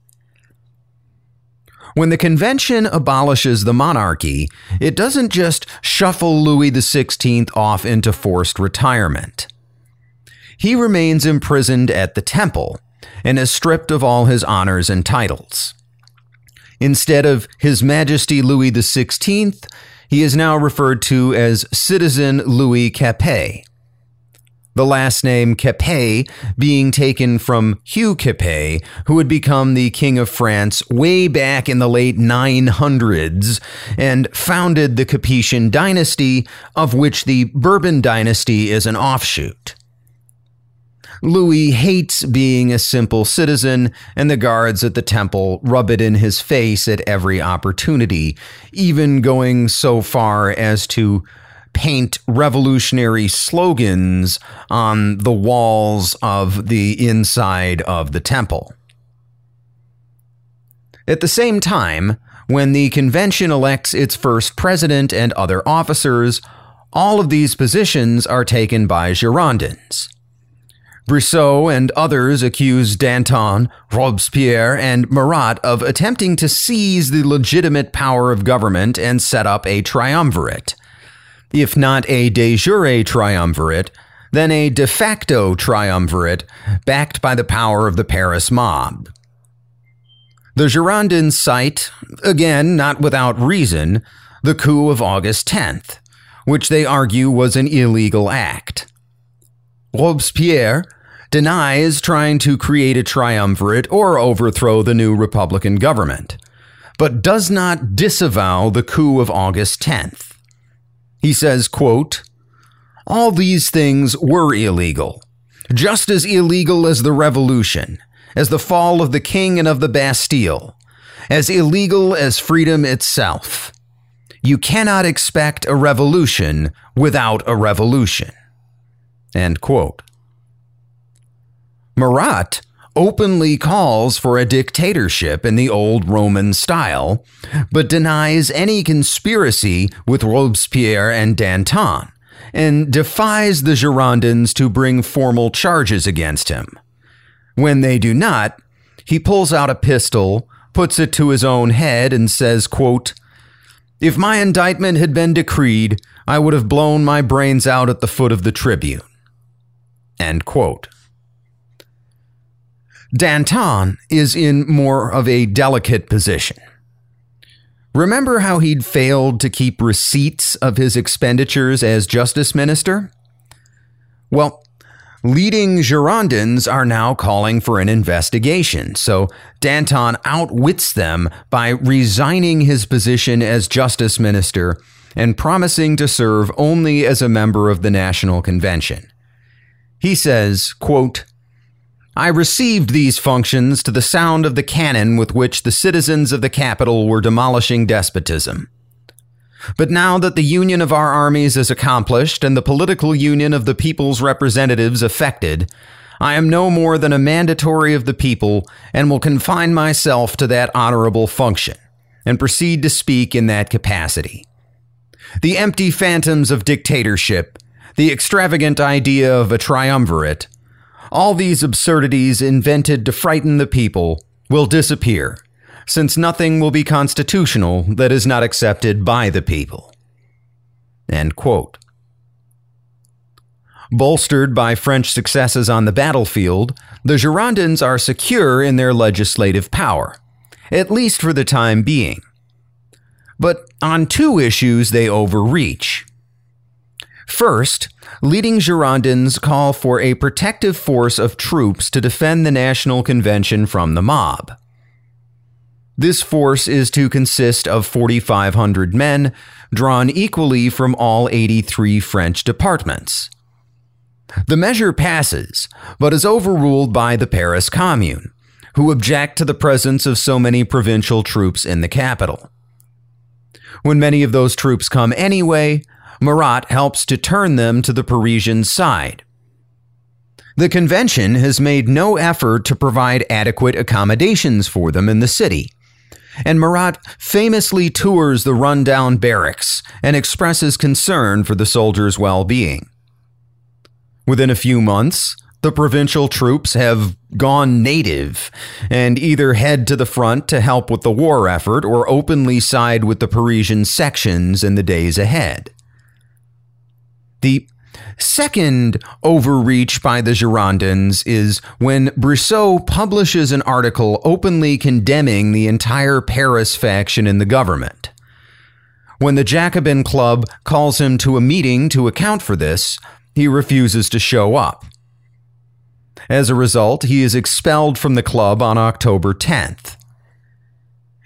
When the convention abolishes the monarchy, it doesn't just shuffle Louis XVI off into forced retirement. He remains imprisoned at the Temple and is stripped of all his honors and titles. Instead of His Majesty Louis XVI, he is now referred to as Citizen Louis Capet. The last name Capet being taken from Hugh Capet, who had become the King of France way back in the late 900s and founded the Capetian dynasty, of which the Bourbon dynasty is an offshoot. Louis hates being a simple citizen, and the guards at the temple rub it in his face at every opportunity, even going so far as to paint revolutionary slogans on the walls of the inside of the temple. At the same time, when the convention elects its first president and other officers, all of these positions are taken by Girondins. Brissot and others accuse Danton, Robespierre, and Marat of attempting to seize the legitimate power of government and set up a triumvirate. If not a de jure triumvirate, then a de facto triumvirate backed by the power of the Paris mob. The Girondins cite, again not without reason, the coup of August 10th, which they argue was an illegal act. Robespierre denies trying to create a triumvirate or overthrow the new Republican government, but does not disavow the coup of August 10th. He says, quote, All these things were illegal, just as illegal as the revolution, as the fall of the king and of the Bastille, as illegal as freedom itself. You cannot expect a revolution without a revolution. End quote. Marat openly calls for a dictatorship in the old Roman style, but denies any conspiracy with Robespierre and Danton, and defies the Girondins to bring formal charges against him. When they do not, he pulls out a pistol, puts it to his own head, and says, quote, If my indictment had been decreed, I would have blown my brains out at the foot of the tribune. End quote. Danton is in more of a delicate position. Remember how he'd failed to keep receipts of his expenditures as justice minister? Well, leading Girondins are now calling for an investigation, so Danton outwits them by resigning his position as justice minister and promising to serve only as a member of the National Convention. He says, quote, I received these functions to the sound of the cannon with which the citizens of the capital were demolishing despotism. But now that the union of our armies is accomplished and the political union of the people's representatives effected, I am no more than a mandatory of the people and will confine myself to that honorable function and proceed to speak in that capacity. The empty phantoms of dictatorship, the extravagant idea of a triumvirate, all these absurdities invented to frighten the people will disappear, since nothing will be constitutional that is not accepted by the people. End quote. Bolstered by French successes on the battlefield, the Girondins are secure in their legislative power, at least for the time being. But on two issues, they overreach. First, leading Girondins call for a protective force of troops to defend the National Convention from the mob. This force is to consist of 4,500 men, drawn equally from all 83 French departments. The measure passes, but is overruled by the Paris Commune, who object to the presence of so many provincial troops in the capital. When many of those troops come anyway, Marat helps to turn them to the Parisian side. The convention has made no effort to provide adequate accommodations for them in the city. And Marat famously tours the rundown barracks and expresses concern for the soldiers' well being. Within a few months, the provincial troops have gone native and either head to the front to help with the war effort or openly side with the Parisian sections in the days ahead. The second overreach by the Girondins is when Brissot publishes an article openly condemning the entire Paris faction in the government. When the Jacobin Club calls him to a meeting to account for this, he refuses to show up. As a result, he is expelled from the club on October 10th.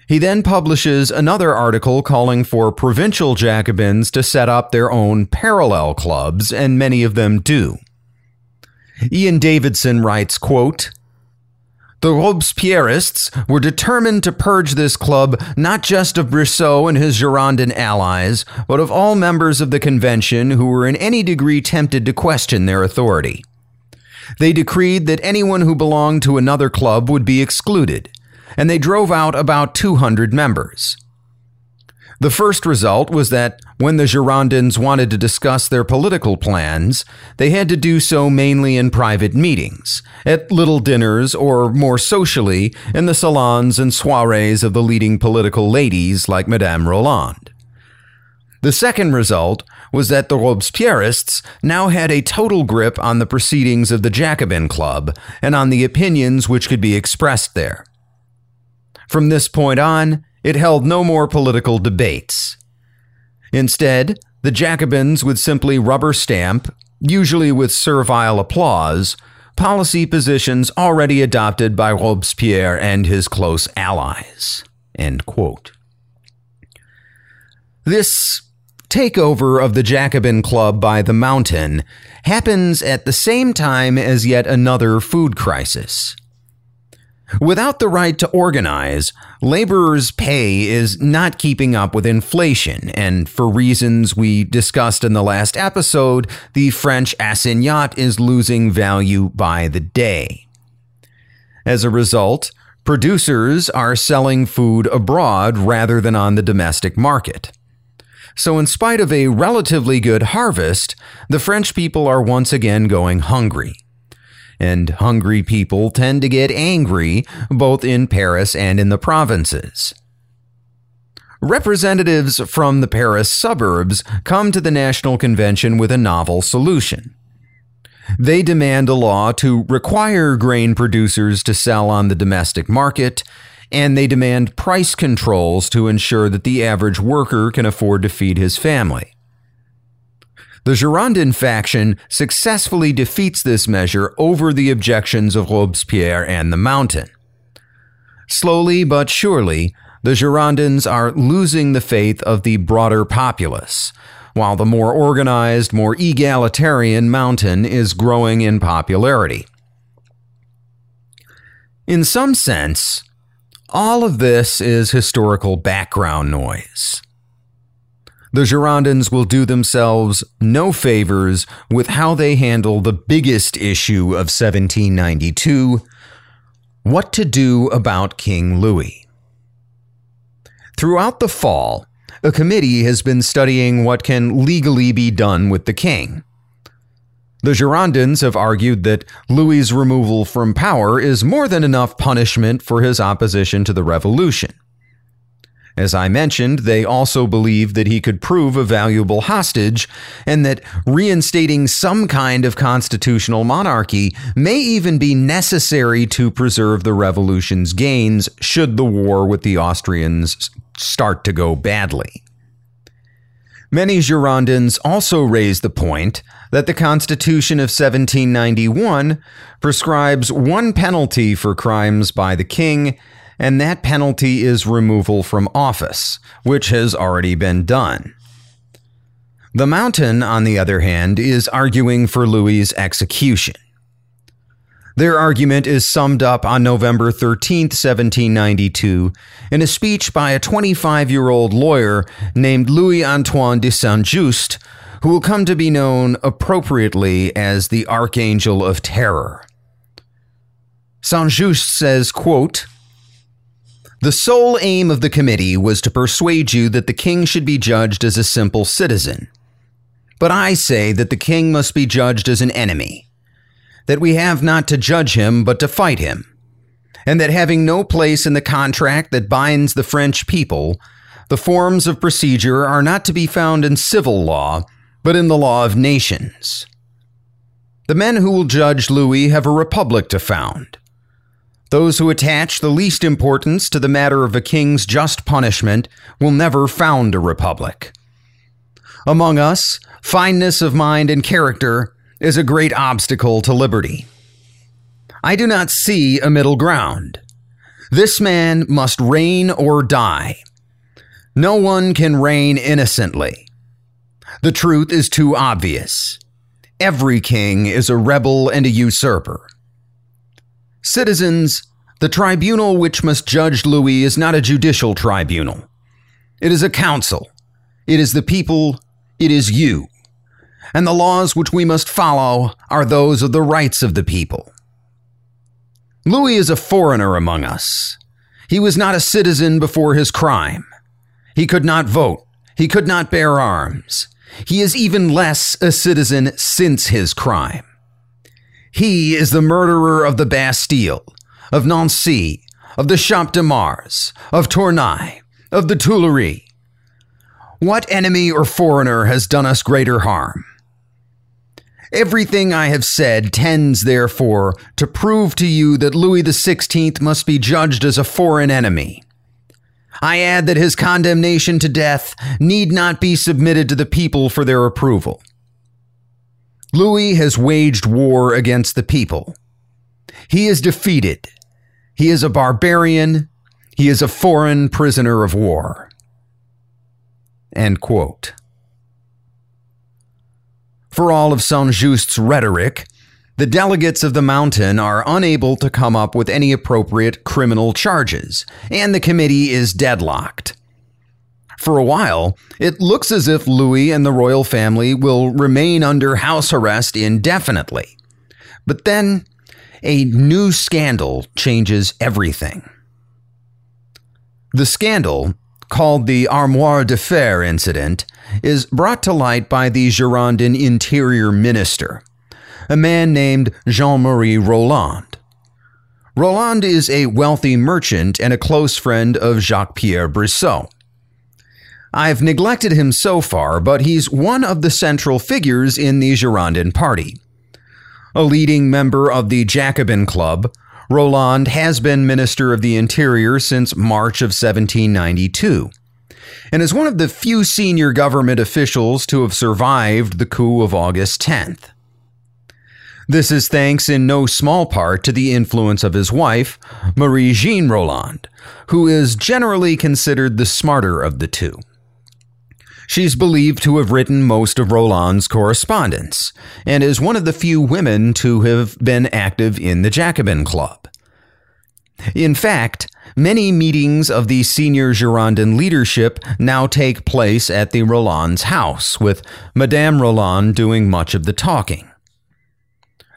He then publishes another article calling for provincial Jacobins to set up their own parallel clubs, and many of them do. Ian Davidson writes, quote, the Robespierrists were determined to purge this club not just of Brissot and his Girondin allies, but of all members of the convention who were in any degree tempted to question their authority. They decreed that anyone who belonged to another club would be excluded, and they drove out about 200 members. The first result was that when the Girondins wanted to discuss their political plans, they had to do so mainly in private meetings, at little dinners, or more socially, in the salons and soirees of the leading political ladies like Madame Roland. The second result was that the Robespierrists now had a total grip on the proceedings of the Jacobin Club and on the opinions which could be expressed there. From this point on, it held no more political debates. Instead, the Jacobins would simply rubber stamp, usually with servile applause, policy positions already adopted by Robespierre and his close allies. This takeover of the Jacobin Club by the Mountain happens at the same time as yet another food crisis. Without the right to organize, laborers' pay is not keeping up with inflation, and for reasons we discussed in the last episode, the French assignat is losing value by the day. As a result, producers are selling food abroad rather than on the domestic market. So, in spite of a relatively good harvest, the French people are once again going hungry and hungry people tend to get angry both in Paris and in the provinces. Representatives from the Paris suburbs come to the National Convention with a novel solution. They demand a law to require grain producers to sell on the domestic market, and they demand price controls to ensure that the average worker can afford to feed his family. The Girondin faction successfully defeats this measure over the objections of Robespierre and the Mountain. Slowly but surely, the Girondins are losing the faith of the broader populace, while the more organized, more egalitarian Mountain is growing in popularity. In some sense, all of this is historical background noise the Girondins will do themselves no favors with how they handle the biggest issue of 1792 what to do about King Louis. Throughout the fall, a committee has been studying what can legally be done with the king. The Girondins have argued that Louis's removal from power is more than enough punishment for his opposition to the revolution. As I mentioned, they also believe that he could prove a valuable hostage and that reinstating some kind of constitutional monarchy may even be necessary to preserve the revolution's gains should the war with the Austrians start to go badly. Many Girondins also raised the point that the Constitution of 1791 prescribes one penalty for crimes by the king and that penalty is removal from office, which has already been done. The Mountain, on the other hand, is arguing for Louis's execution. Their argument is summed up on November 13, 1792, in a speech by a 25 year old lawyer named Louis Antoine de Saint Just, who will come to be known appropriately as the Archangel of Terror. Saint Just says, quote, the sole aim of the committee was to persuade you that the king should be judged as a simple citizen. But I say that the king must be judged as an enemy, that we have not to judge him but to fight him, and that having no place in the contract that binds the French people, the forms of procedure are not to be found in civil law, but in the law of nations. The men who will judge Louis have a republic to found those who attach the least importance to the matter of a king's just punishment will never found a republic. Among us, fineness of mind and character is a great obstacle to liberty. I do not see a middle ground. This man must reign or die. No one can reign innocently. The truth is too obvious. Every king is a rebel and a usurper. Citizens, the tribunal which must judge Louis is not a judicial tribunal. It is a council. It is the people. It is you. And the laws which we must follow are those of the rights of the people. Louis is a foreigner among us. He was not a citizen before his crime. He could not vote. He could not bear arms. He is even less a citizen since his crime. He is the murderer of the Bastille, of Nancy, of the Champ de Mars, of Tournai, of the Tuileries. What enemy or foreigner has done us greater harm? Everything I have said tends, therefore, to prove to you that Louis XVI must be judged as a foreign enemy. I add that his condemnation to death need not be submitted to the people for their approval. Louis has waged war against the people. He is defeated. He is a barbarian. He is a foreign prisoner of war. End quote. For all of Saint Just's rhetoric, the delegates of the mountain are unable to come up with any appropriate criminal charges, and the committee is deadlocked. For a while, it looks as if Louis and the royal family will remain under house arrest indefinitely. But then, a new scandal changes everything. The scandal, called the Armoire de Fer incident, is brought to light by the Girondin interior minister, a man named Jean Marie Roland. Roland is a wealthy merchant and a close friend of Jacques Pierre Brissot. I've neglected him so far, but he's one of the central figures in the Girondin party. A leading member of the Jacobin Club, Roland has been Minister of the Interior since March of 1792 and is one of the few senior government officials to have survived the coup of August 10th. This is thanks in no small part to the influence of his wife, Marie Jeanne Roland, who is generally considered the smarter of the two. She's believed to have written most of Roland's correspondence and is one of the few women to have been active in the Jacobin Club. In fact, many meetings of the senior Girondin leadership now take place at the Roland's house, with Madame Roland doing much of the talking.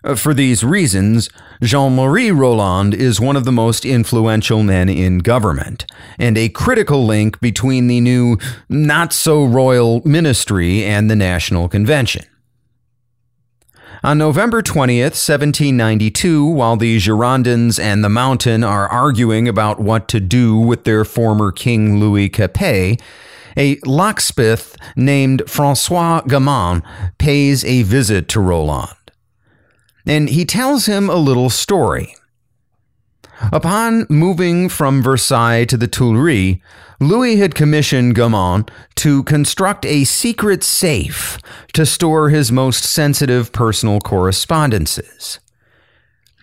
Uh, for these reasons, Jean Marie Roland is one of the most influential men in government, and a critical link between the new, not so royal ministry and the National Convention. On November 20th, 1792, while the Girondins and the Mountain are arguing about what to do with their former king Louis Capet, a locksmith named Francois Gamain pays a visit to Roland. And he tells him a little story. Upon moving from Versailles to the Tuileries, Louis had commissioned Gamain to construct a secret safe to store his most sensitive personal correspondences.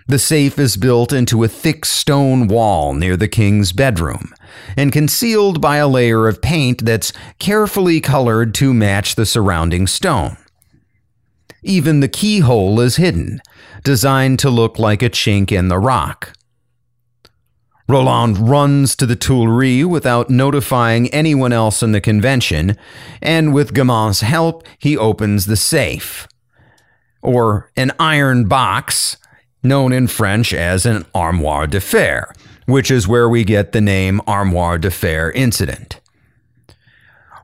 The safe is built into a thick stone wall near the king's bedroom and concealed by a layer of paint that's carefully colored to match the surrounding stone. Even the keyhole is hidden, designed to look like a chink in the rock. Roland runs to the Tuileries without notifying anyone else in the convention, and with Gamain's help, he opens the safe. Or an iron box, known in French as an armoire de fer, which is where we get the name Armoire de Fer incident.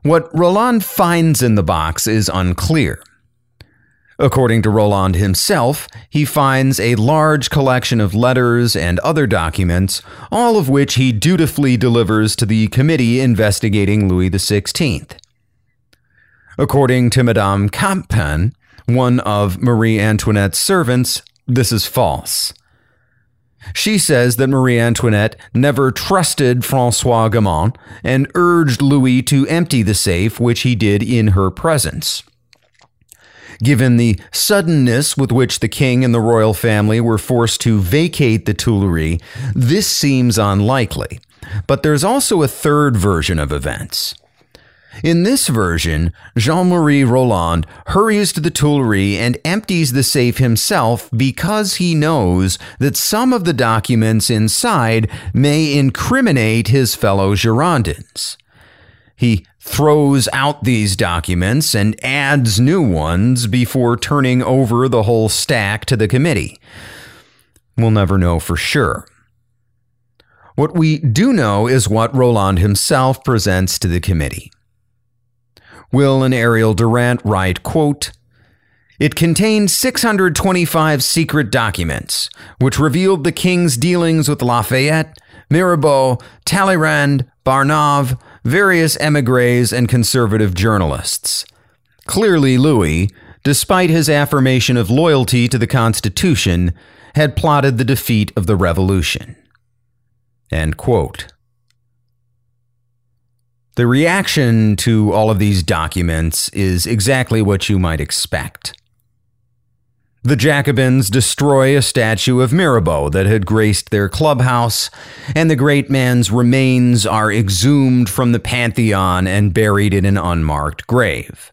What Roland finds in the box is unclear. According to Roland himself, he finds a large collection of letters and other documents, all of which he dutifully delivers to the committee investigating Louis XVI. According to Madame Campan, one of Marie Antoinette's servants, this is false. She says that Marie Antoinette never trusted Francois Gamain and urged Louis to empty the safe, which he did in her presence. Given the suddenness with which the king and the royal family were forced to vacate the Tuileries, this seems unlikely. But there's also a third version of events. In this version, Jean Marie Roland hurries to the Tuileries and empties the safe himself because he knows that some of the documents inside may incriminate his fellow Girondins. He throws out these documents and adds new ones before turning over the whole stack to the committee. We'll never know for sure. What we do know is what Roland himself presents to the committee. Will and Ariel Durant write, quote, it contained 625 secret documents, which revealed the king's dealings with Lafayette, Mirabeau, Talleyrand, Barnave, various emigres, and conservative journalists. Clearly, Louis, despite his affirmation of loyalty to the Constitution, had plotted the defeat of the revolution. The reaction to all of these documents is exactly what you might expect. The Jacobins destroy a statue of Mirabeau that had graced their clubhouse, and the great man's remains are exhumed from the Pantheon and buried in an unmarked grave.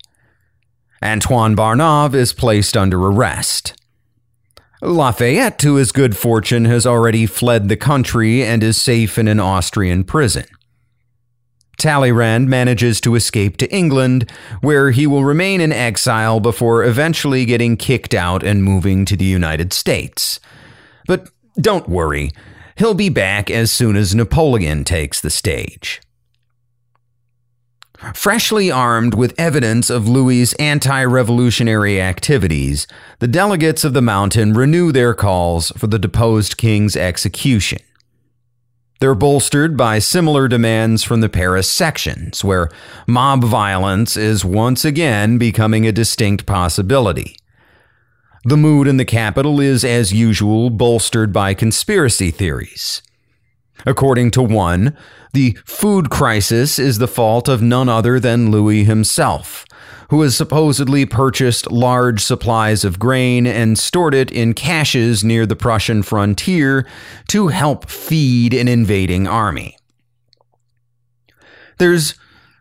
Antoine Barnave is placed under arrest. Lafayette, to his good fortune, has already fled the country and is safe in an Austrian prison. Talleyrand manages to escape to England, where he will remain in exile before eventually getting kicked out and moving to the United States. But don't worry, he'll be back as soon as Napoleon takes the stage. Freshly armed with evidence of Louis's anti revolutionary activities, the delegates of the mountain renew their calls for the deposed king's execution. They're bolstered by similar demands from the Paris sections, where mob violence is once again becoming a distinct possibility. The mood in the capital is, as usual, bolstered by conspiracy theories. According to one, the food crisis is the fault of none other than Louis himself, who has supposedly purchased large supplies of grain and stored it in caches near the Prussian frontier to help feed an invading army. There's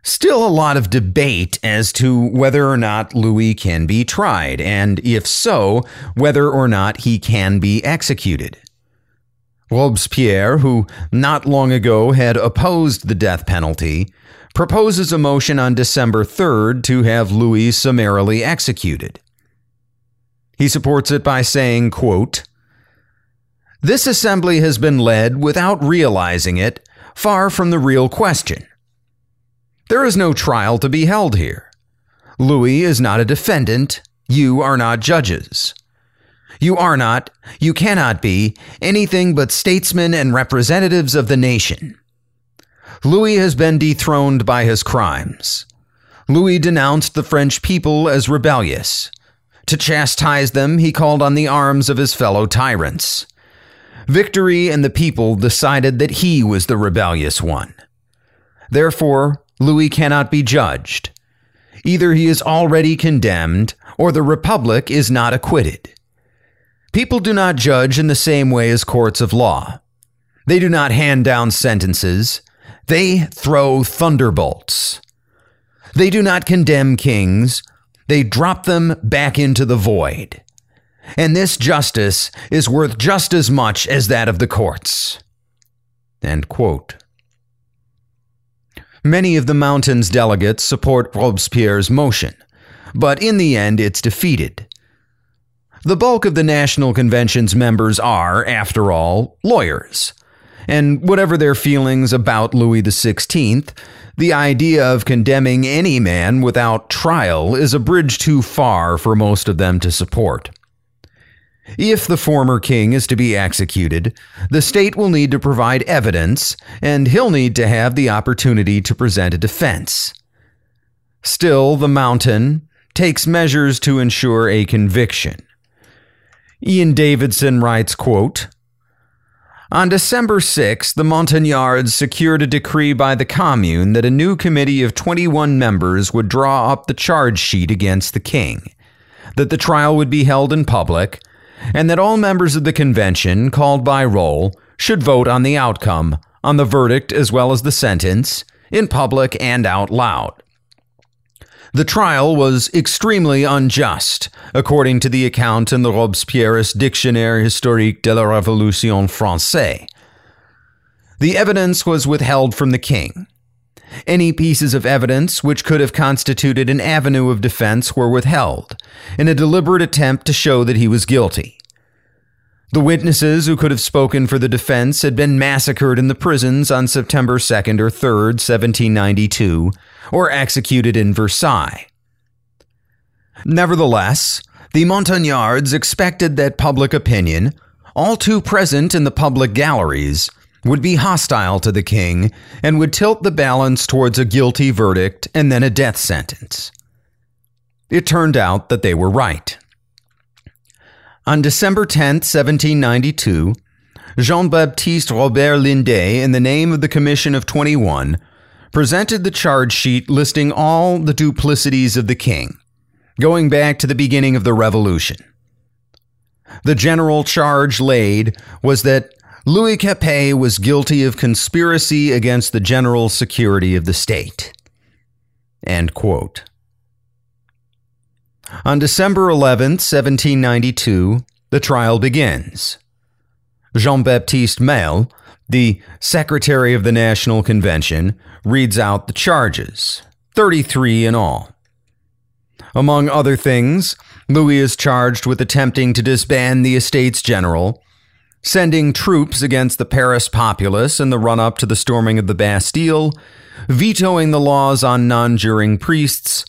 still a lot of debate as to whether or not Louis can be tried, and if so, whether or not he can be executed. Robespierre, who not long ago had opposed the death penalty, proposes a motion on December 3rd to have Louis summarily executed. He supports it by saying, quote, This assembly has been led without realizing it, far from the real question. There is no trial to be held here. Louis is not a defendant. You are not judges. You are not, you cannot be, anything but statesmen and representatives of the nation. Louis has been dethroned by his crimes. Louis denounced the French people as rebellious. To chastise them, he called on the arms of his fellow tyrants. Victory and the people decided that he was the rebellious one. Therefore, Louis cannot be judged. Either he is already condemned, or the Republic is not acquitted. People do not judge in the same way as courts of law. They do not hand down sentences, they throw thunderbolts. They do not condemn kings, they drop them back into the void. And this justice is worth just as much as that of the courts. End quote. Many of the Mountain's delegates support Robespierre's motion, but in the end it's defeated. The bulk of the National Convention's members are, after all, lawyers. And whatever their feelings about Louis XVI, the idea of condemning any man without trial is a bridge too far for most of them to support. If the former king is to be executed, the state will need to provide evidence, and he'll need to have the opportunity to present a defense. Still, the mountain takes measures to ensure a conviction. Ian Davidson writes, quote, on December 6, the Montagnards secured a decree by the Commune that a new committee of 21 members would draw up the charge sheet against the king, that the trial would be held in public, and that all members of the convention, called by roll, should vote on the outcome, on the verdict as well as the sentence, in public and out loud. The trial was extremely unjust, according to the account in the Robespierre's Dictionnaire historique de la Révolution française. The evidence was withheld from the king. Any pieces of evidence which could have constituted an avenue of defense were withheld, in a deliberate attempt to show that he was guilty. The witnesses who could have spoken for the defense had been massacred in the prisons on September 2nd or 3rd, 1792, or executed in Versailles. Nevertheless, the Montagnards expected that public opinion, all too present in the public galleries, would be hostile to the king and would tilt the balance towards a guilty verdict and then a death sentence. It turned out that they were right. On December 10, 1792, Jean Baptiste Robert Lindet, in the name of the Commission of 21, presented the charge sheet listing all the duplicities of the king, going back to the beginning of the Revolution. The general charge laid was that Louis Capet was guilty of conspiracy against the general security of the state. End quote. On December 11, 1792, the trial begins. Jean Baptiste Mailhe, the Secretary of the National Convention, reads out the charges 33 in all. Among other things, Louis is charged with attempting to disband the Estates General, sending troops against the Paris populace in the run up to the storming of the Bastille, vetoing the laws on non juring priests,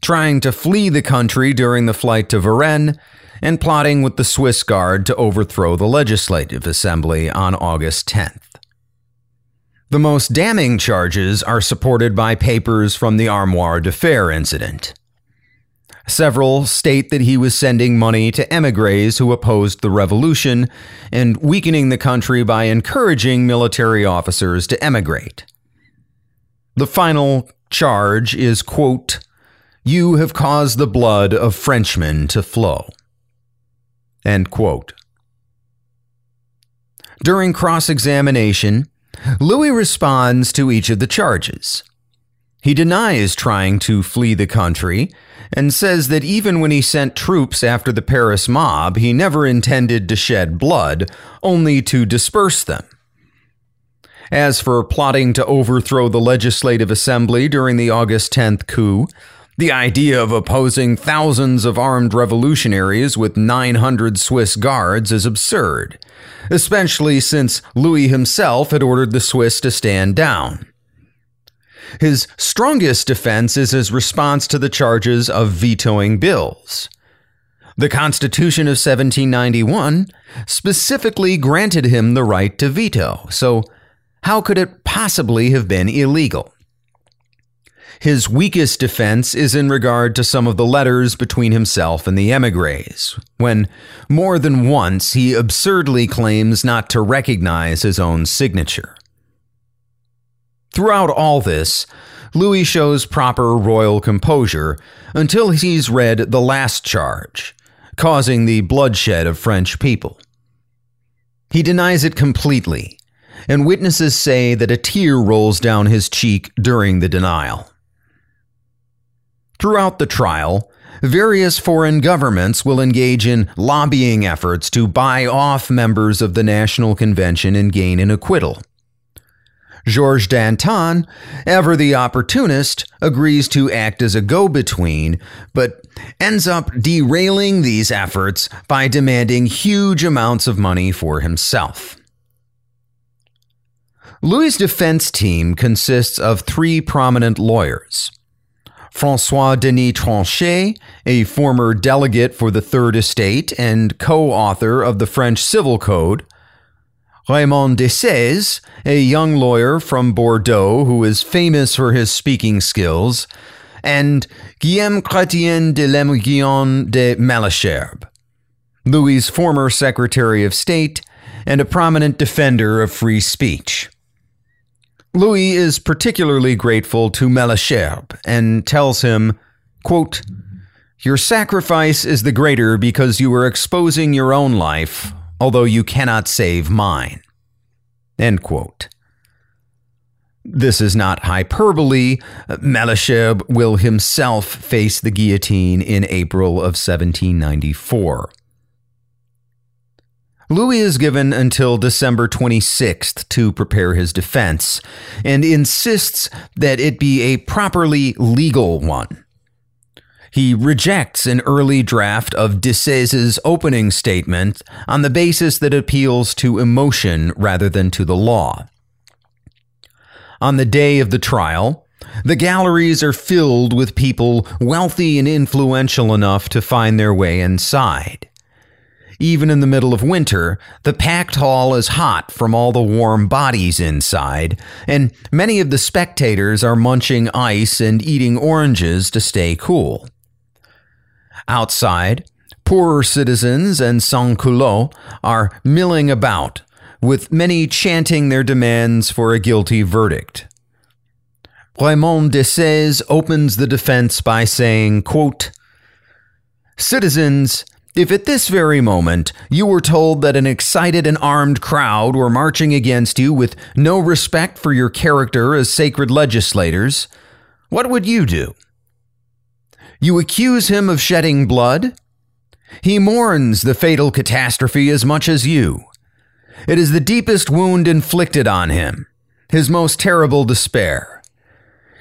trying to flee the country during the flight to Varennes, and plotting with the Swiss Guard to overthrow the Legislative Assembly on August 10th. The most damning charges are supported by papers from the Armoire de Fer incident. Several state that he was sending money to emigres who opposed the revolution and weakening the country by encouraging military officers to emigrate. The final charge is, quote, you have caused the blood of Frenchmen to flow. During cross examination, Louis responds to each of the charges. He denies trying to flee the country and says that even when he sent troops after the Paris mob, he never intended to shed blood, only to disperse them. As for plotting to overthrow the Legislative Assembly during the August 10th coup, the idea of opposing thousands of armed revolutionaries with 900 Swiss guards is absurd, especially since Louis himself had ordered the Swiss to stand down. His strongest defense is his response to the charges of vetoing bills. The Constitution of 1791 specifically granted him the right to veto, so how could it possibly have been illegal? His weakest defense is in regard to some of the letters between himself and the emigres, when more than once he absurdly claims not to recognize his own signature. Throughout all this, Louis shows proper royal composure until he's read the last charge, causing the bloodshed of French people. He denies it completely, and witnesses say that a tear rolls down his cheek during the denial. Throughout the trial, various foreign governments will engage in lobbying efforts to buy off members of the National Convention and gain an acquittal. Georges Danton, ever the opportunist, agrees to act as a go between, but ends up derailing these efforts by demanding huge amounts of money for himself. Louis' defense team consists of three prominent lawyers. Francois Denis Tronchet, a former delegate for the Third Estate and co author of the French Civil Code, Raymond Desèze, a young lawyer from Bordeaux who is famous for his speaking skills, and Guillaume Chrétien de Lamoignon de Malesherbes, Louis' former Secretary of State and a prominent defender of free speech. Louis is particularly grateful to Malesherbes and tells him, quote, Your sacrifice is the greater because you are exposing your own life although you cannot save mine. End quote. This is not hyperbole. Malesherbes will himself face the guillotine in April of 1794. Louis is given until December 26th to prepare his defense and insists that it be a properly legal one. He rejects an early draft of Desèze's opening statement on the basis that appeals to emotion rather than to the law. On the day of the trial, the galleries are filled with people wealthy and influential enough to find their way inside. Even in the middle of winter, the packed hall is hot from all the warm bodies inside, and many of the spectators are munching ice and eating oranges to stay cool. Outside, poorer citizens and sans-culottes are milling about, with many chanting their demands for a guilty verdict. Raymond Desèze opens the defense by saying, quote, Citizens, if at this very moment you were told that an excited and armed crowd were marching against you with no respect for your character as sacred legislators, what would you do? You accuse him of shedding blood? He mourns the fatal catastrophe as much as you. It is the deepest wound inflicted on him, his most terrible despair.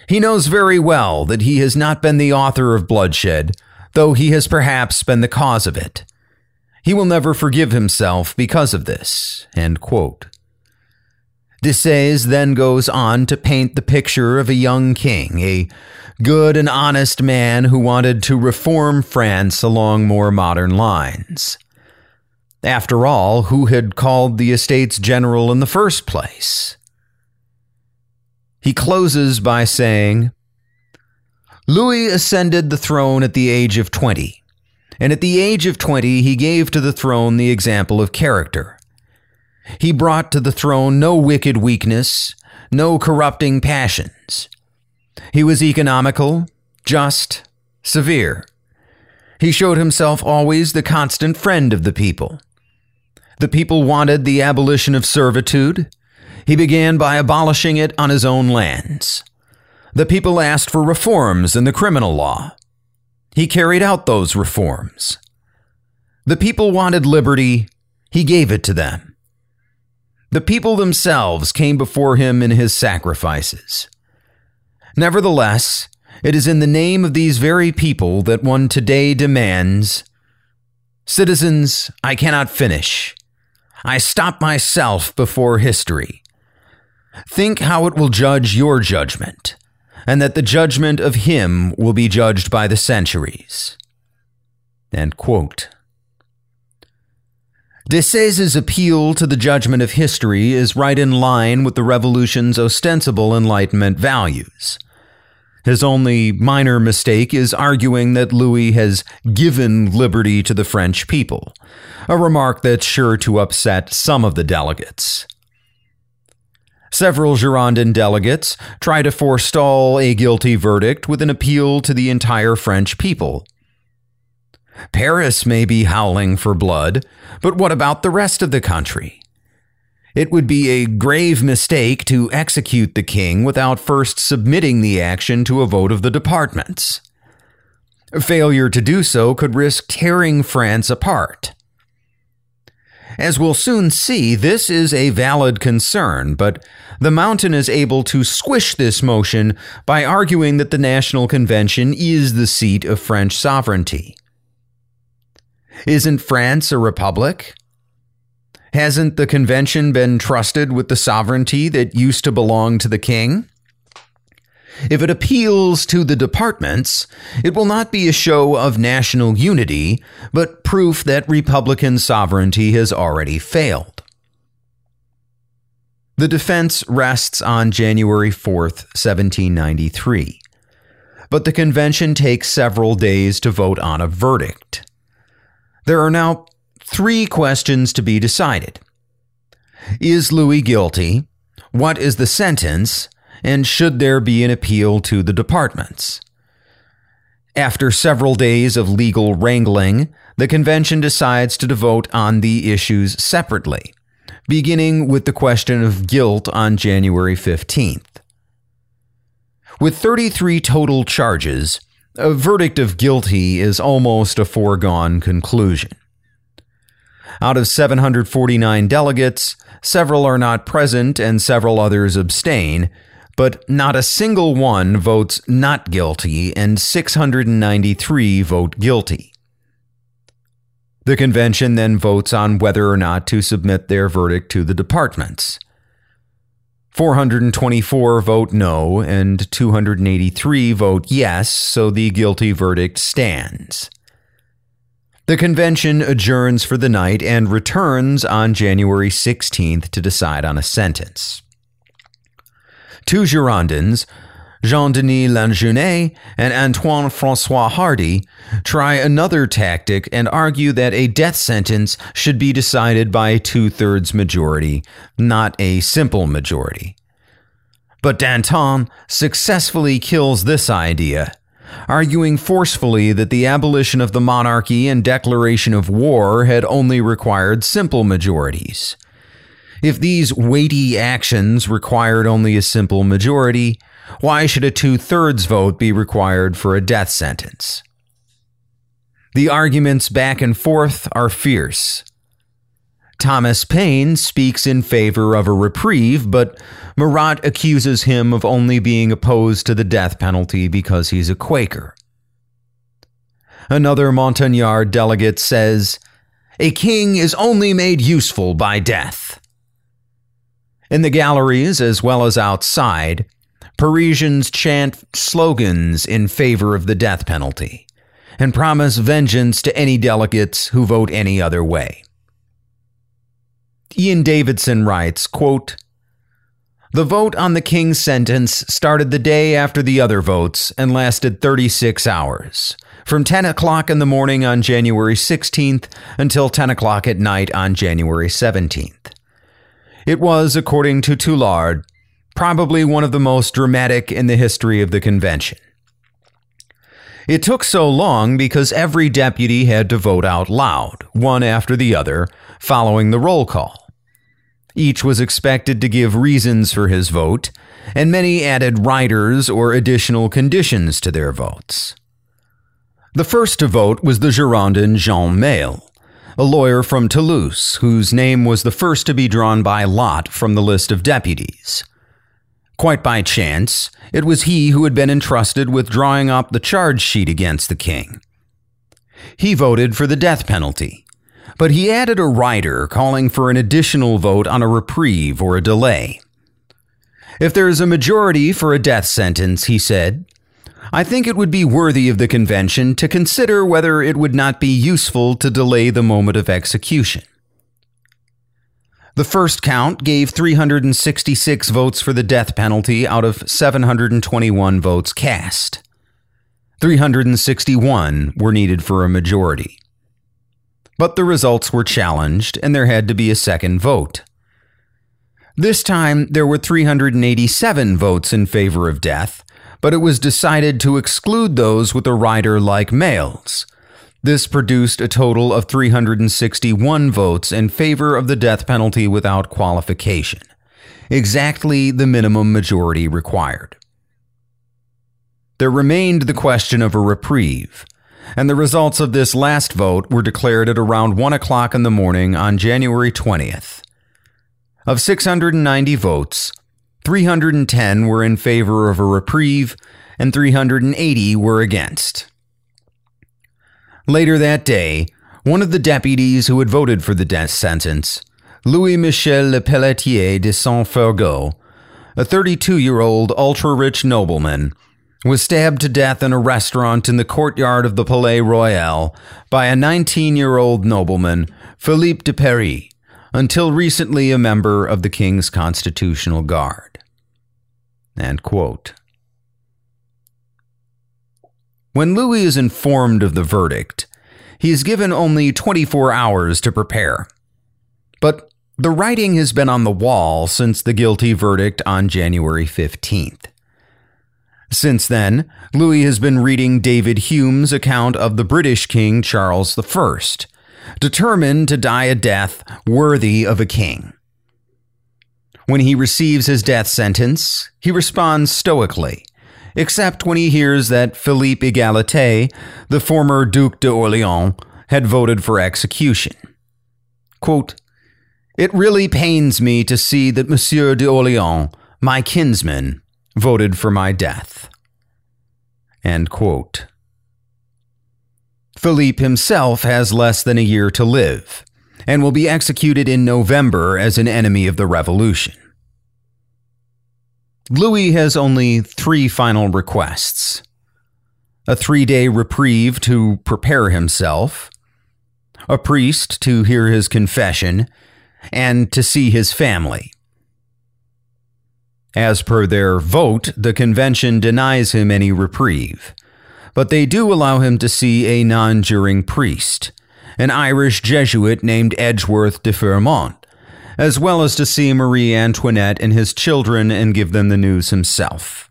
He knows very well that he has not been the author of bloodshed, though he has perhaps been the cause of it. He will never forgive himself because of this. End quote. Desèze then goes on to paint the picture of a young king, a good and honest man who wanted to reform France along more modern lines. After all, who had called the estates general in the first place? He closes by saying, Louis ascended the throne at the age of 20, and at the age of 20 he gave to the throne the example of character. He brought to the throne no wicked weakness, no corrupting passions. He was economical, just, severe. He showed himself always the constant friend of the people. The people wanted the abolition of servitude. He began by abolishing it on his own lands. The people asked for reforms in the criminal law. He carried out those reforms. The people wanted liberty. He gave it to them. The people themselves came before him in his sacrifices. Nevertheless, it is in the name of these very people that one today demands Citizens, I cannot finish. I stop myself before history. Think how it will judge your judgment, and that the judgment of him will be judged by the centuries. End quote. Appeal to the judgment of history is right in line with the revolution's ostensible Enlightenment values. His only minor mistake is arguing that Louis has given liberty to the French people, a remark that's sure to upset some of the delegates. Several Girondin delegates try to forestall a guilty verdict with an appeal to the entire French people. Paris may be howling for blood, but what about the rest of the country? It would be a grave mistake to execute the king without first submitting the action to a vote of the departments. Failure to do so could risk tearing France apart. As we'll soon see, this is a valid concern, but the Mountain is able to squish this motion by arguing that the National Convention is the seat of French sovereignty. Isn't France a republic? Hasn't the convention been trusted with the sovereignty that used to belong to the king? If it appeals to the departments, it will not be a show of national unity, but proof that Republican sovereignty has already failed. The defense rests on January 4th, 1793. But the convention takes several days to vote on a verdict. There are now three questions to be decided Is Louis guilty? What is the sentence? And should there be an appeal to the departments? After several days of legal wrangling, the convention decides to devote on the issues separately, beginning with the question of guilt on January 15th. With 33 total charges, a verdict of guilty is almost a foregone conclusion. Out of 749 delegates, several are not present and several others abstain, but not a single one votes not guilty and 693 vote guilty. The convention then votes on whether or not to submit their verdict to the departments. 424 vote no and 283 vote yes, so the guilty verdict stands. The convention adjourns for the night and returns on January 16th to decide on a sentence. Two Girondins, Jean Denis Lanjuinais and Antoine Francois Hardy, try another tactic and argue that a death sentence should be decided by a two thirds majority, not a simple majority. But Danton successfully kills this idea arguing forcefully that the abolition of the monarchy and declaration of war had only required simple majorities. If these weighty actions required only a simple majority, why should a two thirds vote be required for a death sentence? The arguments back and forth are fierce. Thomas Paine speaks in favor of a reprieve, but Marat accuses him of only being opposed to the death penalty because he's a Quaker. Another Montagnard delegate says, A king is only made useful by death. In the galleries as well as outside, Parisians chant slogans in favor of the death penalty and promise vengeance to any delegates who vote any other way. Ian Davidson writes, quote, the vote on the king's sentence started the day after the other votes and lasted 36 hours, from 10 o'clock in the morning on January 16th until 10 o'clock at night on January 17th. It was, according to Tulard, probably one of the most dramatic in the history of the convention. It took so long because every deputy had to vote out loud, one after the other, following the roll call. Each was expected to give reasons for his vote, and many added riders or additional conditions to their votes. The first to vote was the Girondin Jean Mailhe, a lawyer from Toulouse, whose name was the first to be drawn by lot from the list of deputies. Quite by chance, it was he who had been entrusted with drawing up the charge sheet against the king. He voted for the death penalty, but he added a rider calling for an additional vote on a reprieve or a delay. If there is a majority for a death sentence, he said, I think it would be worthy of the convention to consider whether it would not be useful to delay the moment of execution. The first count gave 366 votes for the death penalty out of 721 votes cast. 361 were needed for a majority. But the results were challenged, and there had to be a second vote. This time, there were 387 votes in favor of death, but it was decided to exclude those with a rider like Mailhe's. This produced a total of 361 votes in favor of the death penalty without qualification, exactly the minimum majority required. There remained the question of a reprieve, and the results of this last vote were declared at around 1 o'clock in the morning on January 20th. Of 690 votes, 310 were in favor of a reprieve, and 380 were against. Later that day, one of the deputies who had voted for the death sentence, Louis Michel Le Pelletier de Saint Fargeau, a 32 year old ultra rich nobleman, was stabbed to death in a restaurant in the courtyard of the Palais Royal by a 19 year old nobleman, Philippe de Paris, until recently a member of the King's Constitutional Guard. End quote. When Louis is informed of the verdict, he is given only 24 hours to prepare. But the writing has been on the wall since the guilty verdict on January 15th. Since then, Louis has been reading David Hume's account of the British King Charles I, determined to die a death worthy of a king. When he receives his death sentence, he responds stoically, except when he hears that Philippe Égalité, the former Duc d'Orléans, had voted for execution. Quote, It really pains me to see that Monsieur d'Orléans, my kinsman, voted for my death. End quote. Philippe himself has less than a year to live and will be executed in November as an enemy of the revolution. Louis has only three final requests a three day reprieve to prepare himself, a priest to hear his confession, and to see his family. As per their vote, the convention denies him any reprieve, but they do allow him to see a non juring priest an Irish Jesuit named Edgeworth de Firmont, as well as to see Marie Antoinette and his children and give them the news himself.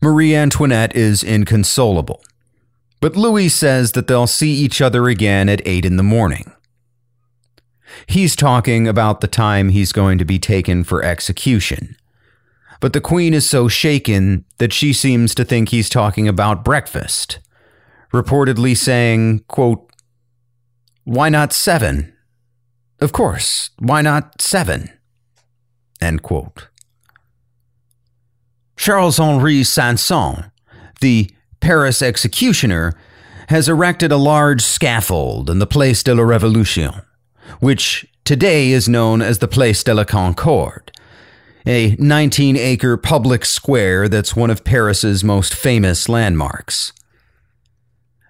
Marie Antoinette is inconsolable, but Louis says that they'll see each other again at 8 in the morning. He's talking about the time he's going to be taken for execution. But the Queen is so shaken that she seems to think he's talking about breakfast, reportedly saying, quote, why not seven? Of course, why not seven? End quote. Charles Henri Sanson, the Paris executioner, has erected a large scaffold in the Place de la Révolution, which today is known as the Place de la Concorde, a 19 acre public square that's one of Paris's most famous landmarks.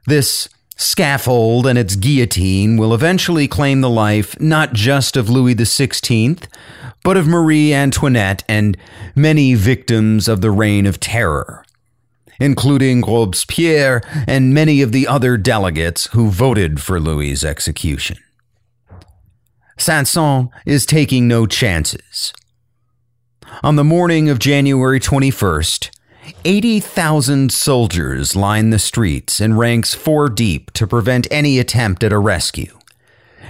This scaffold and its guillotine will eventually claim the life not just of Louis XVI, but of Marie Antoinette and many victims of the Reign of Terror, including Robespierre and many of the other delegates who voted for Louis's execution. Sanson is taking no chances. On the morning of January 21st, 80,000 soldiers line the streets in ranks four deep to prevent any attempt at a rescue.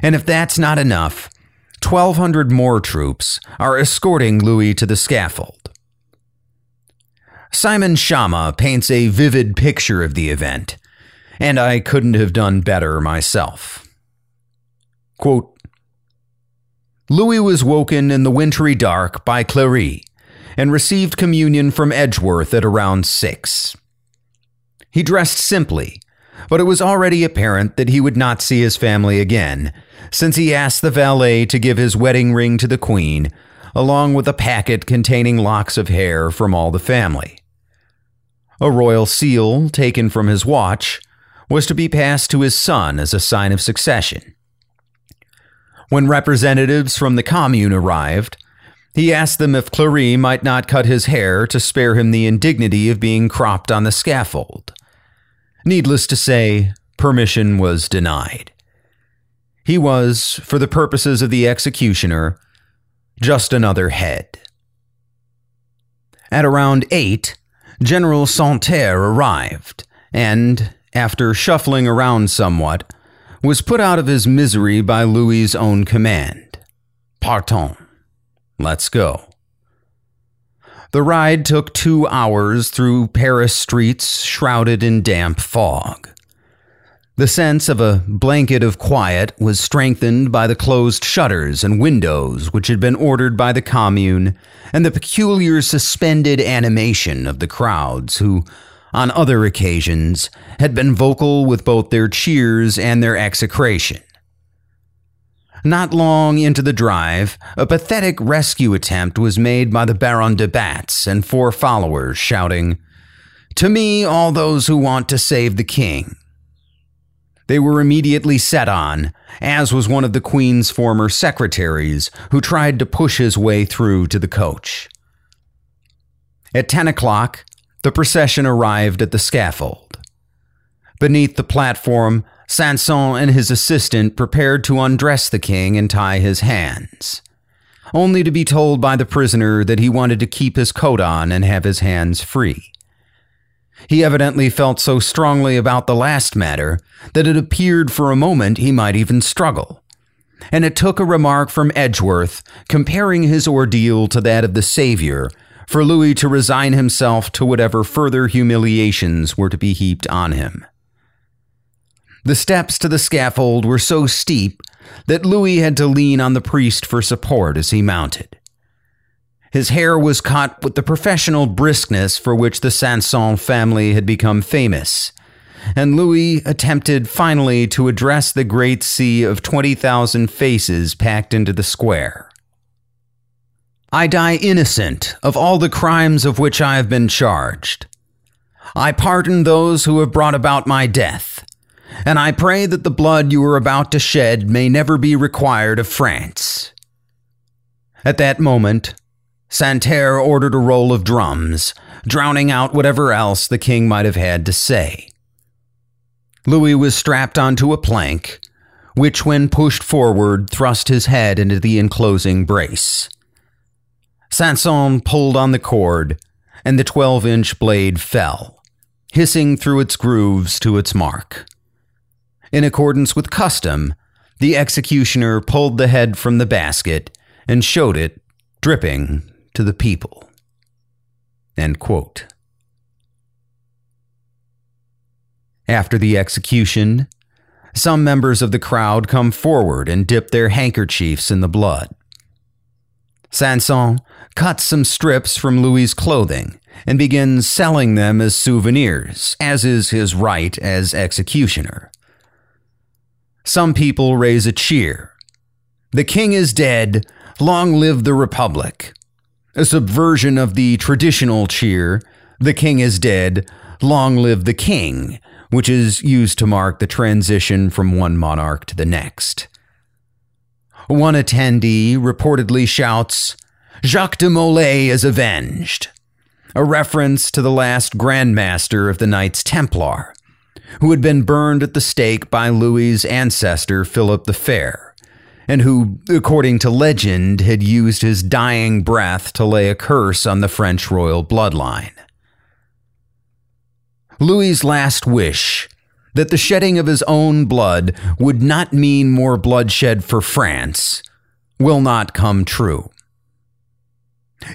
And if that's not enough, 1,200 more troops are escorting Louis to the scaffold. Simon Schama paints a vivid picture of the event, and I couldn't have done better myself. Quote, Louis was woken in the wintry dark by Cléry, and received communion from Edgeworth at around six. He dressed simply, but it was already apparent that he would not see his family again, since he asked the valet to give his wedding ring to the Queen, along with a packet containing locks of hair from all the family. A royal seal taken from his watch was to be passed to his son as a sign of succession. When representatives from the commune arrived, he asked them if Cléry might not cut his hair to spare him the indignity of being cropped on the scaffold. Needless to say, permission was denied. He was, for the purposes of the executioner, just another head. At around eight, General Santerre arrived, and, after shuffling around somewhat, was put out of his misery by Louis's own command. Partons. Let's go. The ride took two hours through Paris streets shrouded in damp fog. The sense of a blanket of quiet was strengthened by the closed shutters and windows which had been ordered by the commune, and the peculiar suspended animation of the crowds who, on other occasions, had been vocal with both their cheers and their execration. Not long into the drive, a pathetic rescue attempt was made by the Baron de Batz and four followers, shouting, To me, all those who want to save the king. They were immediately set on, as was one of the Queen's former secretaries, who tried to push his way through to the coach. At 10 o'clock, the procession arrived at the scaffold. Beneath the platform, Sanson and his assistant prepared to undress the king and tie his hands, only to be told by the prisoner that he wanted to keep his coat on and have his hands free. He evidently felt so strongly about the last matter that it appeared for a moment he might even struggle. And it took a remark from Edgeworth comparing his ordeal to that of the Savior for Louis to resign himself to whatever further humiliations were to be heaped on him. The steps to the scaffold were so steep that Louis had to lean on the priest for support as he mounted. His hair was cut with the professional briskness for which the Sanson family had become famous, and Louis attempted finally to address the great sea of 20,000 faces packed into the square. I die innocent of all the crimes of which I have been charged. I pardon those who have brought about my death, and I pray that the blood you are about to shed may never be required of France. At that moment, Santerre ordered a roll of drums, drowning out whatever else the king might have had to say. Louis was strapped onto a plank, which, when pushed forward, thrust his head into the enclosing brace. Sanson pulled on the cord, and the 12 inch blade fell, hissing through its grooves to its mark. In accordance with custom, the executioner pulled the head from the basket and showed it, dripping, to the people. After the execution, some members of the crowd come forward and dip their handkerchiefs in the blood. Sanson cuts some strips from Louis's clothing and begins selling them as souvenirs, as is his right as executioner. Some people raise a cheer. The king is dead. Long live the Republic a subversion of the traditional cheer, the king is dead, long live the king, which is used to mark the transition from one monarch to the next. One attendee reportedly shouts, Jacques de Molay is avenged, a reference to the last Grand Master of the Knights Templar, who had been burned at the stake by Louis's ancestor Philip the Fair and who, according to legend, had used his dying breath to lay a curse on the French royal bloodline. Louis's last wish that the shedding of his own blood would not mean more bloodshed for France will not come true.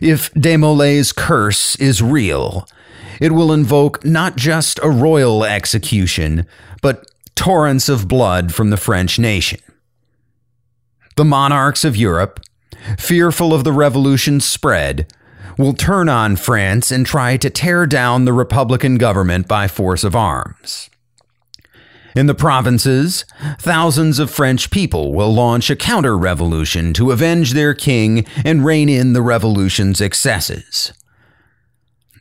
If de Molay's curse is real, it will invoke not just a royal execution, but torrents of blood from the French nation. The monarchs of Europe, fearful of the revolution's spread, will turn on France and try to tear down the Republican government by force of arms. In the provinces, thousands of French people will launch a counter revolution to avenge their king and rein in the revolution's excesses.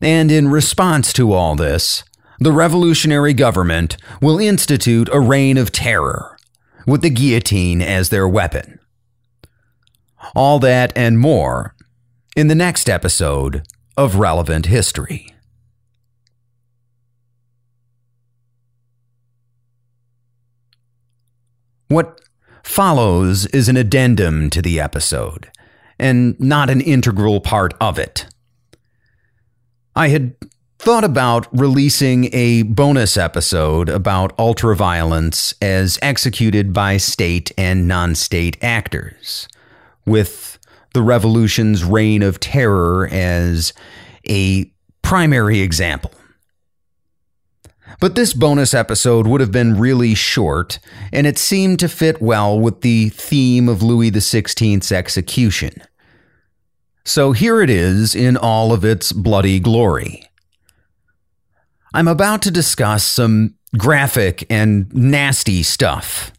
And in response to all this, the revolutionary government will institute a reign of terror, with the guillotine as their weapon. All that and more in the next episode of Relevant History. What follows is an addendum to the episode, and not an integral part of it. I had thought about releasing a bonus episode about ultraviolence as executed by state and non state actors, with the revolution's reign of terror as a primary example. But this bonus episode would have been really short, and it seemed to fit well with the theme of Louis XVI's execution. So here it is in all of its bloody glory. I'm about to discuss some graphic and nasty stuff.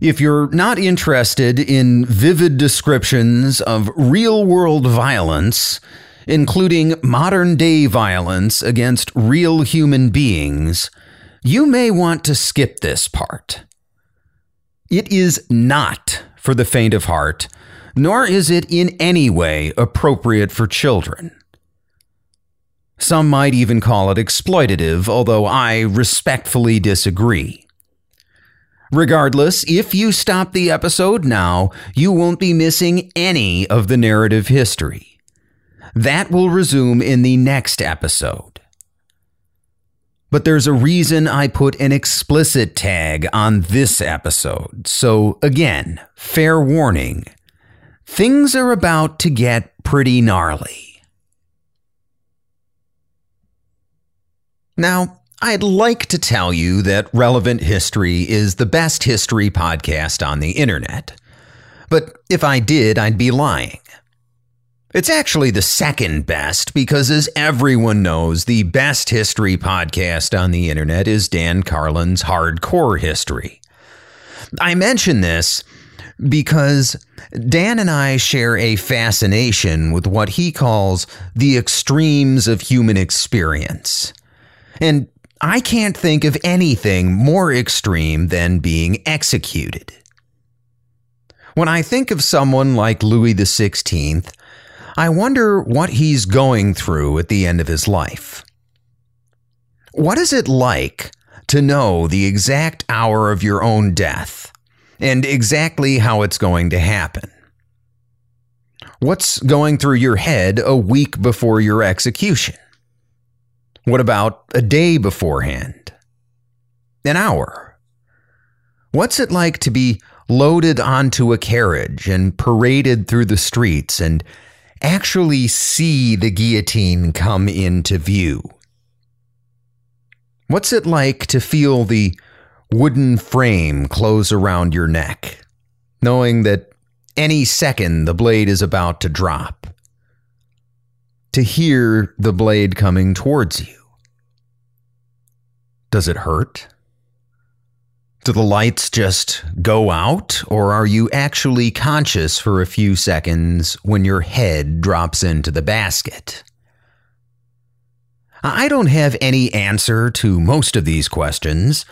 If you're not interested in vivid descriptions of real world violence, including modern day violence against real human beings, you may want to skip this part. It is not for the faint of heart, nor is it in any way appropriate for children. Some might even call it exploitative, although I respectfully disagree. Regardless, if you stop the episode now, you won't be missing any of the narrative history. That will resume in the next episode. But there's a reason I put an explicit tag on this episode. So, again, fair warning things are about to get pretty gnarly. Now, I'd like to tell you that Relevant History is the best history podcast on the internet. But if I did, I'd be lying. It's actually the second best because, as everyone knows, the best history podcast on the internet is Dan Carlin's Hardcore History. I mention this because Dan and I share a fascination with what he calls the extremes of human experience. And I can't think of anything more extreme than being executed. When I think of someone like Louis XVI, I wonder what he's going through at the end of his life. What is it like to know the exact hour of your own death and exactly how it's going to happen? What's going through your head a week before your execution? What about a day beforehand? An hour? What's it like to be loaded onto a carriage and paraded through the streets and actually see the guillotine come into view? What's it like to feel the wooden frame close around your neck, knowing that any second the blade is about to drop? To hear the blade coming towards you? Does it hurt? Do the lights just go out, or are you actually conscious for a few seconds when your head drops into the basket? I don't have any answer to most of these questions.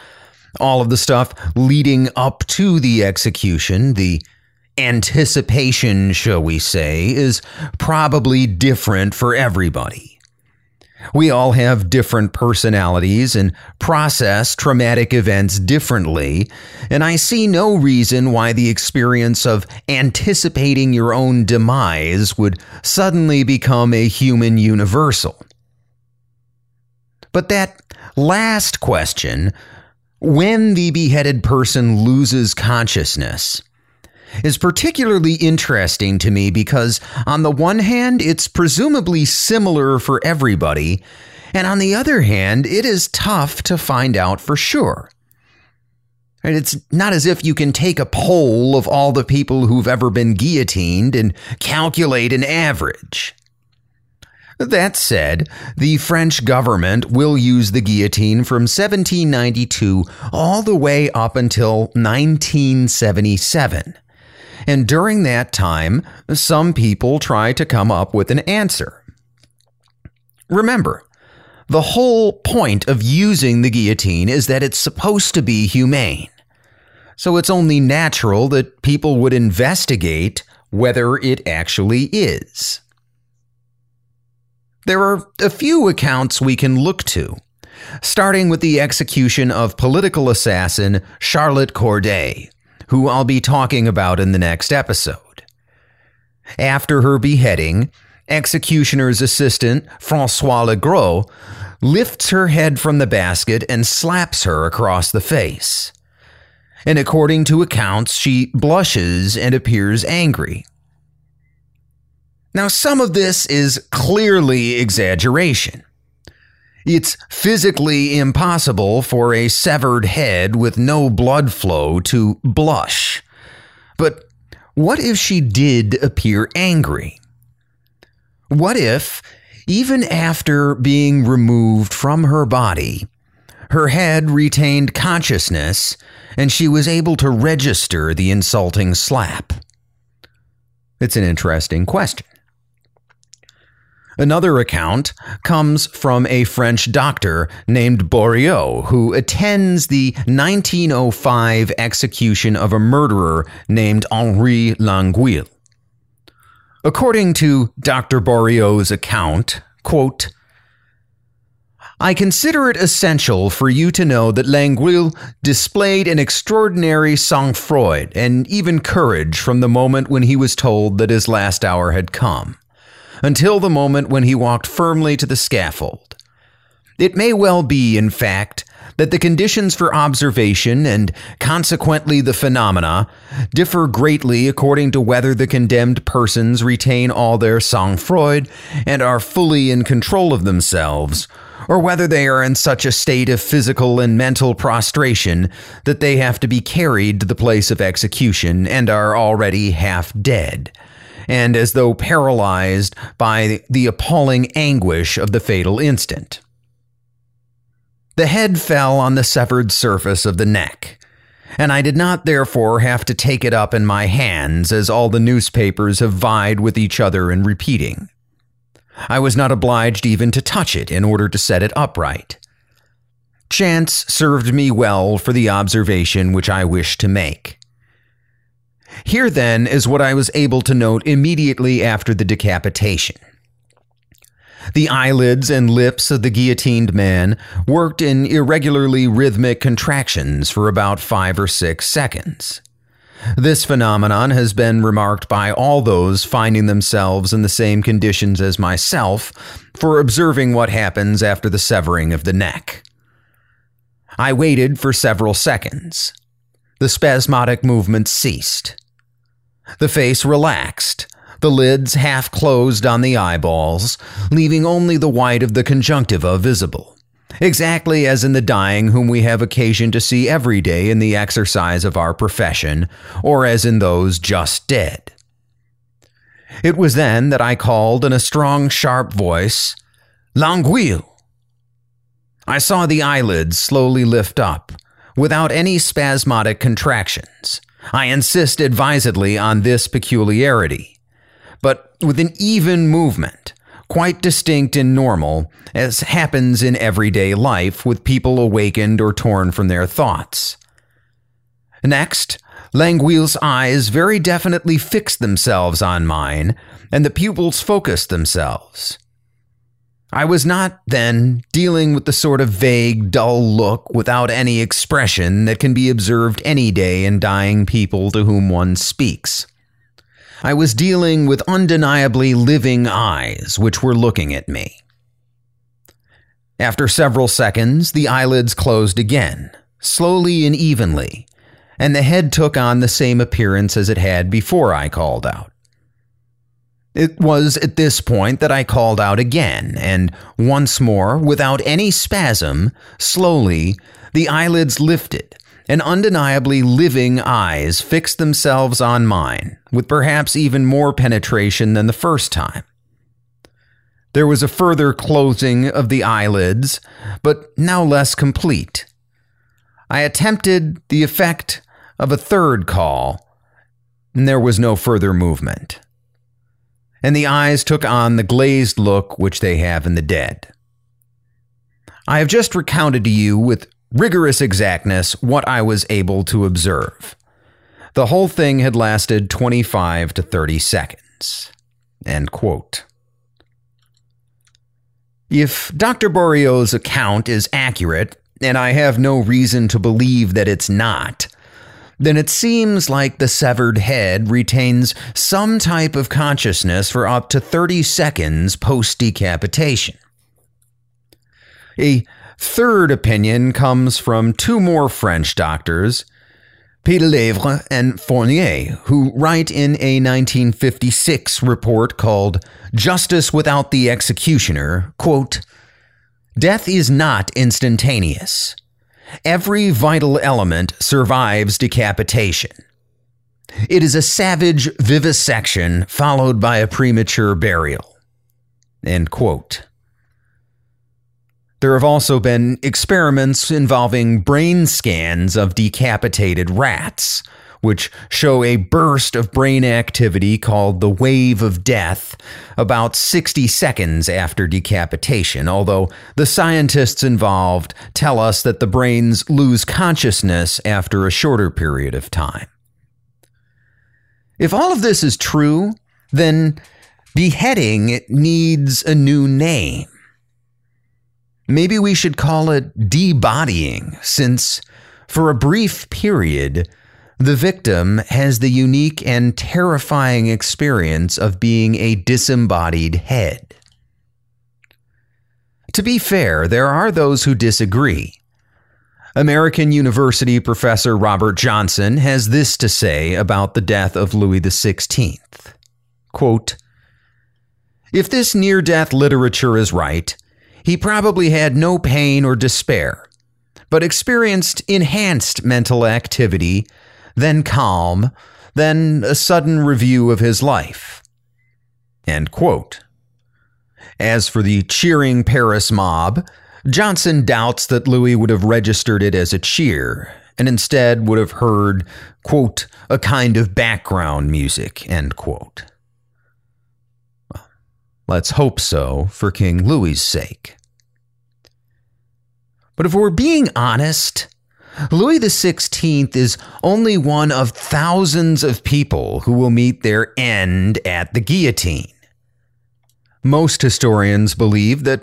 All of the stuff leading up to the execution, the anticipation, shall we say, is probably different for everybody. We all have different personalities and process traumatic events differently, and I see no reason why the experience of anticipating your own demise would suddenly become a human universal. But that last question, when the beheaded person loses consciousness, is particularly interesting to me because, on the one hand, it's presumably similar for everybody, and on the other hand, it is tough to find out for sure. And it's not as if you can take a poll of all the people who've ever been guillotined and calculate an average. That said, the French government will use the guillotine from 1792 all the way up until 1977. And during that time, some people try to come up with an answer. Remember, the whole point of using the guillotine is that it's supposed to be humane. So it's only natural that people would investigate whether it actually is. There are a few accounts we can look to, starting with the execution of political assassin Charlotte Corday, who I'll be talking about in the next episode. After her beheading, executioner's assistant, Francois Legros, lifts her head from the basket and slaps her across the face. And according to accounts, she blushes and appears angry. Now, some of this is clearly exaggeration. It's physically impossible for a severed head with no blood flow to blush. But what if she did appear angry? What if, even after being removed from her body, her head retained consciousness and she was able to register the insulting slap? It's an interesting question. Another account comes from a French doctor named Beaurieux, who attends the 1905 execution of a murderer named Henri Languille. According to Dr. Beaurieux's account, quote, I consider it essential for you to know that Languille displayed an extraordinary sang-froid and even courage from the moment when he was told that his last hour had come until the moment when he walked firmly to the scaffold. It may well be, in fact, that the conditions for observation and consequently the phenomena differ greatly according to whether the condemned persons retain all their sang-froid and are fully in control of themselves, or whether they are in such a state of physical and mental prostration that they have to be carried to the place of execution and are already half dead and as though paralyzed by the appalling anguish of the fatal instant. The head fell on the severed surface of the neck, and I did not therefore have to take it up in my hands as all the newspapers have vied with each other in repeating. I was not obliged even to touch it in order to set it upright. Chance served me well for the observation which I wished to make. Here, then, is what I was able to note immediately after the decapitation. The eyelids and lips of the guillotined man worked in irregularly rhythmic contractions for about five or six seconds. This phenomenon has been remarked by all those finding themselves in the same conditions as myself for observing what happens after the severing of the neck. I waited for several seconds. The spasmodic movement ceased. The face relaxed, the lids half closed on the eyeballs, leaving only the white of the conjunctiva visible, exactly as in the dying whom we have occasion to see every day in the exercise of our profession, or as in those just dead. It was then that I called in a strong, sharp voice, Languille. I saw the eyelids slowly lift up, without any spasmodic contractions, I insist advisedly on this peculiarity, but with an even movement, quite distinct and normal, as happens in everyday life with people awakened or torn from their thoughts. Next, Languille's eyes very definitely fixed themselves on mine, and the pupils focused themselves. I was not, then, dealing with the sort of vague, dull look without any expression that can be observed any day in dying people to whom one speaks. I was dealing with undeniably living eyes which were looking at me. After several seconds, the eyelids closed again, slowly and evenly, and the head took on the same appearance as it had before I called out. It was at this point that I called out again, and once more, without any spasm, slowly, the eyelids lifted, and undeniably living eyes fixed themselves on mine, with perhaps even more penetration than the first time. There was a further closing of the eyelids, but now less complete. I attempted the effect of a third call, and there was no further movement. And the eyes took on the glazed look which they have in the dead. I have just recounted to you with rigorous exactness what I was able to observe. The whole thing had lasted 25 to 30 seconds. End quote. If Dr. Beaurieux's account is accurate, and I have no reason to believe that it's not, then it seems like the severed head retains some type of consciousness for up to 30 seconds post decapitation. A third opinion comes from two more French doctors, Piedelièvre and Fournier, who write in a 1956 report called Justice Without the Executioner, quote, Death is not instantaneous. Every vital element survives decapitation. It is a savage vivisection followed by a premature burial. End quote. There have also been experiments involving brain scans of decapitated rats, which show a burst of brain activity called the wave of death about 60 seconds after decapitation, although the scientists involved tell us that the brains lose consciousness after a shorter period of time. If all of this is true, then beheading needs a new name. Maybe we should call it debodying, since for a brief period, the victim has the unique and terrifying experience of being a disembodied head. To be fair, there are those who disagree. American University professor Robert Johnson has this to say about the death of Louis XVI. Quote, if this near death literature is right, he probably had no pain or despair, but experienced enhanced mental activity, then calm, then a sudden review of his life. End quote. As for the cheering Paris mob, Johnson doubts that Louis would have registered it as a cheer and instead would have heard, quote, a kind of background music, end quote. Let's hope so for King Louis's sake. But if we're being honest, Louis XVI is only one of thousands of people who will meet their end at the guillotine. Most historians believe that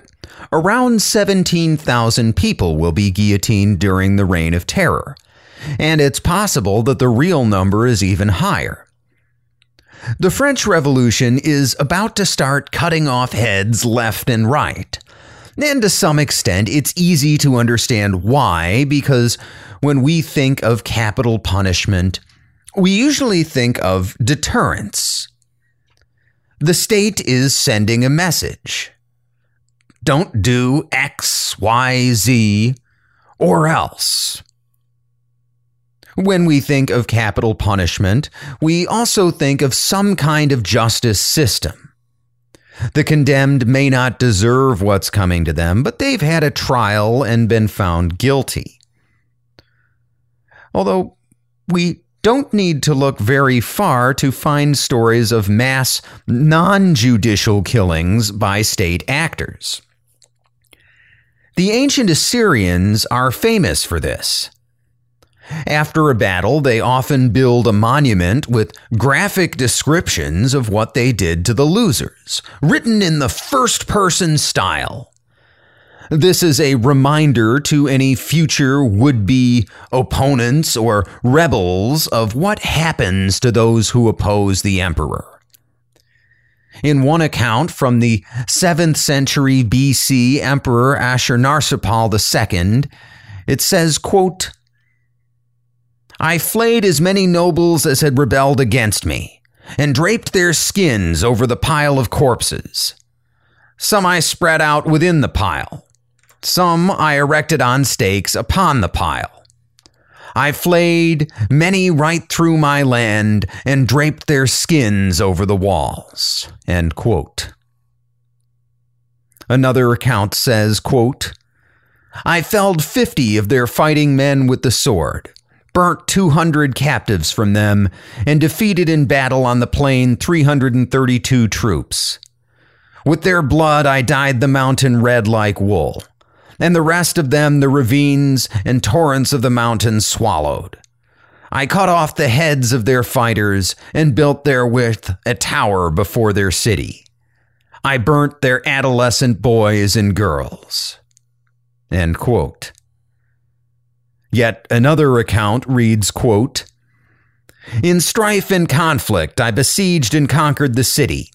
around 17,000 people will be guillotined during the Reign of Terror, and it's possible that the real number is even higher. The French Revolution is about to start cutting off heads left and right. And to some extent, it's easy to understand why, because when we think of capital punishment, we usually think of deterrence. The state is sending a message. Don't do X, Y, Z, or else. When we think of capital punishment, we also think of some kind of justice system. The condemned may not deserve what's coming to them, but they've had a trial and been found guilty. Although we don't need to look very far to find stories of mass non judicial killings by state actors. The ancient Assyrians are famous for this. After a battle, they often build a monument with graphic descriptions of what they did to the losers, written in the first person style. This is a reminder to any future would be opponents or rebels of what happens to those who oppose the emperor. In one account from the 7th century BC Emperor Ashurnasirpal II, it says, quote, I flayed as many nobles as had rebelled against me, and draped their skins over the pile of corpses. Some I spread out within the pile, some I erected on stakes upon the pile. I flayed many right through my land and draped their skins over the walls. Another account says, quote, I felled fifty of their fighting men with the sword, burnt 200 captives from them, and defeated in battle on the plain 332 troops. With their blood I dyed the mountain red like wool, and the rest of them the ravines and torrents of the mountains swallowed. I cut off the heads of their fighters and built therewith a tower before their city. I burnt their adolescent boys and girls. End quote. Yet another account reads, quote, In strife and conflict, I besieged and conquered the city.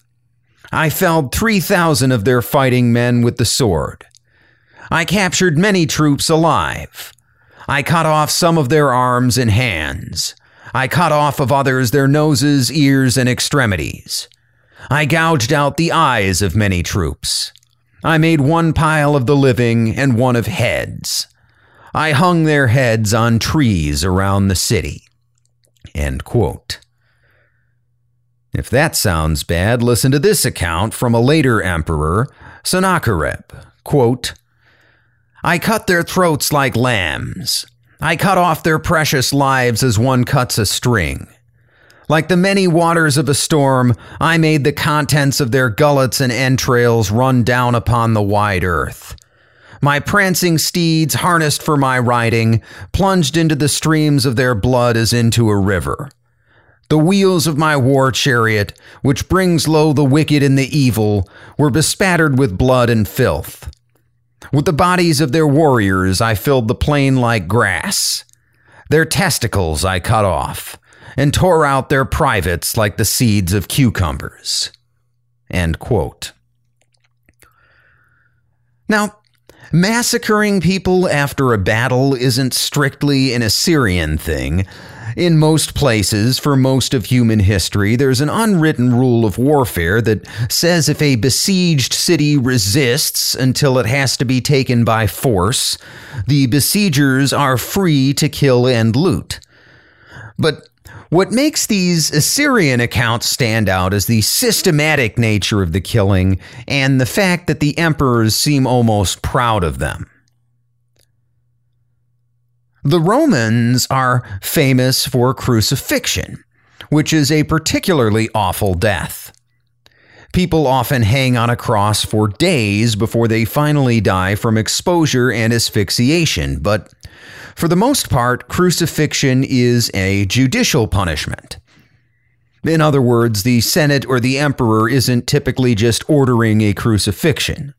I felled 3,000 of their fighting men with the sword. I captured many troops alive. I cut off some of their arms and hands. I cut off of others their noses, ears, and extremities. I gouged out the eyes of many troops. I made one pile of the living and one of heads. I hung their heads on trees around the city. End quote. If that sounds bad, listen to this account from a later emperor, Sennacherib. Quote, I cut their throats like lambs. I cut off their precious lives as one cuts a string. Like the many waters of a storm, I made the contents of their gullets and entrails run down upon the wide earth. My prancing steeds, harnessed for my riding, plunged into the streams of their blood as into a river. The wheels of my war chariot, which brings low the wicked and the evil, were bespattered with blood and filth. With the bodies of their warriors, I filled the plain like grass. Their testicles I cut off, and tore out their privates like the seeds of cucumbers. Now, massacring people after a battle isn't strictly an Assyrian thing. In most places, for most of human history, there's an unwritten rule of warfare that says if a besieged city resists until it has to be taken by force, the besiegers are free to kill and loot. But what makes these Assyrian accounts stand out is the systematic nature of the killing and the fact that the emperors seem almost proud of them. The Romans are famous for crucifixion, which is a particularly awful death. People often hang on a cross for days before they finally die from exposure and asphyxiation, but for the most part, crucifixion is a judicial punishment. In other words, the Senate or the emperor isn't typically just ordering a crucifixion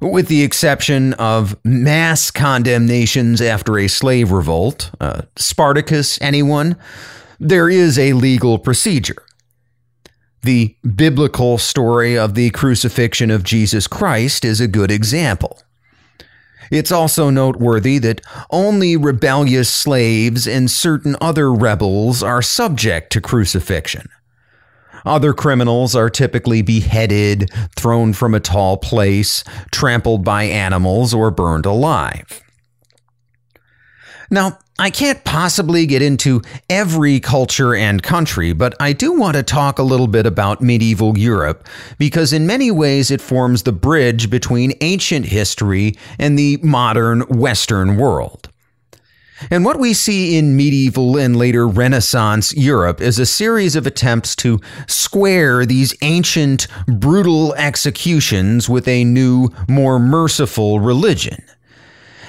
with the exception of mass condemnations after a slave revolt, uh, Spartacus, anyone, there is a legal procedure. The biblical story of the crucifixion of Jesus Christ is a good example. It's also noteworthy that only rebellious slaves and certain other rebels are subject to crucifixion. Other criminals are typically beheaded, thrown from a tall place, trampled by animals, or burned alive. Now, I can't possibly get into every culture and country, but I do want to talk a little bit about medieval Europe because, in many ways, it forms the bridge between ancient history and the modern Western world. And what we see in medieval and later Renaissance Europe is a series of attempts to square these ancient, brutal executions with a new, more merciful religion.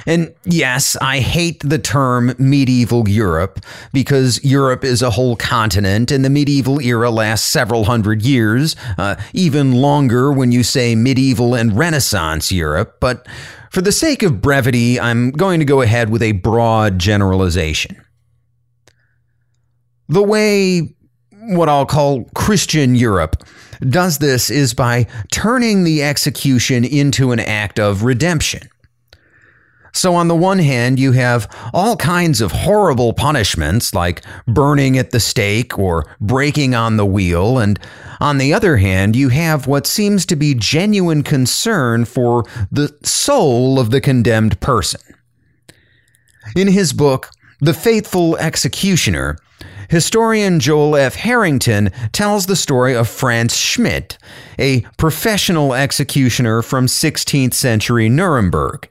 And yes, I hate the term medieval Europe because Europe is a whole continent and the medieval era lasts several hundred years, uh, even longer when you say medieval and Renaissance Europe. But for the sake of brevity, I'm going to go ahead with a broad generalization. The way what I'll call Christian Europe does this is by turning the execution into an act of redemption. So, on the one hand, you have all kinds of horrible punishments like burning at the stake or breaking on the wheel. And on the other hand, you have what seems to be genuine concern for the soul of the condemned person. In his book, The Faithful Executioner, Historian Joel F. Harrington tells the story of Franz Schmidt, a professional executioner from 16th century Nuremberg,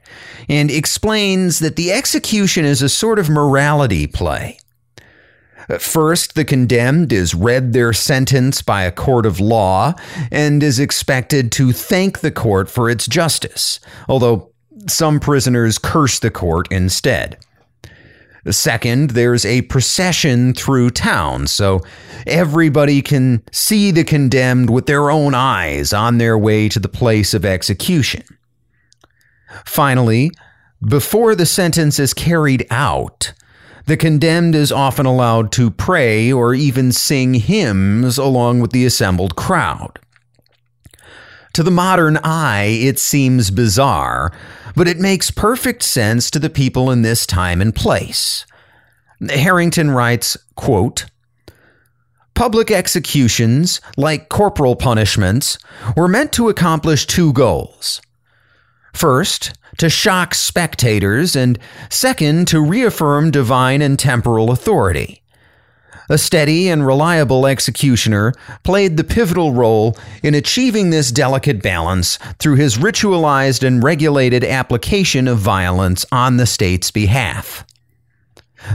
and explains that the execution is a sort of morality play. First, the condemned is read their sentence by a court of law and is expected to thank the court for its justice, although some prisoners curse the court instead. Second, there's a procession through town, so everybody can see the condemned with their own eyes on their way to the place of execution. Finally, before the sentence is carried out, the condemned is often allowed to pray or even sing hymns along with the assembled crowd. To the modern eye, it seems bizarre, but it makes perfect sense to the people in this time and place. Harrington writes, quote, Public executions, like corporal punishments, were meant to accomplish two goals. First, to shock spectators, and second, to reaffirm divine and temporal authority. A steady and reliable executioner played the pivotal role in achieving this delicate balance through his ritualized and regulated application of violence on the state's behalf.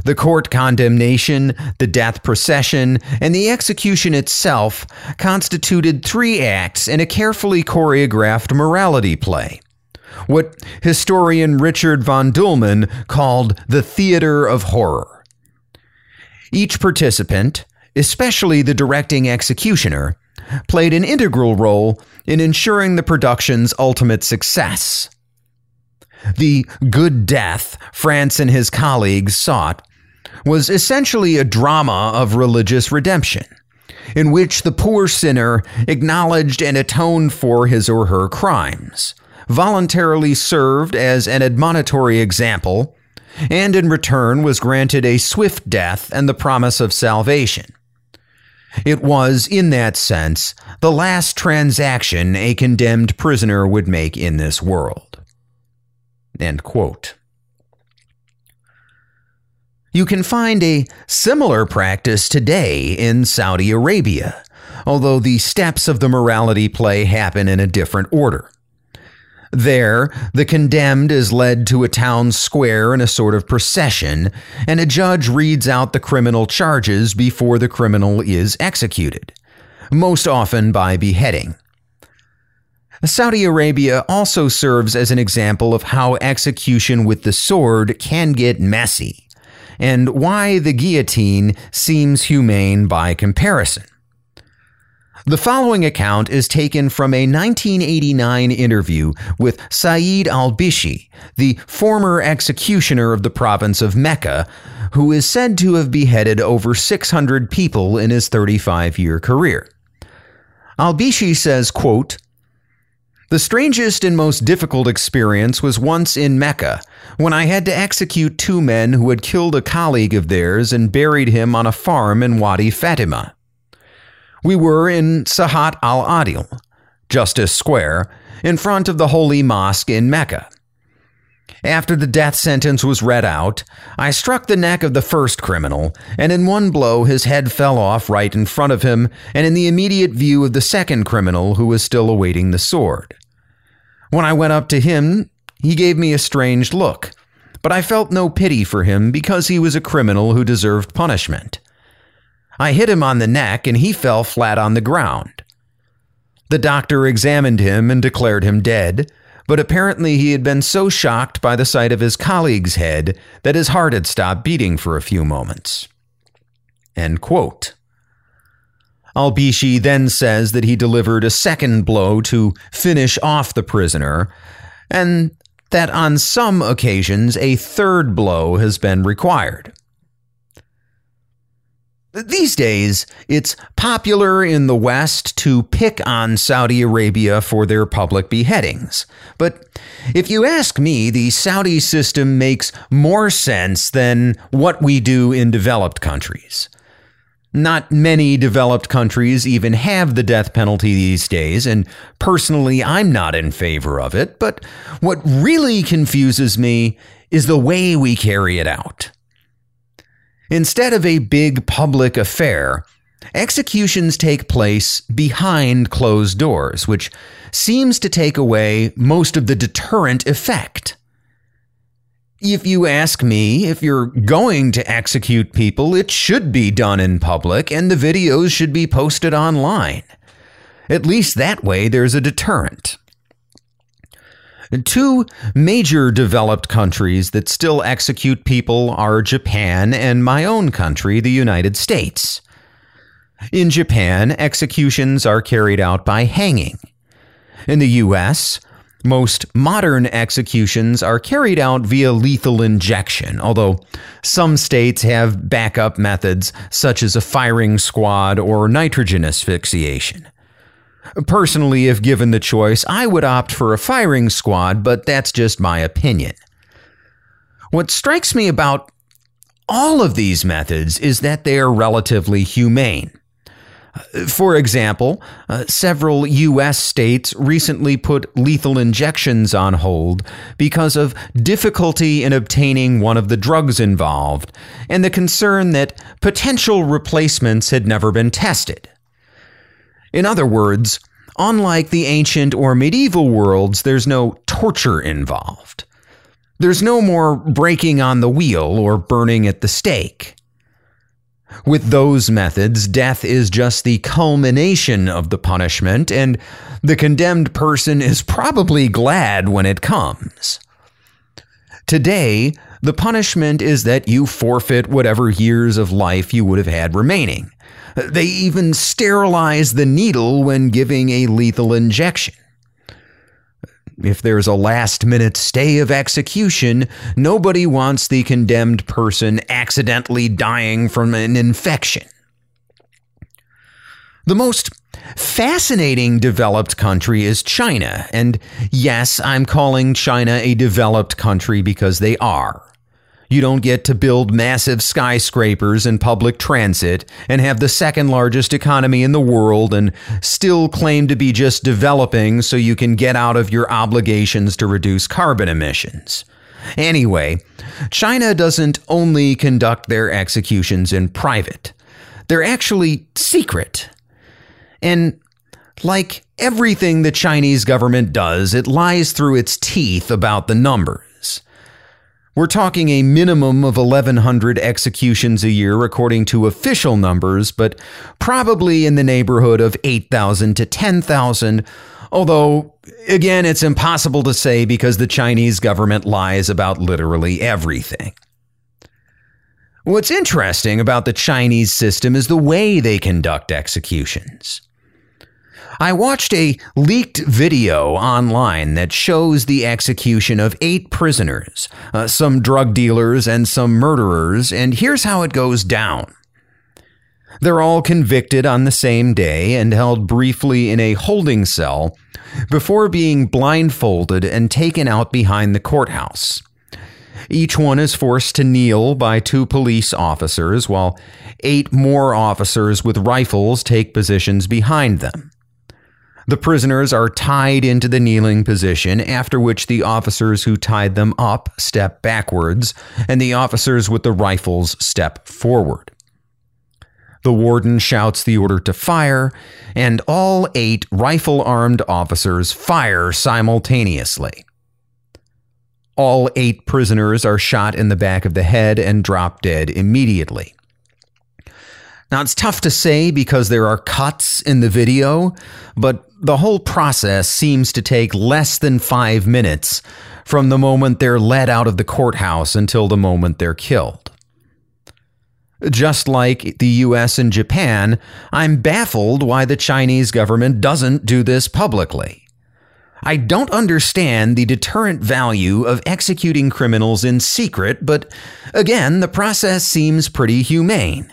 The court condemnation, the death procession, and the execution itself constituted three acts in a carefully choreographed morality play. What historian Richard von Dülmen called the theater of horror. Each participant, especially the directing executioner, played an integral role in ensuring the production's ultimate success. The good death Franz and his colleagues sought was essentially a drama of religious redemption, in which the poor sinner acknowledged and atoned for his or her crimes, voluntarily served as an admonitory example, and in return was granted a swift death and the promise of salvation. It was, in that sense, the last transaction a condemned prisoner would make in this world. You can find a similar practice today in Saudi Arabia, although the steps of the morality play happen in a different order. There, the condemned is led to a town square in a sort of procession, and a judge reads out the criminal charges before the criminal is executed, most often by beheading. Saudi Arabia also serves as an example of how execution with the sword can get messy, and why the guillotine seems humane by comparison. The following account is taken from a 1989 interview with Saeed al Bishi, the former executioner of the province of Mecca, who is said to have beheaded over 600 people in his 35 year career. Al Bishi says, quote, the strangest and most difficult experience was once in Mecca, when I had to execute two men who had killed a colleague of theirs and buried him on a farm in Wadi Fatima. We were in Sahat al Adil, Justice Square, in front of the Holy Mosque in Mecca. After the death sentence was read out, I struck the neck of the first criminal, and in one blow his head fell off right in front of him and in the immediate view of the second criminal who was still awaiting the sword. When I went up to him, he gave me a strange look, but I felt no pity for him because he was a criminal who deserved punishment. I hit him on the neck and he fell flat on the ground. The doctor examined him and declared him dead, but apparently he had been so shocked by the sight of his colleague's head that his heart had stopped beating for a few moments. End quote. Albishi then says that he delivered a second blow to finish off the prisoner, and that on some occasions a third blow has been required. These days, it's popular in the West to pick on Saudi Arabia for their public beheadings. But if you ask me, the Saudi system makes more sense than what we do in developed countries. Not many developed countries even have the death penalty these days, and personally, I'm not in favor of it. But what really confuses me is the way we carry it out. Instead of a big public affair, executions take place behind closed doors, which seems to take away most of the deterrent effect. If you ask me, if you're going to execute people, it should be done in public and the videos should be posted online. At least that way there's a deterrent. Two major developed countries that still execute people are Japan and my own country, the United States. In Japan, executions are carried out by hanging. In the US, most modern executions are carried out via lethal injection, although some states have backup methods such as a firing squad or nitrogen asphyxiation. Personally, if given the choice, I would opt for a firing squad, but that's just my opinion. What strikes me about all of these methods is that they are relatively humane. For example, uh, several U.S. states recently put lethal injections on hold because of difficulty in obtaining one of the drugs involved and the concern that potential replacements had never been tested. In other words, unlike the ancient or medieval worlds, there's no torture involved. There's no more breaking on the wheel or burning at the stake. With those methods, death is just the culmination of the punishment, and the condemned person is probably glad when it comes. Today, the punishment is that you forfeit whatever years of life you would have had remaining. They even sterilize the needle when giving a lethal injection. If there's a last minute stay of execution, nobody wants the condemned person accidentally dying from an infection. The most fascinating developed country is China, and yes, I'm calling China a developed country because they are. You don't get to build massive skyscrapers and public transit and have the second largest economy in the world and still claim to be just developing so you can get out of your obligations to reduce carbon emissions. Anyway, China doesn't only conduct their executions in private, they're actually secret. And like everything the Chinese government does, it lies through its teeth about the numbers. We're talking a minimum of 1,100 executions a year according to official numbers, but probably in the neighborhood of 8,000 to 10,000. Although, again, it's impossible to say because the Chinese government lies about literally everything. What's interesting about the Chinese system is the way they conduct executions. I watched a leaked video online that shows the execution of eight prisoners, uh, some drug dealers, and some murderers, and here's how it goes down. They're all convicted on the same day and held briefly in a holding cell before being blindfolded and taken out behind the courthouse. Each one is forced to kneel by two police officers, while eight more officers with rifles take positions behind them. The prisoners are tied into the kneeling position, after which the officers who tied them up step backwards, and the officers with the rifles step forward. The warden shouts the order to fire, and all eight rifle armed officers fire simultaneously. All eight prisoners are shot in the back of the head and drop dead immediately. Now, it's tough to say because there are cuts in the video, but the whole process seems to take less than five minutes from the moment they're led out of the courthouse until the moment they're killed. Just like the US and Japan, I'm baffled why the Chinese government doesn't do this publicly. I don't understand the deterrent value of executing criminals in secret, but again, the process seems pretty humane.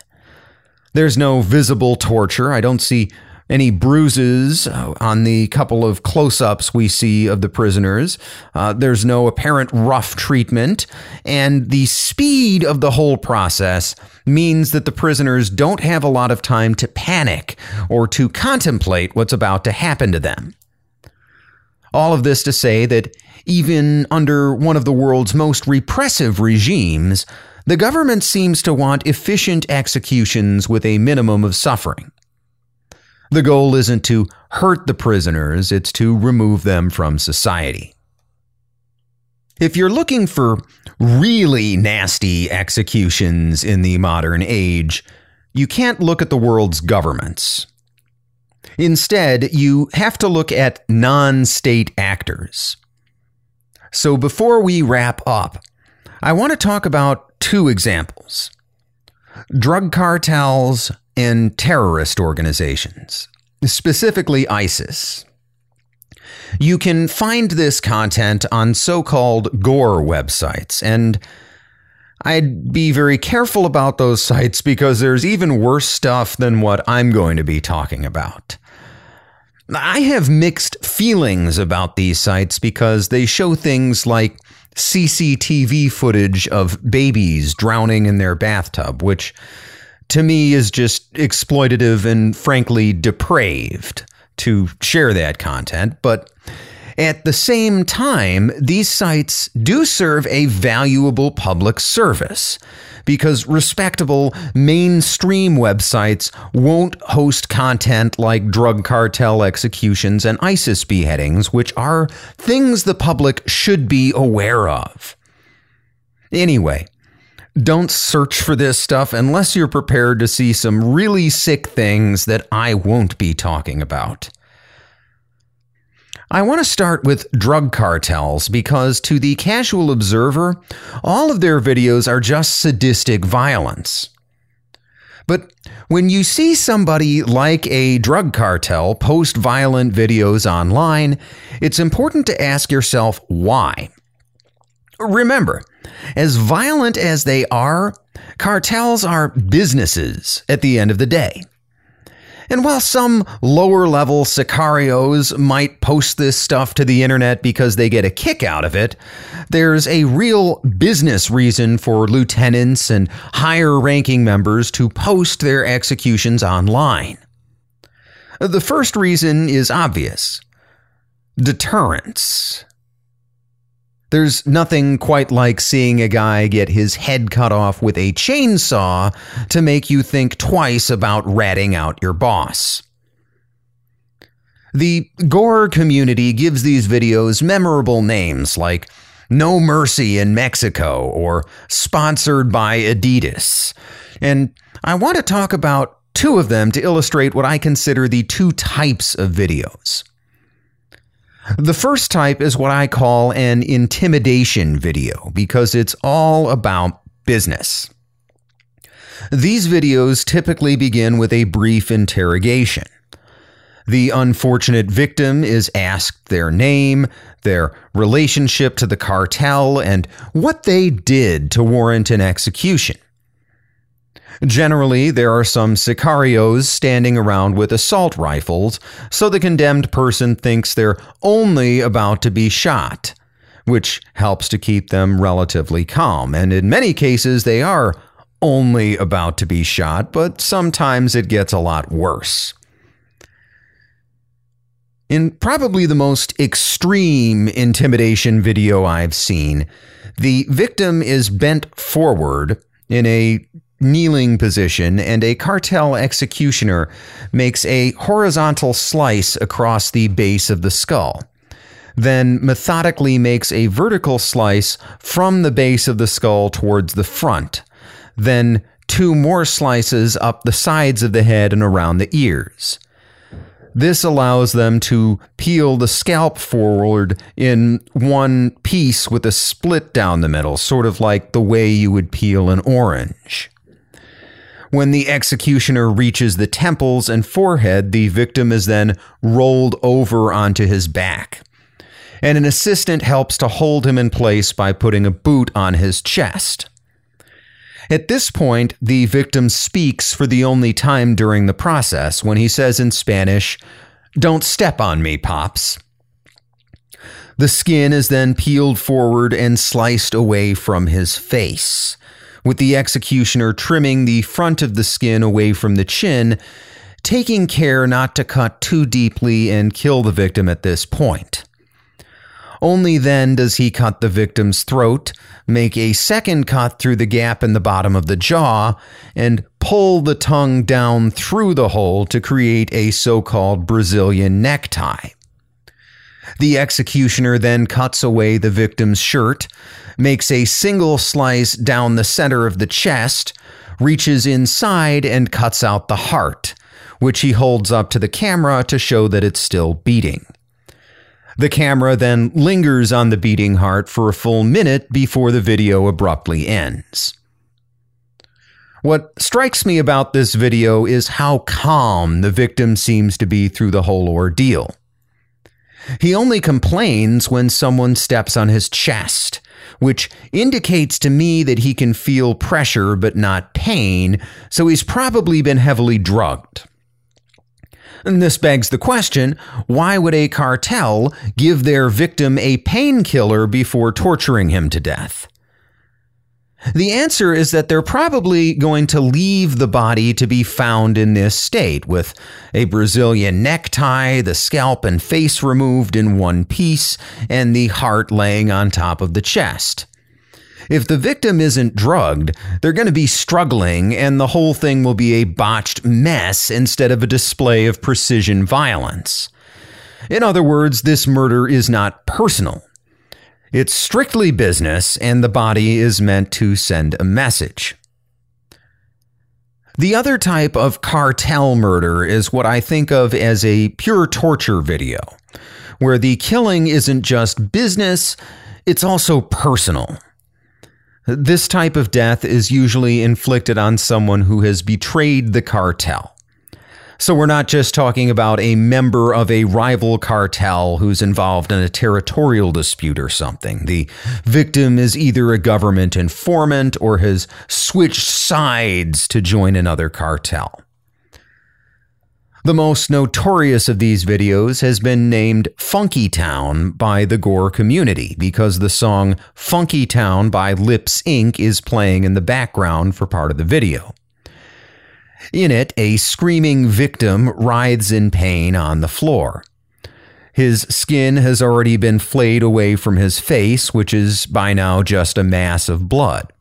There's no visible torture. I don't see any bruises uh, on the couple of close ups we see of the prisoners. Uh, there's no apparent rough treatment. And the speed of the whole process means that the prisoners don't have a lot of time to panic or to contemplate what's about to happen to them. All of this to say that Even under one of the world's most repressive regimes, the government seems to want efficient executions with a minimum of suffering. The goal isn't to hurt the prisoners, it's to remove them from society. If you're looking for really nasty executions in the modern age, you can't look at the world's governments. Instead, you have to look at non state actors. So before we wrap up, I want to talk about two examples drug cartels and terrorist organizations, specifically ISIS. You can find this content on so called gore websites, and I'd be very careful about those sites because there's even worse stuff than what I'm going to be talking about. I have mixed feelings about these sites because they show things like CCTV footage of babies drowning in their bathtub, which to me is just exploitative and frankly depraved to share that content. But at the same time, these sites do serve a valuable public service because respectable mainstream websites won't host content like drug cartel executions and ISIS beheadings, which are things the public should be aware of. Anyway, don't search for this stuff unless you're prepared to see some really sick things that I won't be talking about. I want to start with drug cartels because, to the casual observer, all of their videos are just sadistic violence. But when you see somebody like a drug cartel post violent videos online, it's important to ask yourself why. Remember, as violent as they are, cartels are businesses at the end of the day. And while some lower level sicarios might post this stuff to the internet because they get a kick out of it, there's a real business reason for lieutenants and higher ranking members to post their executions online. The first reason is obvious deterrence. There's nothing quite like seeing a guy get his head cut off with a chainsaw to make you think twice about ratting out your boss. The gore community gives these videos memorable names like No Mercy in Mexico or Sponsored by Adidas. And I want to talk about two of them to illustrate what I consider the two types of videos. The first type is what I call an intimidation video because it's all about business. These videos typically begin with a brief interrogation. The unfortunate victim is asked their name, their relationship to the cartel, and what they did to warrant an execution. Generally, there are some sicarios standing around with assault rifles, so the condemned person thinks they're only about to be shot, which helps to keep them relatively calm. And in many cases, they are only about to be shot, but sometimes it gets a lot worse. In probably the most extreme intimidation video I've seen, the victim is bent forward in a kneeling position, and a cartel executioner makes a horizontal slice across the base of the skull. Then methodically makes a vertical slice from the base of the skull towards the front. Then two more slices up the sides of the head and around the ears. This allows them to peel the scalp forward in one piece with a split down the middle, sort of like the way you would peel an orange. When the executioner reaches the temples and forehead, the victim is then rolled over onto his back. And an assistant helps to hold him in place by putting a boot on his chest. At this point, the victim speaks for the only time during the process when he says in Spanish, Don't step on me, Pops. The skin is then peeled forward and sliced away from his face with the executioner trimming the front of the skin away from the chin, taking care not to cut too deeply and kill the victim at this point. Only then does he cut the victim's throat, make a second cut through the gap in the bottom of the jaw, and pull the tongue down through the hole to create a so called Brazilian necktie. The executioner then cuts away the victim's shirt, makes a single slice down the center of the chest, reaches inside, and cuts out the heart, which he holds up to the camera to show that it's still beating. The camera then lingers on the beating heart for a full minute before the video abruptly ends. What strikes me about this video is how calm the victim seems to be through the whole ordeal. He only complains when someone steps on his chest, which indicates to me that he can feel pressure but not pain, so he's probably been heavily drugged. And this begs the question why would a cartel give their victim a painkiller before torturing him to death? The answer is that they're probably going to leave the body to be found in this state, with a Brazilian necktie, the scalp and face removed in one piece, and the heart laying on top of the chest. If the victim isn't drugged, they're going to be struggling, and the whole thing will be a botched mess instead of a display of precision violence. In other words, this murder is not personal. It's strictly business, and the body is meant to send a message. The other type of cartel murder is what I think of as a pure torture video, where the killing isn't just business, it's also personal. This type of death is usually inflicted on someone who has betrayed the cartel. So we're not just talking about a member of a rival cartel who's involved in a territorial dispute or something. The victim is either a government informant or has switched sides to join another cartel. The most notorious of these videos has been named Funky Town by the Gore community because the song Funky Town by Lipps Inc. is playing in the background for part of the video. In it, a screaming victim writhes in pain on the floor. His skin has already been flayed away from his face, which is by now just a mass of blood.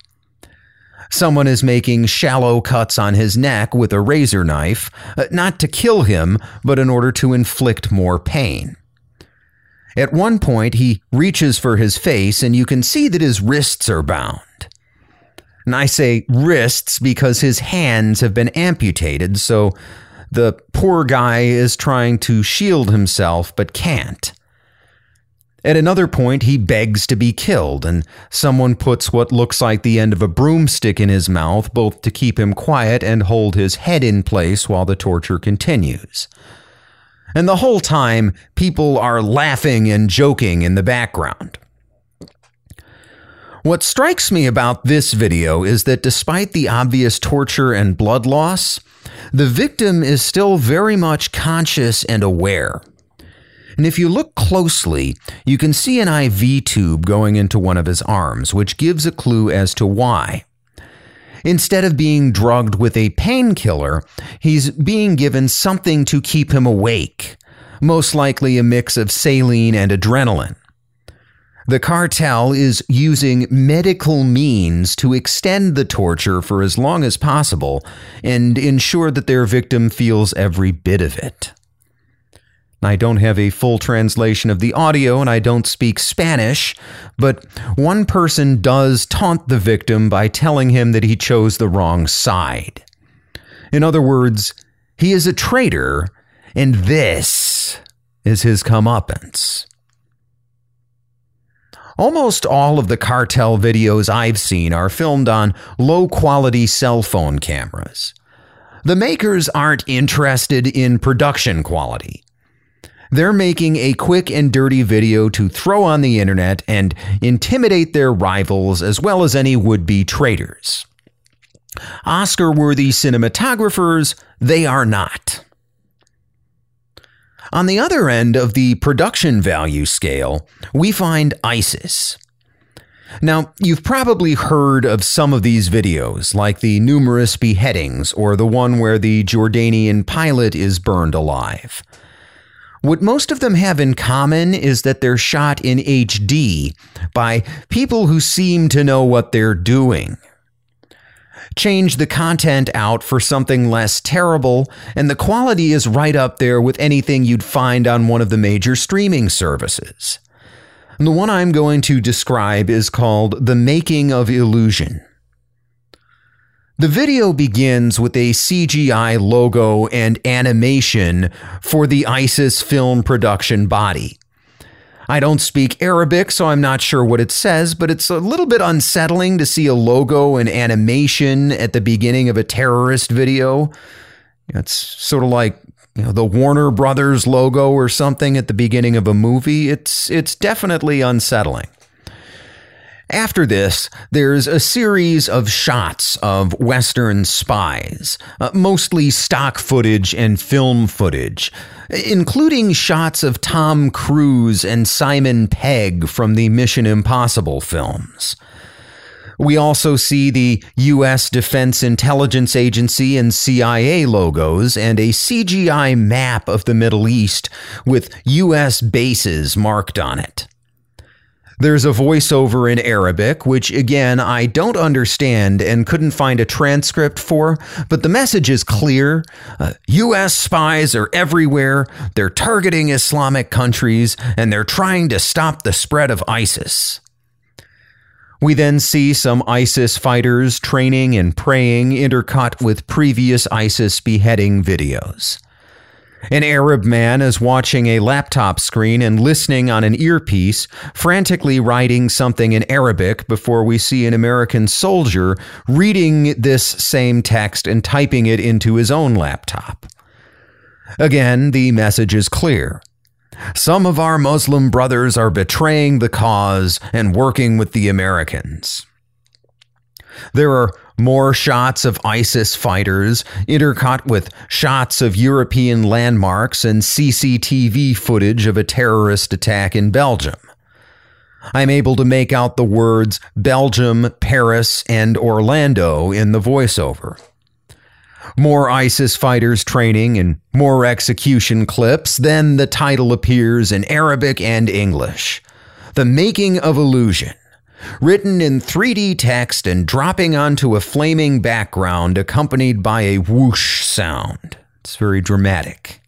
Someone is making shallow cuts on his neck with a razor knife, uh, not to kill him, but in order to inflict more pain. At one point, he reaches for his face, and you can see that his wrists are bound. And I say wrists because his hands have been amputated, so the poor guy is trying to shield himself but can't. At another point, he begs to be killed, and someone puts what looks like the end of a broomstick in his mouth, both to keep him quiet and hold his head in place while the torture continues. And the whole time, people are laughing and joking in the background. What strikes me about this video is that despite the obvious torture and blood loss, the victim is still very much conscious and aware. And if you look closely, you can see an IV tube going into one of his arms, which gives a clue as to why. Instead of being drugged with a painkiller, he's being given something to keep him awake, most likely a mix of saline and adrenaline. The cartel is using medical means to extend the torture for as long as possible and ensure that their victim feels every bit of it. I don't have a full translation of the audio and I don't speak Spanish, but one person does taunt the victim by telling him that he chose the wrong side. In other words, he is a traitor, and this is his comeuppance. Almost all of the cartel videos I've seen are filmed on low quality cell phone cameras. The makers aren't interested in production quality. They're making a quick and dirty video to throw on the internet and intimidate their rivals as well as any would be traitors. Oscar worthy cinematographers, they are not. On the other end of the production value scale, we find ISIS. Now, you've probably heard of some of these videos, like the numerous beheadings or the one where the Jordanian pilot is burned alive. What most of them have in common is that they're shot in HD by people who seem to know what they're doing. Change the content out for something less terrible, and the quality is right up there with anything you'd find on one of the major streaming services. The one I'm going to describe is called The Making of Illusion. The video begins with a CGI logo and animation for the ISIS film production body. I don't speak Arabic, so I'm not sure what it says, but it's a little bit unsettling to see a logo and animation at the beginning of a terrorist video. It's sort of like you know the Warner Brothers logo or something at the beginning of a movie. It's it's definitely unsettling. After this, there's a series of shots of Western spies, uh, mostly stock footage and film footage, including shots of Tom Cruise and Simon Pegg from the Mission Impossible films. We also see the U.S. Defense Intelligence Agency and CIA logos and a CGI map of the Middle East with U.S. bases marked on it. There's a voiceover in Arabic, which again, I don't understand and couldn't find a transcript for, but the message is clear. Uh, U.S. spies are everywhere. They're targeting Islamic countries and they're trying to stop the spread of ISIS. We then see some ISIS fighters training and praying intercut with previous ISIS beheading videos. An Arab man is watching a laptop screen and listening on an earpiece, frantically writing something in Arabic before we see an American soldier reading this same text and typing it into his own laptop. Again, the message is clear. Some of our Muslim brothers are betraying the cause and working with the Americans. There are more shots of ISIS fighters, intercut with shots of European landmarks and CCTV footage of a terrorist attack in Belgium. I'm able to make out the words Belgium, Paris, and Orlando in the voiceover. More ISIS fighters training and more execution clips, then the title appears in Arabic and English The Making of Illusion written in 3D text and dropping onto a flaming background accompanied by a whoosh sound. It's very dramatic.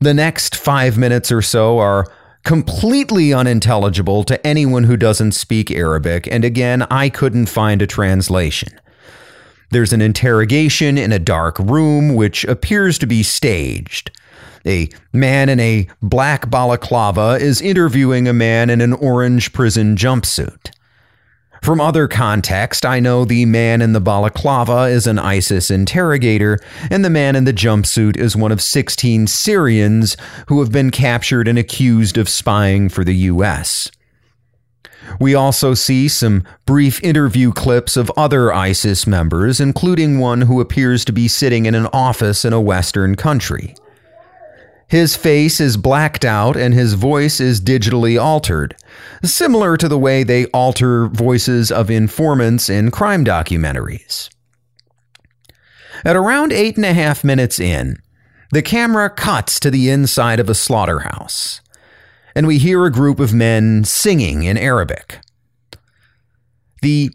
The next five minutes or so are completely unintelligible to anyone who doesn't speak Arabic, and again, I couldn't find a translation. There's an interrogation in a dark room which appears to be staged. A man in a black balaclava is interviewing a man in an orange prison jumpsuit. From other context, I know the man in the balaclava is an ISIS interrogator, and the man in the jumpsuit is one of 16 Syrians who have been captured and accused of spying for the U.S. We also see some brief interview clips of other ISIS members, including one who appears to be sitting in an office in a Western country. His face is blacked out and his voice is digitally altered, similar to the way they alter voices of informants in crime documentaries. At around eight and a half minutes in, the camera cuts to the inside of a slaughterhouse, and we hear a group of men singing in Arabic. The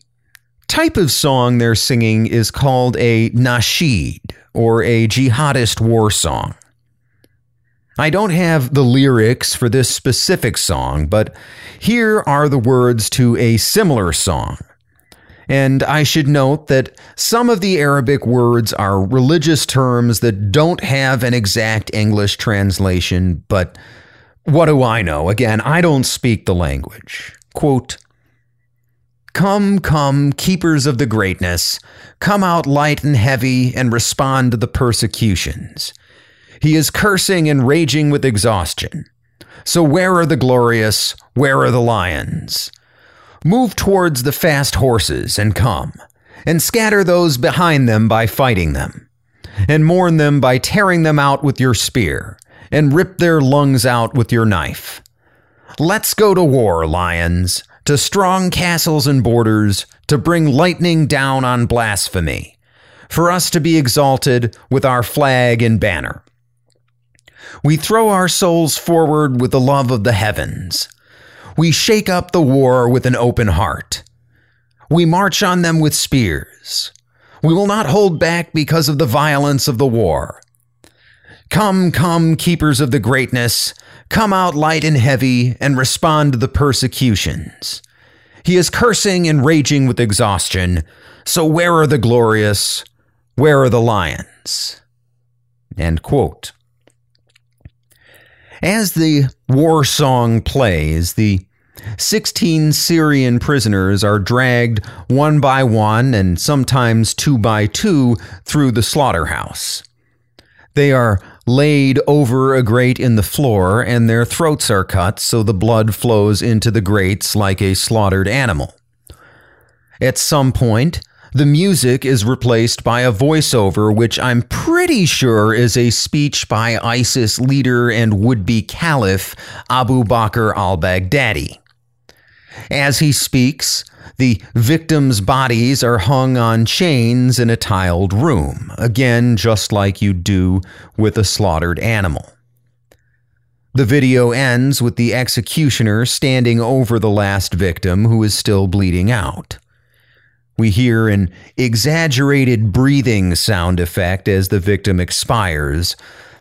type of song they're singing is called a nasheed, or a jihadist war song. I don't have the lyrics for this specific song, but here are the words to a similar song. And I should note that some of the Arabic words are religious terms that don't have an exact English translation, but what do I know? Again, I don't speak the language. Quote, Come, come, keepers of the greatness, come out light and heavy and respond to the persecutions. He is cursing and raging with exhaustion. So, where are the glorious? Where are the lions? Move towards the fast horses and come, and scatter those behind them by fighting them, and mourn them by tearing them out with your spear, and rip their lungs out with your knife. Let's go to war, lions, to strong castles and borders, to bring lightning down on blasphemy, for us to be exalted with our flag and banner. We throw our souls forward with the love of the heavens. We shake up the war with an open heart. We march on them with spears. We will not hold back because of the violence of the war. Come, come, keepers of the greatness, come out light and heavy and respond to the persecutions. He is cursing and raging with exhaustion. So where are the glorious? Where are the lions? End quote. As the war song plays, the 16 Syrian prisoners are dragged one by one and sometimes two by two through the slaughterhouse. They are laid over a grate in the floor and their throats are cut so the blood flows into the grates like a slaughtered animal. At some point, the music is replaced by a voiceover, which I'm pretty sure is a speech by ISIS leader and would be caliph Abu Bakr al Baghdadi. As he speaks, the victims' bodies are hung on chains in a tiled room, again, just like you do with a slaughtered animal. The video ends with the executioner standing over the last victim who is still bleeding out. We hear an exaggerated breathing sound effect as the victim expires,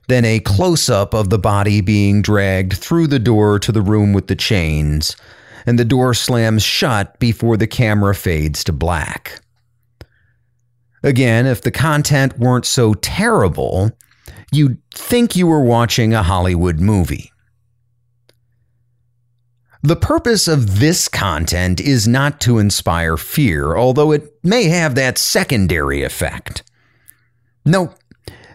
then a close up of the body being dragged through the door to the room with the chains, and the door slams shut before the camera fades to black. Again, if the content weren't so terrible, you'd think you were watching a Hollywood movie. The purpose of this content is not to inspire fear, although it may have that secondary effect. No,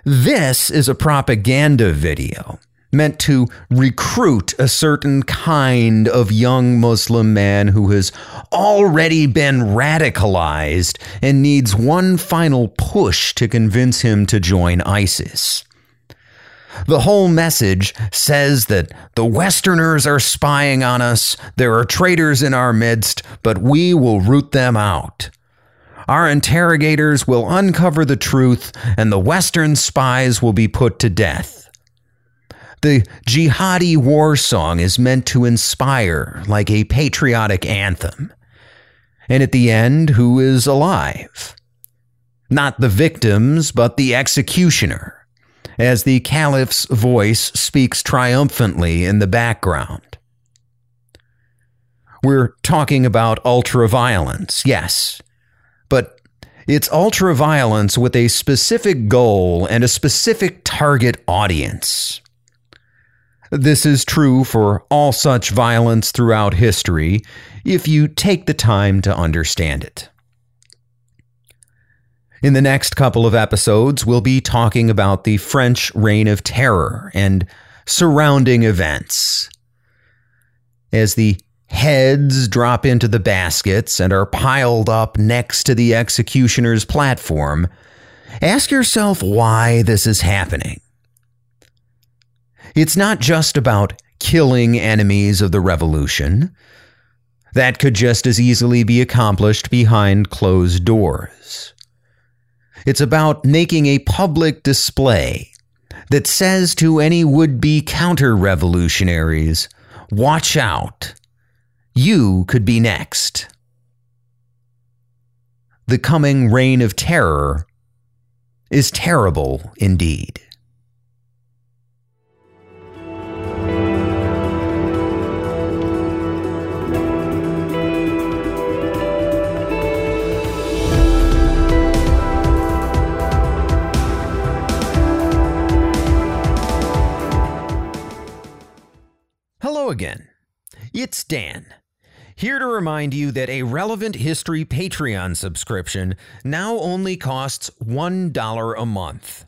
this is a propaganda video meant to recruit a certain kind of young Muslim man who has already been radicalized and needs one final push to convince him to join ISIS. The whole message says that the Westerners are spying on us, there are traitors in our midst, but we will root them out. Our interrogators will uncover the truth, and the Western spies will be put to death. The jihadi war song is meant to inspire like a patriotic anthem. And at the end, who is alive? Not the victims, but the executioner as the caliph's voice speaks triumphantly in the background. We're talking about ultra-violence, yes, but it's ultra-violence with a specific goal and a specific target audience. This is true for all such violence throughout history if you take the time to understand it. In the next couple of episodes, we'll be talking about the French Reign of Terror and surrounding events. As the heads drop into the baskets and are piled up next to the executioner's platform, ask yourself why this is happening. It's not just about killing enemies of the revolution. That could just as easily be accomplished behind closed doors. It's about making a public display that says to any would be counter revolutionaries, watch out. You could be next. The coming reign of terror is terrible indeed. Again. It's Dan. Here to remind you that a Relevant History Patreon subscription now only costs $1 a month.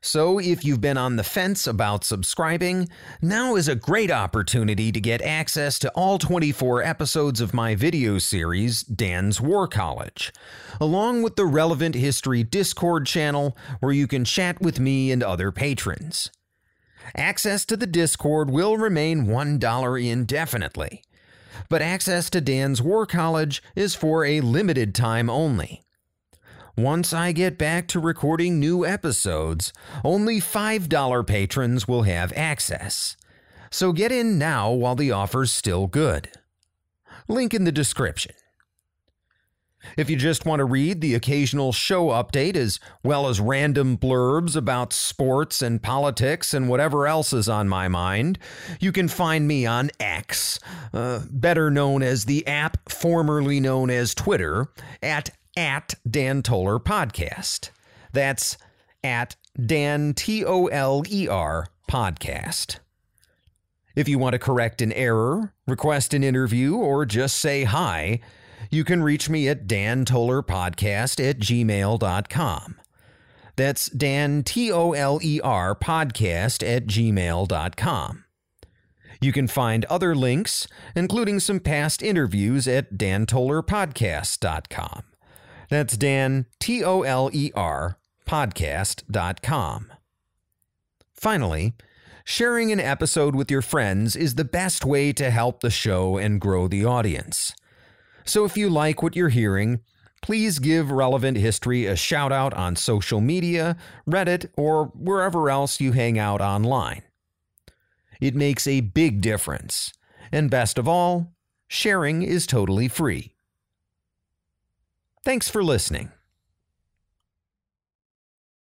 So, if you've been on the fence about subscribing, now is a great opportunity to get access to all 24 episodes of my video series, Dan's War College, along with the Relevant History Discord channel where you can chat with me and other patrons. Access to the Discord will remain $1 indefinitely, but access to Dan's War College is for a limited time only. once I get back to recording new episodes, only $5 patrons will have access. So get in now while the offer's still good. Link in the description. If you just want to read the occasional show update as well as random blurbs about sports and politics and whatever else is on my mind, you can find me on X, uh, better known as the app formerly known as Twitter, at at Dan Toler Podcast. That's at Dan T O L E R Podcast. If you want to correct an error, request an interview, or just say hi, you can reach me at dantolerpodcast at gmail.com. That's Dan T O L E R podcast at gmail.com. You can find other links, including some past interviews, at dantolerpodcast.com. That's Dan, T O L E R, podcast.com. Finally, sharing an episode with your friends is the best way to help the show and grow the audience. So if you like what you're hearing, please give Relevant History a shout out on social media, Reddit, or wherever else you hang out online. It makes a big difference. And best of all, sharing is totally free. Thanks for listening.